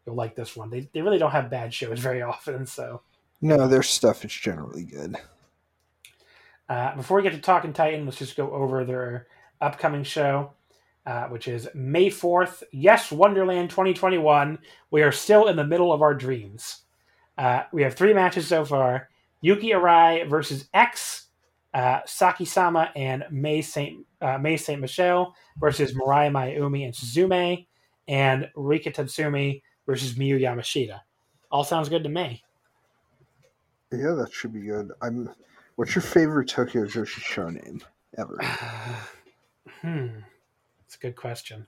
you'll like this one. They they really don't have bad shows very often, so. No, their stuff is generally good. Uh, before we get to Talking Titan, let's just go over their upcoming show, uh, which is May 4th. Yes, Wonderland 2021. We are still in the middle of our dreams. Uh, we have three matches so far Yuki Arai versus X, uh, Sakisama and Mei Saint, uh, Mei Saint-Michel versus Mirai Maiumi and Suzume, and Rika Tatsumi versus Miyu Yamashita. All sounds good to me. Yeah, that should be good. I'm. What's your favorite Tokyo Joshi show name ever? hmm. It's a good question.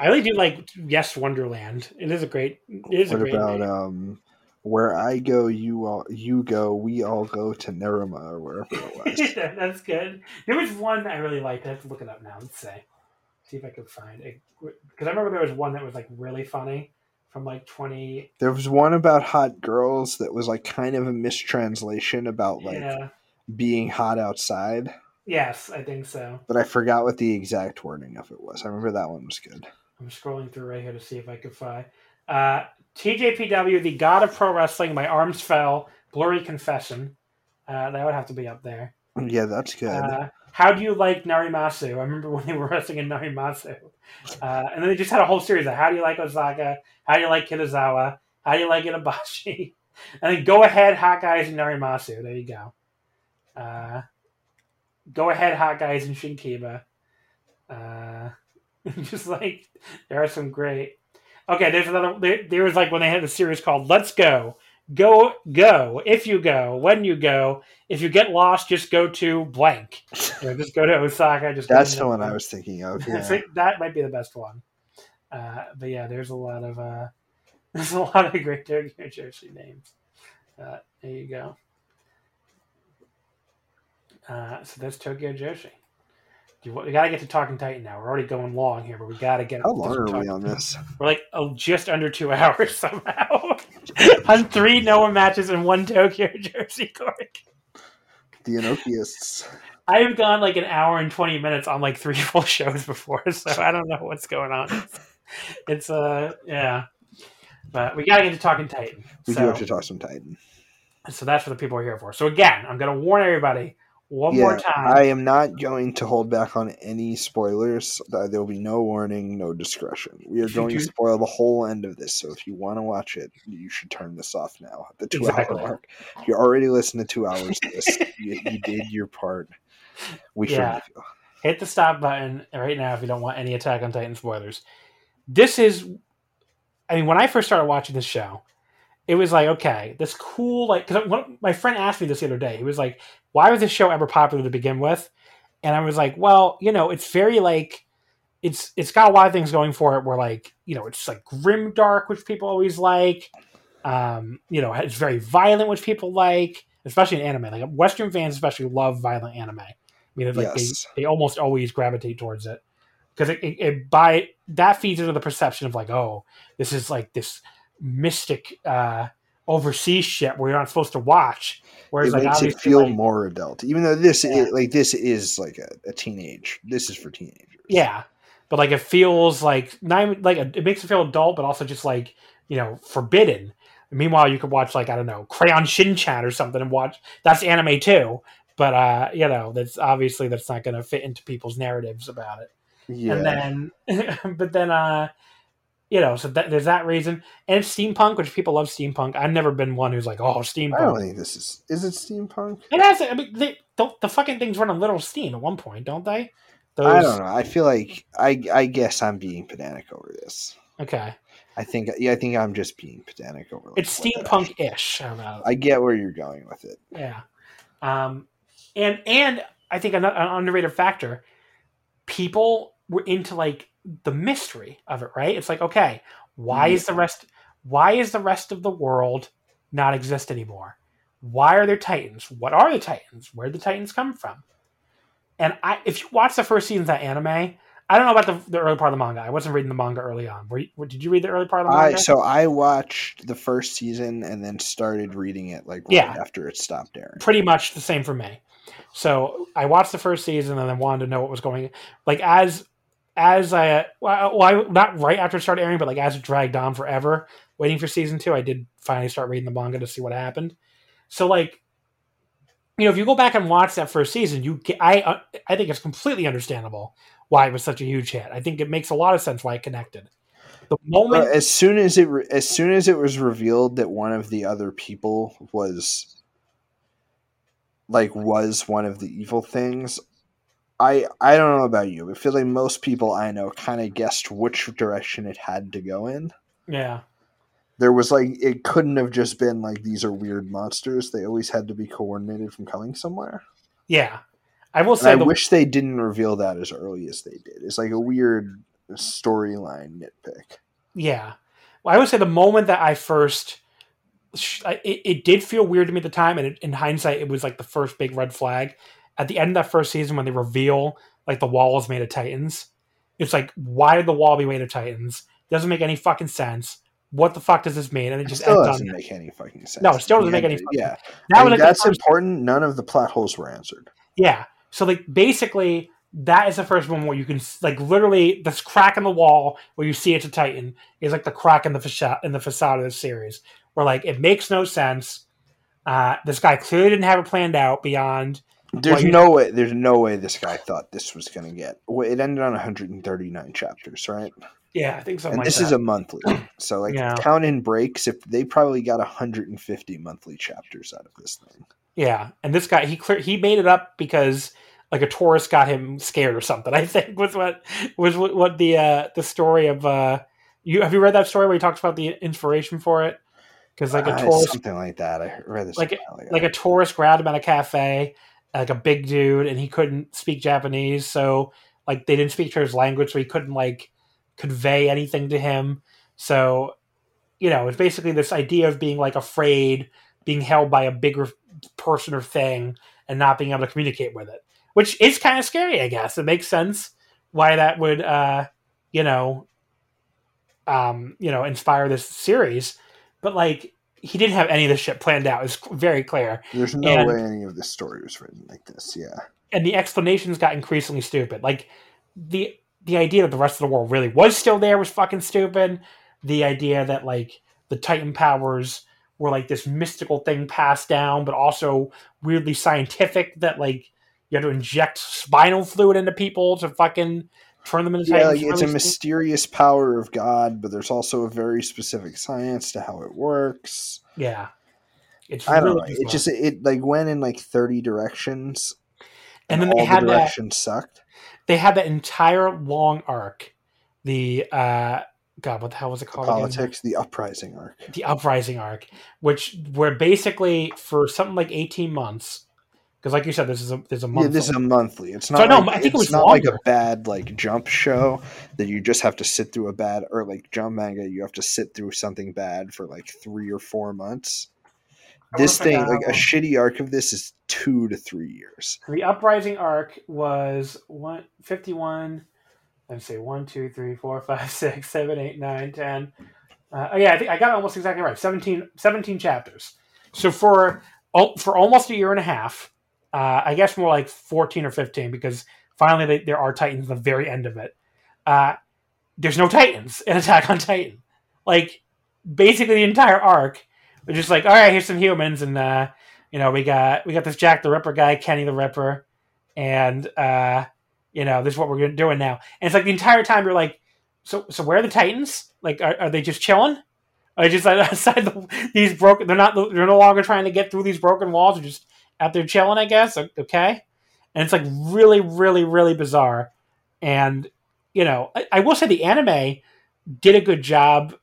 I really do like Yes Wonderland. It is a great. It is a What great. about name. um, where I go, you all you go, we all go to Nerima or wherever it was. That's good. There was one I really liked. I have to look it up now. Let's see. See if I could find it. Because I remember there was one that was like really funny from like twenty. there was one about hot girls that was like kind of a mistranslation about like yeah. being hot outside, Yes, I think so. but I forgot what the exact wording of it was. I remember that one was good. I'm scrolling through right here to see if I could find. Uh, TJPW, the God of Pro Wrestling. My arms fell. Blurry confession. Uh, that would have to be up there. Yeah, that's good. Uh, how do you like Narimasu? I remember when they were wrestling in Narimasu. Uh, and then they just had a whole series of how do you like Osaka? How do you like Kitazawa? How do you like Itabashi? And then go ahead, hot guys in Narimasu. There you go. Uh, go ahead, hot guys in Shinkiba. Uh, just like there are some great. Okay, there's another. There, there was like when they had the series called "Let's Go." Go, go. If you go, when you go, if you get lost, just go to blank. You know, just go to Osaka. Just that's the one I was thinking of. Yeah. think that might be the best one. Uh, but yeah, there's a lot of uh, there's a lot of great Tokyo Joshi names. Uh, there you go. Uh, so that's Tokyo Joshi. You, we gotta get to Talking Titan now. We're already going long here, but we gotta get. How long are we on this? We're like oh, just under two hours somehow. on three Noah matches and one Tokyo Joshi Cork. The Inokiists. I have gone like an hour and twenty minutes on like three full shows before, so I don't know what's going on. It's, it's uh yeah, but we gotta get to Talking Titan. We so, do have to talk some Titan. so that's what the people are here for. So again, I'm gonna warn everybody one yeah, more time. I am not going to hold back on any spoilers. There will be no warning, no discretion. We are going to spoil the whole end of this. So if you want to watch it, you should turn this off now the two Exactly. hour mark. You already listened to two hours of this, you, you did your part. We Yeah. you. hit the stop button right now if you don't want any Attack on Titan spoilers. This is, I mean, when I first started watching this show, it was like, okay, this cool, like, because my friend asked me this the other day. He was like, why was this show ever popular to begin with? And I was like, well, you know, it's very like, it's it's got a lot of things going for it. Where like, you know, it's like grim dark, which people always like. Um, you know, it's very violent, which people like, especially in anime. Like Western fans, especially love violent anime. I mean, it's like Yes. they, they almost always gravitate towards it because it, it, it by that feeds into the perception of like, oh, this is like this mystic uh overseas shit where you're not supposed to watch. Whereas it like makes it feel like, more adult, even though this Yeah. is like this is like a, a teenage. This is for teenagers. yeah, but like it feels like not like it makes it feel adult, but also just like you know forbidden. Meanwhile, you could watch like I don't know Crayon Shin-chan or something and watch that's anime too. But uh, you know that's obviously that's not going to fit into people's narratives about it. yeah. and then but then uh you know so that, there's that reason and it's steampunk which people love steampunk i've never been one who's like oh steampunk. I don't think this is. Is it steampunk? it has i mean they don't the fucking things run a little steam at one point don't they Those, I don't know. I feel like I. I guess I'm being pedantic over this. okay I think. Yeah, I think I'm just being pedantic over. like, it's steampunk-ish it? I get where you're going with it. yeah um and and i think an, an underrated factor people were into like the mystery of it right it's like okay why mm-hmm. is the rest why is the rest of the world not exist anymore why are there titans what are the titans where did the titans come from and i if you watch the first season of that anime i don't know about the, the early part of the manga i wasn't reading the manga early on Were you, did you read the early part of the I manga so I watched the first season and then started reading it like right Yeah. after it stopped airing. pretty much the same for me. So I watched the first season and then wanted to know what was going. Like as as I well, I, not right after it started airing, but like as it dragged on forever, waiting for season two, I did finally start reading the manga to see what happened. So like, you know, if you go back and watch that first season, you I uh, I think it's completely understandable why it was such a huge hit. I think it makes a lot of sense why it connected. The moment, But as soon as it re- as soon as it was revealed that one of the other people was like was one of the evil things, I I don't know about you, but I feel like most people I know kind of guessed which direction it had to go in. yeah, There was like it couldn't have just been like these are weird monsters. They always had to be coordinated from coming somewhere. yeah, I will And say I the, wish they didn't reveal that as early as they did. It's like a weird storyline nitpick. Yeah. Well, I would say the moment that I first, it, it did feel weird to me at the time, and it, in hindsight, it was like the first big red flag. At the end of that first season, when they reveal like the wall is made of titans, it's like, why did the wall be made of titans? Doesn't make any fucking sense. What the fuck does this mean? And it It just still ends doesn't on make any fucking sense. No, it still doesn't make any Yeah, That like that's important. None of the plot holes were answered. Yeah. So like basically that is the first one where you can like literally this crack in the wall where you see it's a Titan is like the crack in the facade in the facade of this series where like it makes no sense. Uh, this guy clearly didn't have it planned out beyond. There's Well, no way. There's no way this guy thought this was going to get. well, It ended on 139 chapters, right? Yeah, I think so. and like this that. is a monthly, so like Yeah. count in breaks. If they probably got 150 monthly chapters out of this thing. yeah, and this guy he clear he made it up because like a tourist got him scared or something. I think was what was what, what the uh, the story of uh, you have you read that story where he talks about the inspiration for it because like a Uh, tourist something like that. I read this Like like a tourist grabbed him at a cafe, like a big dude, and he couldn't speak Japanese, so like they didn't speak each other's language, so he couldn't like convey anything to him. So, you know, it's basically this idea of being like afraid, being held by a bigger person or thing, and not being able to communicate with it, which is kind of scary. I guess it makes sense why that would, uh, you know, um, you know, inspire this series. But like, he didn't have any of this shit planned out. It's very clear. There's no And- way any of this story was written like this. Yeah. and the explanations got increasingly stupid. Like the the idea that the rest of the world really was still there was fucking stupid. The idea that like the Titan powers were like this mystical thing passed down, but also weirdly scientific. That like you had to inject spinal fluid into people to fucking turn them into Yeah, like it's a mysterious power of God, but there's also a very specific science to how it works. Yeah, it's I don't really know. It just it like went in like thirty directions, and then all they had the that sucked. they had that entire long arc. The uh God, what the hell was it called? again? Politics, the uprising arc. the uprising arc which were basically for something like 18 months because like you said this is a there's a month Yeah, this is a monthly. It's not. So, no, like, I think it it's was not like a bad like jump show that you just have to sit through a bad or like jump manga. You have to sit through something bad for like three or four months. I This thing, like a shitty arc of this, is two to three years. the uprising arc was one, 51 let's see 1 2 3 4 5 6 7 8 9 10 uh, oh yeah i think i got it almost exactly right 17 17 chapters so for for almost a year and a half uh, i guess more like 14 or 15 because finally they, there are titans at the very end of it. Uh, there's no titans in attack on titan. Like basically the entire arc we're just like all right here's some humans and uh, you know we got we got this jack the ripper guy kenny the ripper and uh, you know this is what we're doing now. And it's like the entire time you're like so so where are the titans? Like are, are they just chilling? Are they just outside the, these broken they're not they're no longer trying to get through these broken walls they're just out there chilling i guess okay and it's like really really really bizarre and you know i, I will say the anime did a good job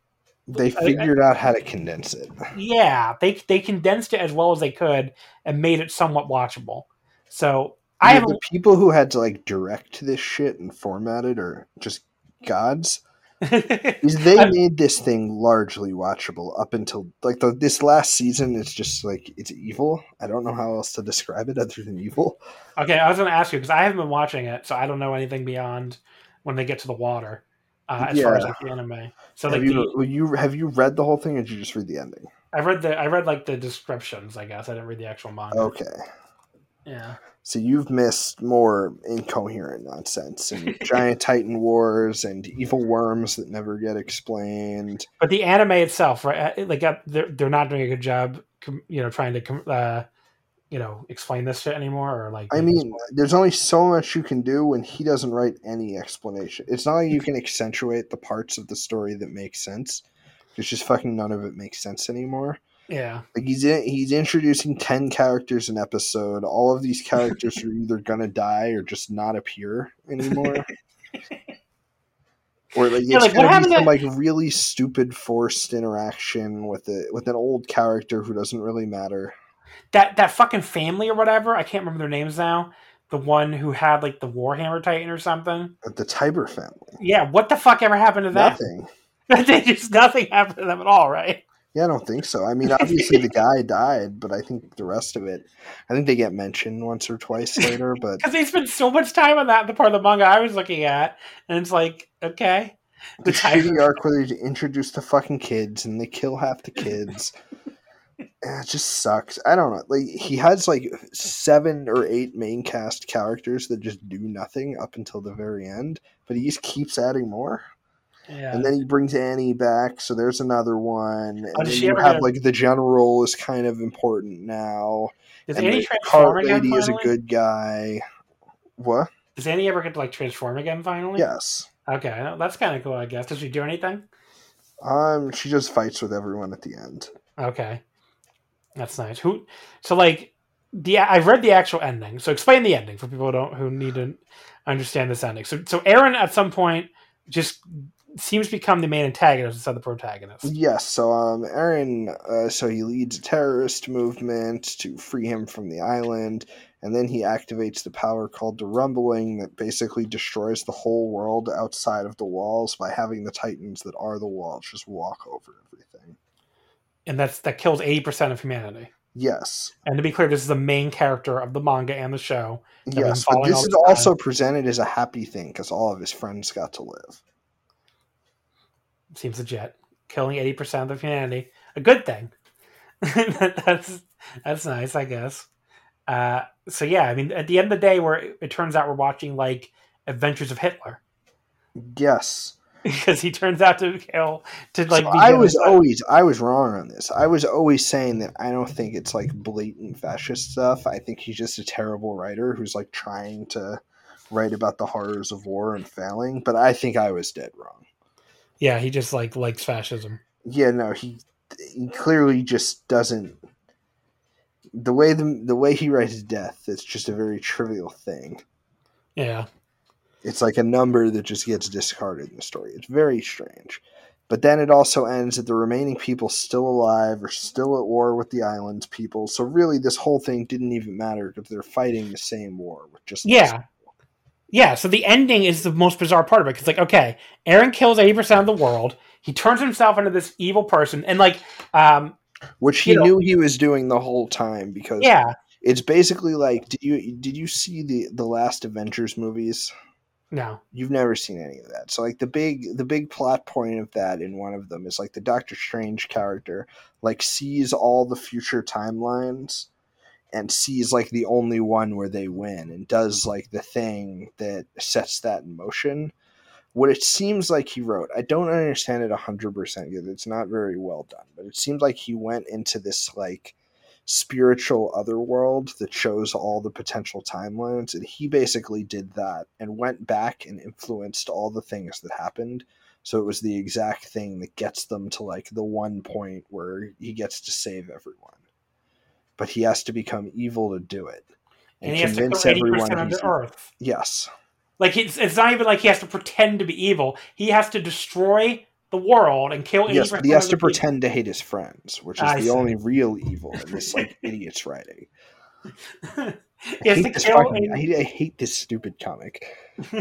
They I- I- figured out how to condense it. yeah they they condensed it as well as they could and made it somewhat watchable so i have the people who had to like direct this shit and format it are just gods. Is they I'm- made this thing largely watchable up until like the, this last season. It's just like it's evil. I don't know how else to describe it other than evil. Okay, I was going to ask you because I haven't been watching it, so I don't know anything beyond when they get to the water uh, as far as like the anime. So like have you the, you have you read the whole thing, or did you just read the ending? I read the I read like the descriptions. I guess I didn't read the actual manga. Okay, Yeah, so you've missed more incoherent nonsense and giant titan wars and evil worms that never get explained. but the anime itself, right? uh, Like uh, they're they're not doing a good job, you know, trying to uh, you know explain this shit anymore, or like I mean, there's only so much you can do when he doesn't write any explanation. It's not like you can accentuate the parts of the story that make sense. It's just fucking none of it makes sense anymore. Yeah, Like he's in, he's introducing ten characters an episode. All of these characters are either gonna die or just not appear anymore. Or like it's like, gonna be some to- like really stupid forced interaction with a with an old character who doesn't really matter. that that fucking family or whatever. I can't remember their names now. The one who had like the Warhammer Titan or something. Uh, the Tybur family, Yeah, what the fuck ever happened to that? nothing. they just nothing happened to them at all, right? Yeah, I don't think so. I mean, obviously the guy died, but I think the rest of it, I think they get mentioned once or twice later. But Because they spent so much time on that, the part of the manga I was looking at, and it's like, okay, the shitty arc where they introduce the fucking kids and they kill half the kids, it just sucks. I don't know. Like he has like seven or eight main cast characters that just do nothing up until the very end, but he just keeps adding more. Yeah. And then he brings Annie back, so there's another one. And Oh, then you have like the general is kind of important now. Is and Annie transform again? lady is a good guy. What? Does Annie ever get to like transform again? Finally, Yes. Okay, that's kind of cool. I guess. Does she do anything? Um, she just fights with everyone at the end. Okay, that's nice. Who? So like, the I've read the actual ending. So explain the ending for people who don't who need to understand this ending. So so Eren at some point just seems to become the main antagonist instead of the protagonist. Yes, so um, Eren, uh, so he leads a terrorist movement to free him from the island, and then he activates the power called the Rumbling that basically destroys the whole world outside of the walls by having the Titans that are the walls just walk over everything. and that's that kills eighty percent of humanity. Yes. And to be clear, this is the main character of the manga and the show. Yes, but this is time. also presented as a happy thing because all of his friends got to live. Seems legit. Killing eighty percent of humanity, a good thing. that's that's nice, I guess. Uh, so yeah, I mean, at the end of the day, where it, it turns out we're watching like Adventures of Hitler Yes. because he turns out to kill to like. So I was always I was wrong on this. I was always saying that I don't think it's like blatant fascist stuff. I think he's just a terrible writer who's like trying to write about the horrors of war and failing. But I think I was dead wrong. Yeah, he just like likes fascism. Yeah, no, he he clearly just doesn't. The way the the way he writes death, it's just a very trivial thing. Yeah, It's like a number that just gets discarded in the story. It's very strange. But then it also ends that the remaining people still alive are still at war with the island's people. So really, this whole thing didn't even matter because they're fighting the same war with just yeah, yeah. So the ending is the most bizarre part of it because like, okay, Eren kills eighty percent of the world. He turns himself into this evil person, and like, um, which he you know- knew he was doing the whole time because yeah, it's basically like did you did you see the the last Avengers movies? no, You've never seen any of that. So like the big the big plot point of that in one of them is like the Doctor Strange character like sees all the future timelines and sees like the only one where they win and does like the thing that sets that in motion. What it seems like he wrote, I don't understand it 100% yet. It's not very well done, but it seems like he went into this like spiritual other world that shows all the potential timelines and he basically did that and went back and influenced all the things that happened so it was the exact thing that gets them to like the one point where he gets to save everyone but he has to become evil to do it and, he has to kill eighty percent of the Earth. yes Like it's it's not even like he has to pretend to be evil. He has to destroy the world and kill yes but he has to people. pretend to hate his friends which is I the see. only real evil in this like idiot's writing he I has hate, to this kill. fucking- 80 I hate- I hate this stupid comic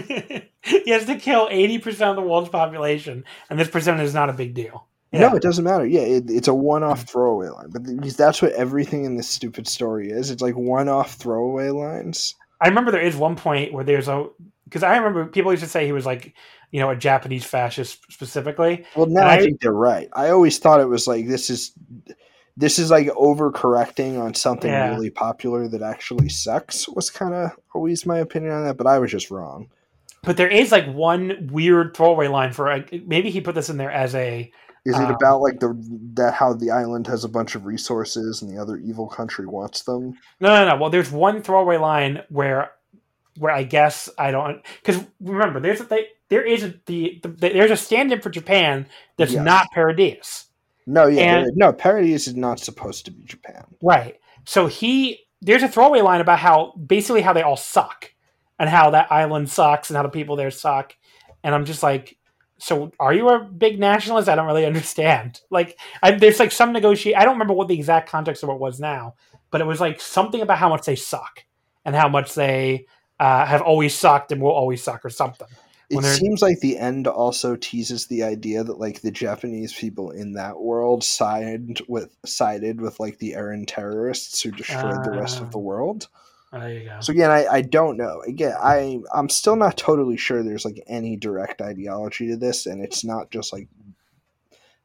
he has to kill eighty percent of the world's population, and this percent is not a big deal. No, it doesn't matter. Yeah, it, it's a one-off mm. throwaway line, but because that's what everything in this stupid story is. It's like one-off throwaway lines. I remember there is one point where there's a because I remember people used to say he was like you know a Japanese fascist specifically. Well, now I, I- think they're right. I always thought it was like this is this is like overcorrecting on something Yeah. really popular that actually sucks. Was kind of always my opinion on that, but I was just wrong. But there is like one weird throwaway line for like, maybe he put this in there as a Is it Um, about like the that how the island has a bunch of resources and the other evil country wants them? no no no. Well, there's one throwaway line where where I guess I don't because remember there's a, they, there is a, the, the there's a stand-in for Japan that's Yes. not Paradise. No, yeah, And- no. Paradise is not supposed to be Japan. Right. So he there's a throwaway line about how basically how they all suck and how that island sucks and how the people there suck. And I'm just like, so are you a big nationalist? I don't really understand. Like, I, there's like some negotiate. I don't remember what the exact context of what was now, but it was like something about how much they suck and how much they uh, have always sucked and will always suck or something. It When they're- seems like the end also teases the idea that like the Japanese people in that world sided with sided with like the Aryan terrorists who destroyed the rest Ah. of the world. Oh, there you go. So again, I, I don't know. Again, I I'm still not totally sure there's like any direct ideology to this, and it's not just like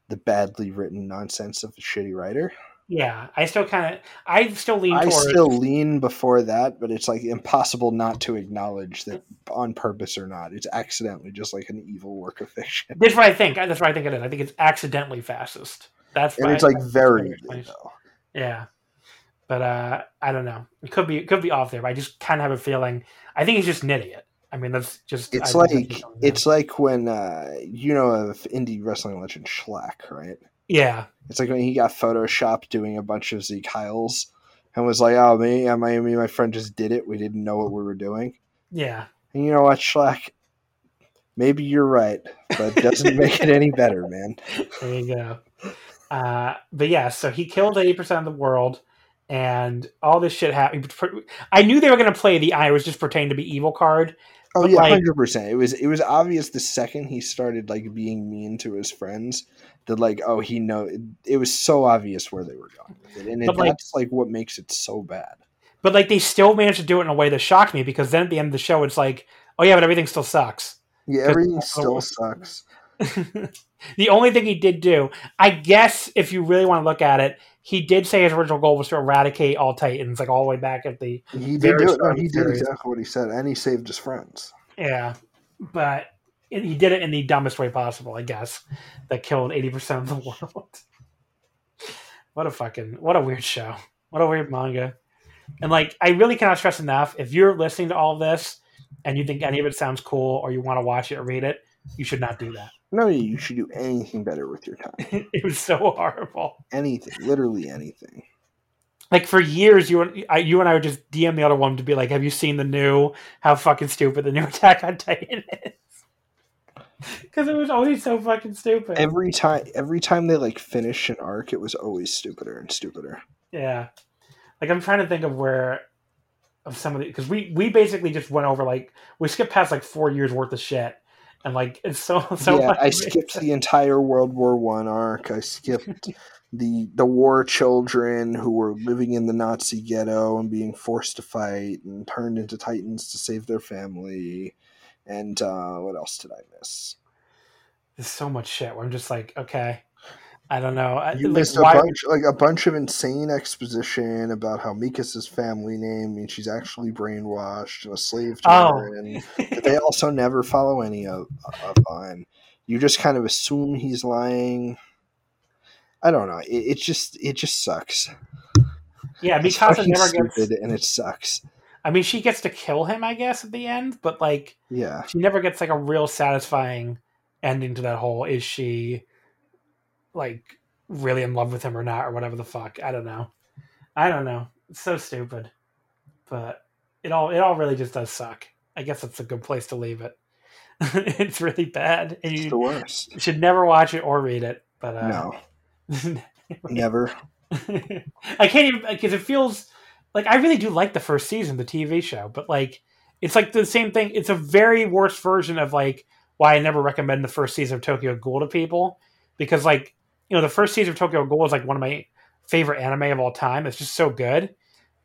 the badly written nonsense of a shitty writer. Yeah, I still kind of, I still lean I towards. still lean before that, but it's like impossible not to acknowledge that on purpose or not, it's accidentally just like an evil work of fiction. That's what I think. That's what I think it is. I think it's accidentally fascist. That's And it's I- like very. Yeah, but uh, I don't know. It could be it could be off there. But I just kind of have a feeling. I think he's just an idiot. I mean, that's just. It's I like it's like when uh, you know of indie wrestling legend Shlak, right? yeah, It's like when he got photoshopped doing a bunch of Sieg Heils and was like, "Oh, me and my me my friend just did it. We didn't know what we were doing." yeah. And you know what, Shlak? Maybe you're right, but it doesn't make it any better, man. There you go. Uh, but yeah, so he killed eighty percent of the world, and all this shit happened. I knew they were going to play the "I was just pretending to be evil" card, Oh yeah, like- hundred percent. It was it was obvious the second he started like being mean to his friends that like oh he know it, it was so obvious where they were going with it, and it, like- that's like what makes it so bad. But like they still managed to do it in a way that shocked me because then at the end of the show it's like, oh yeah, but everything still sucks. Yeah, everything still sucks. the only thing he did do, I guess, if you really want to look at it, he did say his original goal was to eradicate all Titans, like all the way back at the He did do it. No, he did exactly what he said, and he saved his friends. yeah. But he did it in the dumbest way possible, I guess, that killed eighty percent of the world. what a fucking what a weird show. What a weird manga. And like, I really cannot stress enough. If you're listening to all this and you think any of it sounds cool or you want to watch it or read it, you should not do that. No, you should do anything better with your time. it was so horrible. Anything, literally anything. like for years you and I, you and I would just DM the other one to be like, "Have you seen the new? How fucking stupid the new Attack on Titan is?" Because it was always so fucking stupid. Every time, every time they like finish an arc, it was always stupider and stupider. yeah, like I'm trying to think of where of some of the because we we basically just went over like we skipped past like four years worth of shit, and like it's so so. yeah, I skipped the entire World War One arc. I skipped the the war children who were living in the Nazi ghetto and being forced to fight and turned into titans to save their family. And uh, what else did I miss? There's so much shit. Where I'm just like, okay, I don't know. You like, missed a why- bunch, like a bunch of insane exposition about how Mikasa's family name means she's actually brainwashed and a slave to Oh. her, and they also never follow any of, of on. You just kind of assume he's lying. I don't know. It, it just it just sucks. yeah, Mikasa fucking never stupid, gets. and it sucks. I mean, she gets to kill him, I guess, at the end, but like. Yeah, she never gets like a real satisfying ending to that whole is she like really in love with him or not or whatever the fuck. I don't know. I don't know. It's so stupid. But it all it all really just does suck. I guess that's a good place to leave it. It's really bad and it's the you worst. should never watch it or read it but uh No, never. I can't even because it feels like I really do like the first season, the TV show, but like it's like the same thing. It's a very worse version of like why I never recommend the first season of Tokyo Ghoul to people because like you know the first season of Tokyo Ghoul is like one of my favorite anime of all time. It's just so good,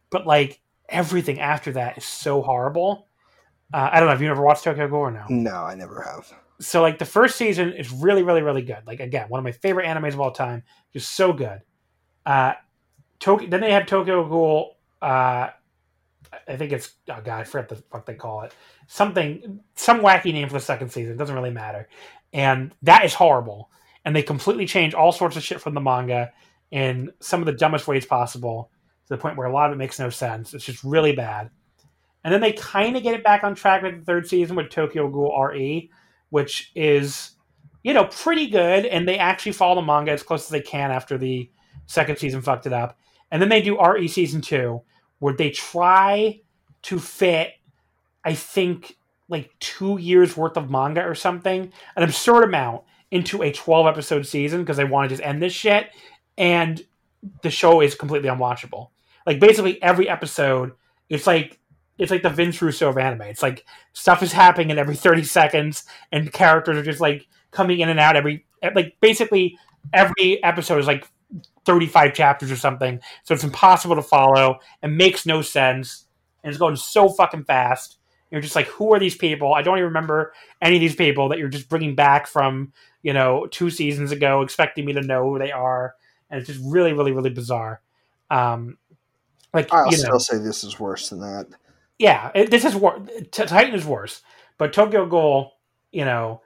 but like everything after that is so horrible. Uh, I don't know. if you ever watched Tokyo Ghoul or no? No, I never have. so like the first season is really really really good like again one of my favorite animes of all time just so good uh Tokyo, then they have tokyo ghoul uh i think it's oh god i forget the fuck they call it something some wacky name for the second season doesn't really matter and that is horrible and they completely change all sorts of shit from the manga in some of the dumbest ways possible to the point where a lot of it makes no sense. It's just really bad. And then they kind of get it back on track with the third season with tokyo ghoul re which is you know pretty good. And they actually follow the manga as close as they can after the second season fucked it up. And then they do re season two where they try to fit i think like two years worth of manga or something an absurd amount into a 12 episode season because they want to just end this shit and the show is completely unwatchable. Like basically every episode it's like it's like the Vince Russo of anime. It's like stuff is happening in every 30 seconds and characters are just like coming in and out every like basically every episode is like 35 chapters or something. So it's impossible to follow. And makes no sense. And it's going so fucking fast. You're just like who are these people? I don't even remember any of these people that you're just bringing back from you know two seasons ago expecting me to know who they are and it's just really really really bizarre um like I'll you know still say this is worse than that. yeah, it, this is worse. Titan is worse, but Tokyo Ghoul, you know,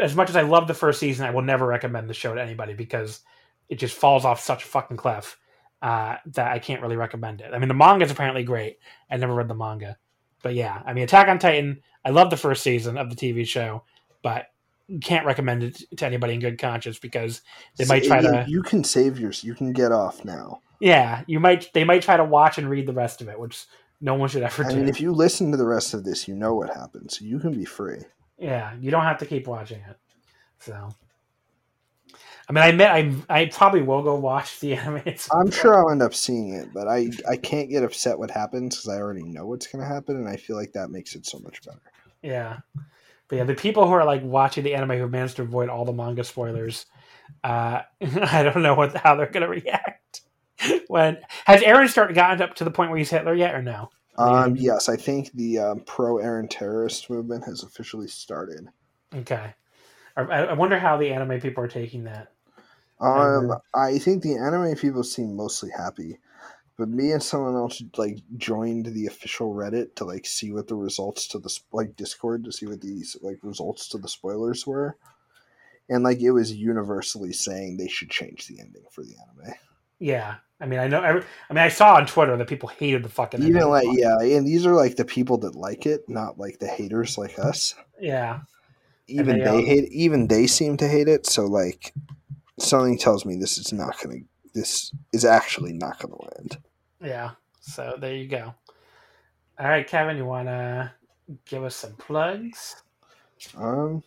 as much as I love the first season, I will never recommend the show to anybody because it just falls off such a fucking cliff uh, that I can't really recommend it. I mean, the manga is apparently great. I never read the manga, but yeah, I mean, Attack on Titan. I love the first season of the TV show, but can't recommend it to anybody in good conscience because they might try to. You can save yours. You can get off now. Yeah, you might. They might try to watch and read the rest of it, which no one should ever I do. mean, if you listen to the rest of this, you know what happens. You can be free. Yeah, you don't have to keep watching it. So, I mean, I admit I I probably will go watch the animated. I'm sure I'll end up seeing it, but I I can't get upset what happens because I already know what's going to happen, and I feel like that makes it so much better. Yeah. But yeah, the people who are like watching the anime who managed to avoid all the manga spoilers, uh, I don't know what how they're gonna react. when has Eren started gotten up to the point where he's Hitler yet or no? Um, yes, I think the um, pro Eren terrorist movement has officially started. Okay. I, I wonder how the anime people are taking that. Um, I think the anime people seem mostly happy, but me and someone else like joined the official Reddit to like see what the results to the like Discord to see what these like results to the spoilers were, and like it was universally saying they should change the ending for the anime. Yeah, I mean, I know. I, I mean, I saw on Twitter that people hated the fucking. Even like, yeah, and these are like the people that like it, not like the haters like us. Yeah. Even they, they um, hate. Even they seem to hate it. So like, something tells me this is not gonna. This is actually not gonna land. Yeah. So there you go. All right, Kevin, you wanna give us some plugs? Um.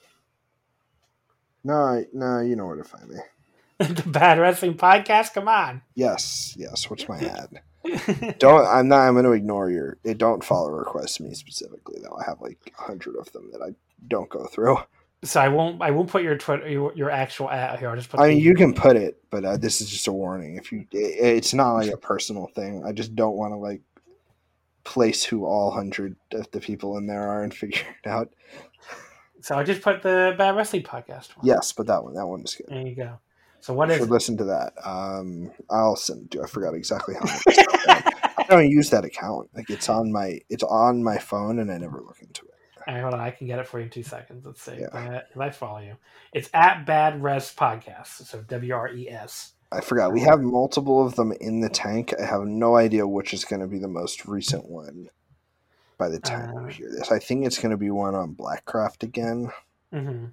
No, no, you know where to find me. the Bad Wrestling Podcast. Come on. Yes, yes. What's my ad? don't. I'm not. I'm going to ignore your. It don't follow requests me specifically though. I have like a hundred of them that I don't go through. So I won't. I won't put your Twitter, your, your actual ad here. I'll just put. I mean, you can put it, but uh, this is just a warning. If you, it, it's not like a personal thing. I just don't want to like place who all hundred of the people in there are and figure it out. So I just put the Bad Wrestling Podcast. One. Yes, but that one. That one is good. There you go. So what you is? Should listen to that. Um, I'll send. Do I forgot exactly how. I don't use that account. Like it's on my it's on my phone, and I never look into it. All right, hold on. I can get it for you in two seconds. Let's see. Yeah. If I follow you, it's at Bad Res Podcast. So W R E S. I forgot. We have multiple of them in the tank. I have no idea which is going to be the most recent one. By the time uh, you hear this, I think it's going to be one on Blackcraft again. Mm-hmm.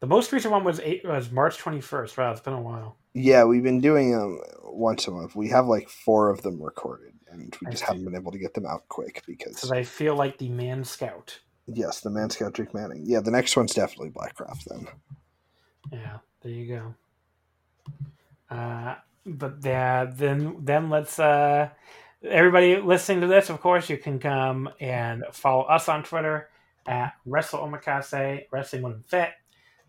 The most recent one was eight, was March twenty first. Wow, it's been a while. Yeah, we've been doing them once a month. We have like four of them recorded, and we just haven't been able to get them out quick because. Because I feel like the Man Scout. Yes, the Man Scout Drake Manning. Yeah, the next one's definitely Blackcraft then. Yeah, there you go. Uh, but yeah, then then let's uh, everybody listening to this. Of course, you can come and follow us on Twitter at Wrestle Omakase Wrestling When Fit.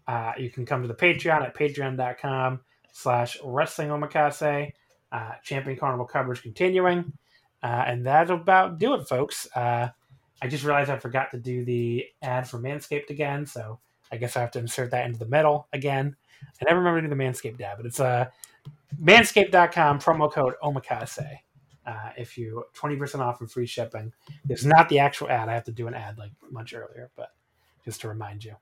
Uh, you can come to the Patreon at patreon.com slash wrestling omakase. Uh, Champion Carnival coverage continuing. Uh, and that'll about do it, folks. Uh, I just realized I forgot to do the ad for Manscaped again, so I guess I have to insert that into the middle again. I never remember to do the Manscaped ad, but it's uh, manscaped.com, promo code omakase. Uh, if you 20% off and free shipping. It's not the actual ad. I have to do an ad like much earlier, but just to remind you.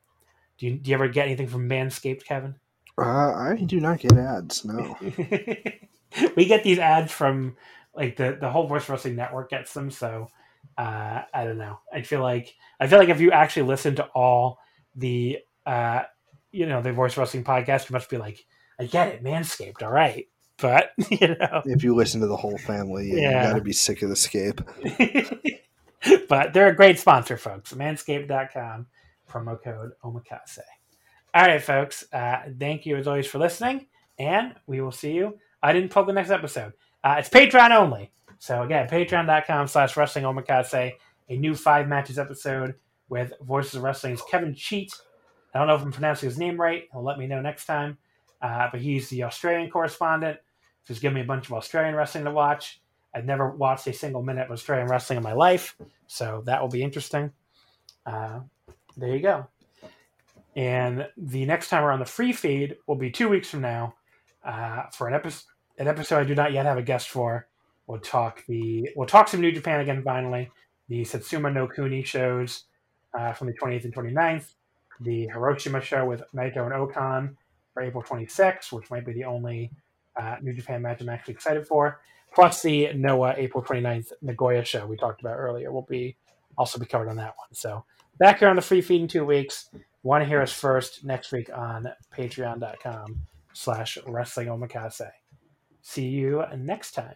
Do you, do you ever get anything from Manscaped, Kevin? Uh, I do not get ads. No. we get these ads from like the the whole Voice Wrestling Network gets them. So uh, I don't know. I feel like I feel like if you actually listen to all the uh, you know the Voice Wrestling podcast, you must be like, I get it, Manscaped. All right. But you know, if you listen to the whole family, yeah. you got to be sick of the scape. but they're a great sponsor, folks. Manscaped.com promo code omakase. All right, folks. Uh, thank you as always for listening, and we will see you. I didn't plug the next episode. Uh, it's Patreon only. So again, patreon.com slash wrestling omakase, a new five matches episode with Voices of Wrestling's Kevin Cheat. I don't know if I'm pronouncing his name right. He'll let me know next time. Uh, but he's the Australian correspondent. Just give me a bunch of Australian wrestling to watch. I've never watched a single minute of Australian wrestling in my life, so that will be interesting. Uh, there you go. And the next time we're on the free feed will be two weeks from now uh, for an episode. An episode I do not yet have a guest for. We'll talk the we'll talk some New Japan again. Finally, the Satsuma no Kuni shows uh, from the 28th and 29th. The Hiroshima show with Naito and O-Khan for April 26th, which might be the only uh, New Japan match I'm actually excited for. Plus the Noah April 29th Nagoya show we talked about earlier will be also be covered on that one. So back here on the free feed in two weeks. Want to hear us first next week on patreon.com slash wrestling omakase. See you next time.